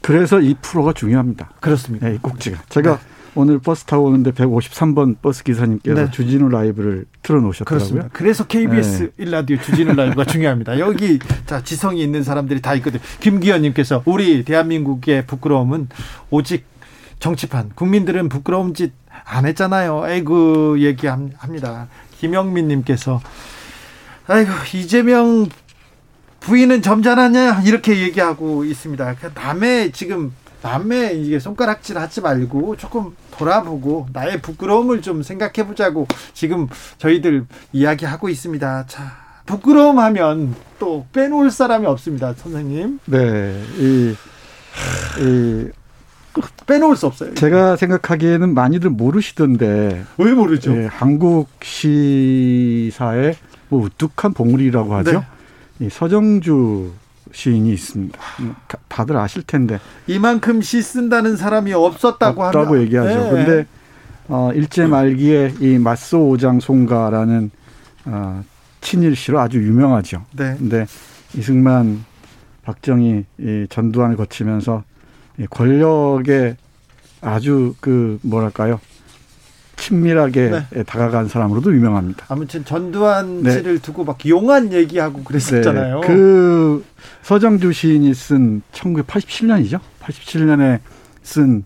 그래서 이 프로가 중요합니다. 그렇습니다. 네, 이 꼭지가. 제가 네. 오늘 버스 타고 오는데 153번 버스 기사님께서 네. 주진우 라이브를 틀어놓으셨더라고요. 그렇습니다. 그래서 KBS 네. 1라디오 주진우 라이브가 *laughs* 중요합니다. 여기 자 지성이 있는 사람들이 다 있거든요. 김기현님께서 우리 대한민국의 부끄러움은 오직 정치판 국민들은 부끄러운 짓 안 했잖아요. 아이고 얘기합니다. 김영민님께서 아이고 이재명 부인은 점잖았냐 이렇게 얘기하고 있습니다. 그 남의 지금 남의 이게 손가락질 하지 말고 조금 돌아보고 나의 부끄러움을 좀 생각해 보자고 지금 저희들 이야기하고 있습니다. 자, 부끄러움 하면 또 빼놓을 사람이 없습니다, 선생님. 네. 이, 이 빼놓을 수 없어요. 제가 생각하기에는 많이들 모르시던데. 왜 모르죠? 예, 한국 시사의 뭐 우뚝한 봉우리라고 하죠. 네. 이 서정주 시인이 있습니다. 다들 아실 텐데. 이만큼 시 쓴다는 사람이 없었다고 없다고 하면. 얘기하죠. 네. 근데 어, 일제 말기에 이 맞소 오장 송가라는 어, 친일 시로 아주 유명하죠. 네. 근데 이승만, 박정희, 이 전두환을 거치면서 이 권력에 아주 그 뭐랄까요 친밀하게 네. 다가간 사람으로도 유명합니다. 아무튼 전두환 네. 씨를 두고 막 용한 얘기하고 그랬었잖아요. 네. 그 서정주 시인이 쓴 1987년이죠. 87년에 쓴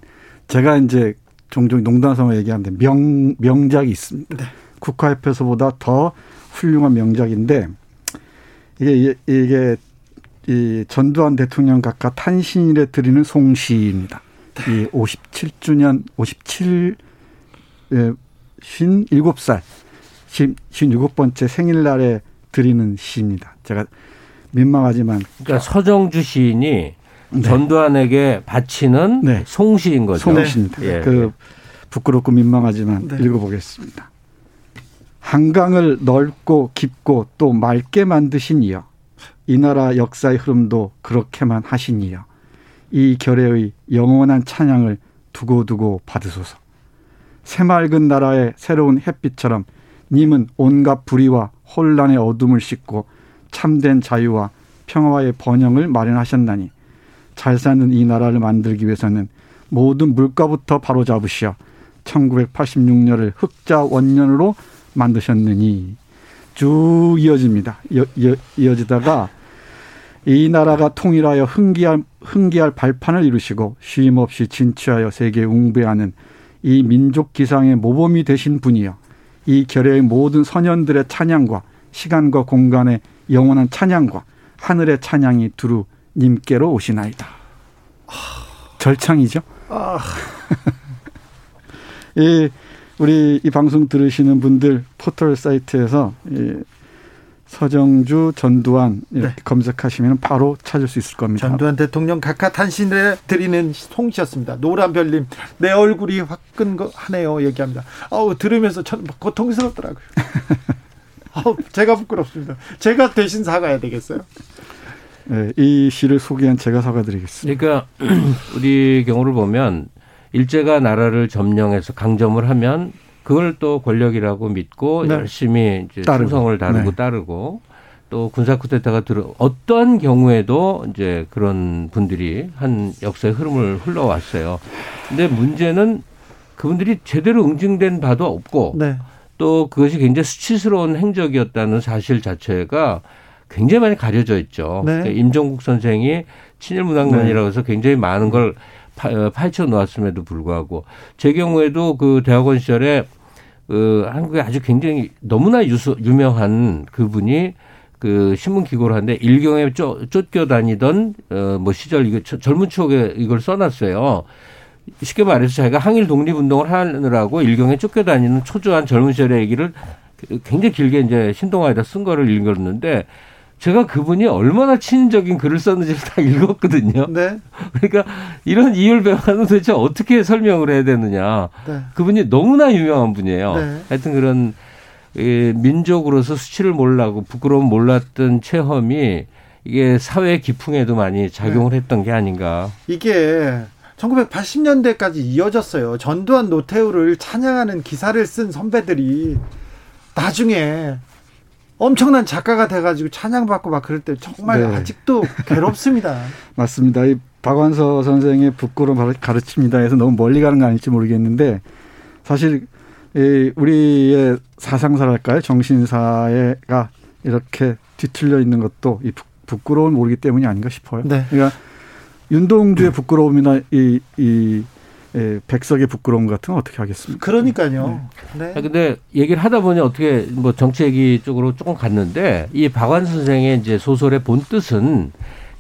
제가 이제 종종 농담삼아 얘기하는데 명 명작이 있습니다. 네. 국화협회서보다 더 훌륭한 명작인데 이게 이게 이 전두환 대통령 각각 탄신일에 드리는 송시입니다. 이 57주년 57 예, 57살 57번째 생일날에 드리는 시입니다. 제가 민망하지만 그러니까 서정주 시인이 네. 전두환에게 바치는 네. 송시인 거죠. 송시입니다. 네. 그 부끄럽고 민망하지만 네. 읽어보겠습니다. 한강을 넓고 깊고 또 맑게 만드신 이여 이 나라 역사의 흐름도 그렇게만 하신 이여 이 결의의 영원한 찬양을 두고두고 받으소서. 새맑은 나라의 새로운 햇빛처럼 님은 온갖 불의와 혼란의 어둠을 씻고 참된 자유와 평화의 번영을 마련하셨나니 잘 사는 이 나라를 만들기 위해서는 모든 물가부터 바로 잡으시어 1986년을 흑자 원년으로 만드셨느니 쭉 이어집니다. 이어, 이어, 이어지다가 이 나라가 통일하여 흥기할, 흥기할 발판을 이루시고 쉼없이 진취하여 세계에 웅배하는 이 민족 기상의 모범이 되신 분이여 이 결의의 모든 선현들의 찬양과 시간과 공간의 영원한 찬양과 하늘의 찬양이 두루 님께로 오시나이다. 절창이죠. 아. *laughs* 이 우리 이 방송 들으시는 분들 포털 사이트에서 이 서정주, 전두환 네. 검색하시면 바로 찾을 수 있을 겁니다. 전두환 대통령 각하 탄신에 드리는 송시였습니다. 노란별님 내 얼굴이 화끈하네요 얘기합니다. 아우 들으면서 전 고통스럽더라고요. *laughs* 아우 제가 부끄럽습니다. 제가 대신 사과해야 되겠어요. 네, 이 시를 소개한 제가 사과드리겠습니다. 그러니까 *clears throat* 우리 경우를 보면 일제가 나라를 점령해서 강점을 하면 그걸 또 권력이라고 믿고 네. 열심히 이제 따르고. 충성을 다르고 네. 따르고 또 군사 쿠데타가 들어 어떠한 경우에도 이제 그런 분들이 한 역사의 흐름을 흘러왔어요. 근데 문제는 그분들이 제대로 응징된 바도 없고 네. 또 그것이 굉장히 수치스러운 행적이었다는 사실 자체가 굉장히 많이 가려져 있죠. 네. 그러니까 임종국 선생이 친일 문학론이라고 해서 굉장히 많은 걸 어, 파헤쳐 놓았음에도 불구하고 제 경우에도 그 대학원 시절에 그 한국에 아주 굉장히 너무나 유수, 유명한 그분이 그 신문 기고를 하는데 일경에 쫓, 쫓겨 다니던 어뭐 시절 이거 젊은 추억에 이걸 써놨어요. 쉽게 말해서 자기가 항일 독립 운동을 하느라고 일경에 쫓겨 다니는 초조한 젊은 시절의 얘기를 굉장히 길게 이제 신동아에다 쓴 거를 읽었는데 제가 그분이 얼마나 친인적인 글을 썼는지 다 읽었거든요. 네. 그러니까 이런 이율배반은 도대체 어떻게 설명을 해야 되느냐. 네. 그분이 너무나 유명한 분이에요. 네. 하여튼 그런 민족으로서 수치를 몰라고 부끄러움 몰랐던 체험이 이게 사회 기풍에도 많이 작용을 네. 했던 게 아닌가. 이게 1980년대까지 이어졌어요. 전두환 노태우를 찬양하는 기사를 쓴 선배들이 나중에 엄청난 작가가 돼가지고 찬양받고 막 그럴 때 정말 네. 아직도 괴롭습니다. *laughs* 맞습니다. 이 박완서 선생의 부끄러움 가르칩니다해서 너무 멀리 가는 거 아닐지 모르겠는데 사실 이 우리의 사상사랄까요 정신사가 이렇게 뒤틀려 있는 것도 이 부끄러운 모르기 때문이 아닌가 싶어요. 네. 그러니까 윤동주의 *laughs* 부끄러움이나 이, 이 예, 백석의 부끄러움 같은 건 어떻게 하겠습니까? 그러니까요. 네. 네. 근데 얘기를 하다 보니 어떻게 뭐 정치 얘기 쪽으로 조금 갔는데 이 박완 선생의 이제 소설의 본 뜻은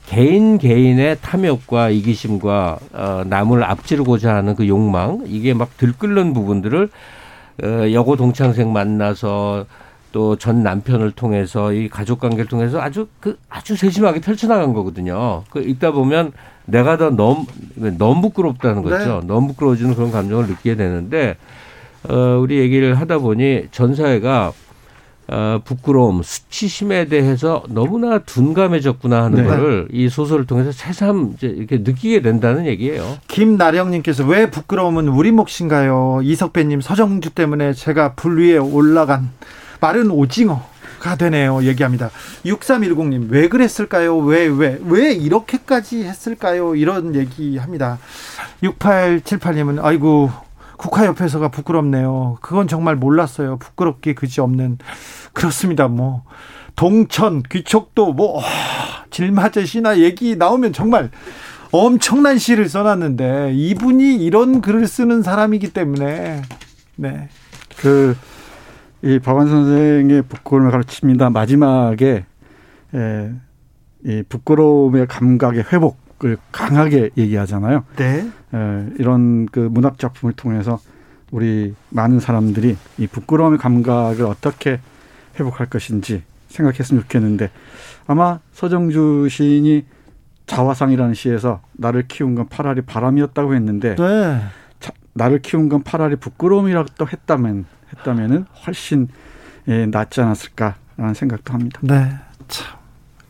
개인 개인의 탐욕과 이기심과 어, 남을 앞지르고자 하는 그 욕망 이게 막 들끓는 부분들을 어, 여고 동창생 만나서 또 전 남편을 통해서 이 가족 관계를 통해서 아주 그 아주 세심하게 펼쳐나간 거거든요. 그 읽다 보면 내가 더 너무 너무 부끄럽다는 거죠. 네. 너무 부끄러워지는 그런 감정을 느끼게 되는데 어, 우리 얘기를 하다 보니 전 사회가 어, 부끄러움, 수치심에 대해서 너무나 둔감해졌구나 하는 네. 거를 이 소설을 통해서 새삼 이제 이렇게 느끼게 된다는 얘기예요. 김나령님께서 왜 부끄러움은 우리 몫인가요? 이석배님 서정주 때문에 제가 불 위에 올라간 마른 오징어. 가 되네요. 얘기합니다. 6310님, 왜 그랬을까요? 왜, 왜, 왜 이렇게까지 했을까요? 이런 얘기 합니다. 6878님은, 아이고, 국화 옆에서가 부끄럽네요. 그건 정말 몰랐어요. 부끄럽게 그지 없는. 그렇습니다. 뭐, 동천, 귀촉도, 뭐, 질맞은 시나 얘기 나오면 정말 엄청난 시를 써놨는데, 이분이 이런 글을 쓰는 사람이기 때문에, 네. 그, 이 박완 선생의 부끄러움을 가르칩니다. 마지막에 에, 이 부끄러움의 감각의 회복을 강하게 얘기하잖아요. 네. 에, 이런 그 문학 작품을 통해서 우리 많은 사람들이 이 부끄러움의 감각을 어떻게 회복할 것인지 생각했으면 좋겠는데 아마 서정주 시인이 자화상이라는 시에서 나를 키운 건 파라리 바람이었다고 했는데 네. 자, 나를 키운 건 파라리 부끄러움이라고 했다면 했다면은 훨씬 예, 낫지 않았을까라는 생각도 합니다. 네. 참.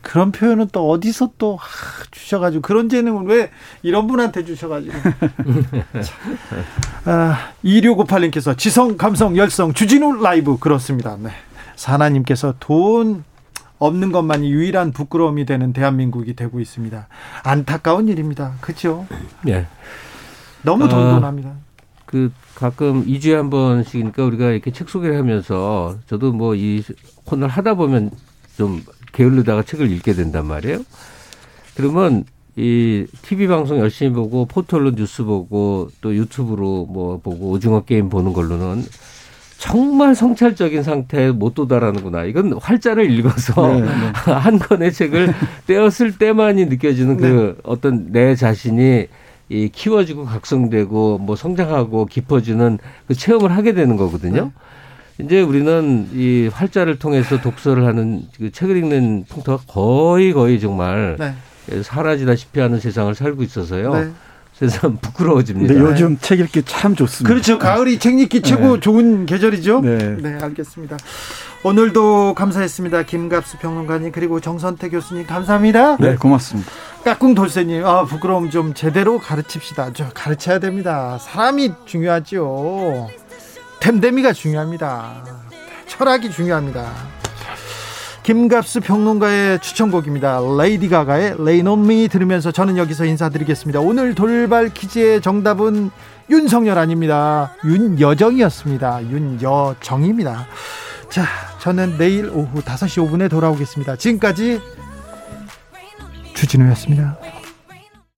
그런 표현은 또 어디서 또 하, 주셔가지고 그런 재능을 왜 이런 분한테 주셔가지고 *laughs* 아, 2658님께서 지성 감성 열성 주진우 라이브 그렇습니다. 네. 사나님께서 돈 없는 것만이 유일한 부끄러움이 되는 대한민국이 되고 있습니다. 안타까운 일입니다. 그렇죠? 예. 너무 돈돈합니다. 어, 그 가끔 2주에 한 번씩이니까 우리가 이렇게 책 소개를 하면서 저도 뭐 이 코너를 하다 보면 좀 게을르다가 책을 읽게 된단 말이에요. 그러면 이 TV 방송 열심히 보고 포털로 뉴스 보고 또 유튜브로 뭐 보고 오징어 게임 보는 걸로는 정말 성찰적인 상태에 못 도달하는구나. 이건 활자를 읽어서 네, 네. *laughs* 한 권의 책을 떼었을 때만이 느껴지는 그 네. 어떤 내 자신이 이 키워지고 각성되고 뭐 성장하고 깊어지는 그 체험을 하게 되는 거거든요. 네. 이제 우리는 이 활자를 통해서 독서를 하는 그 책을 읽는 풍토가 거의 거의 정말 네. 사라지다시피 하는 세상을 살고 있어서요. 네. 세상 부끄러워집니다. 근데 요즘 책 읽기 참 좋습니다. 그렇죠. 가을이 책 읽기 최고 네. 좋은 계절이죠. 네. 네, 알겠습니다. 오늘도 감사했습니다. 김갑수 평론가님 그리고 정선태 교수님 감사합니다. 네, 고맙습니다. 까꿍 돌쇠님, 아 부끄러움 좀 제대로 가르칩시다. 저 가르쳐야 됩니다. 사람이 중요하죠. 댐댐이가 중요합니다. 철학이 중요합니다. 김갑수 평론가의 추천곡입니다. 레이디 가가의 Rain on Me 들으면서 저는 여기서 인사드리겠습니다. 오늘 돌발 퀴즈의 정답은 윤석열 아닙니다. 윤여정이었습니다. 윤여정입니다. 자, 저는 내일 오후 5시 5분에 돌아오겠습니다. 지금까지 주진우였습니다.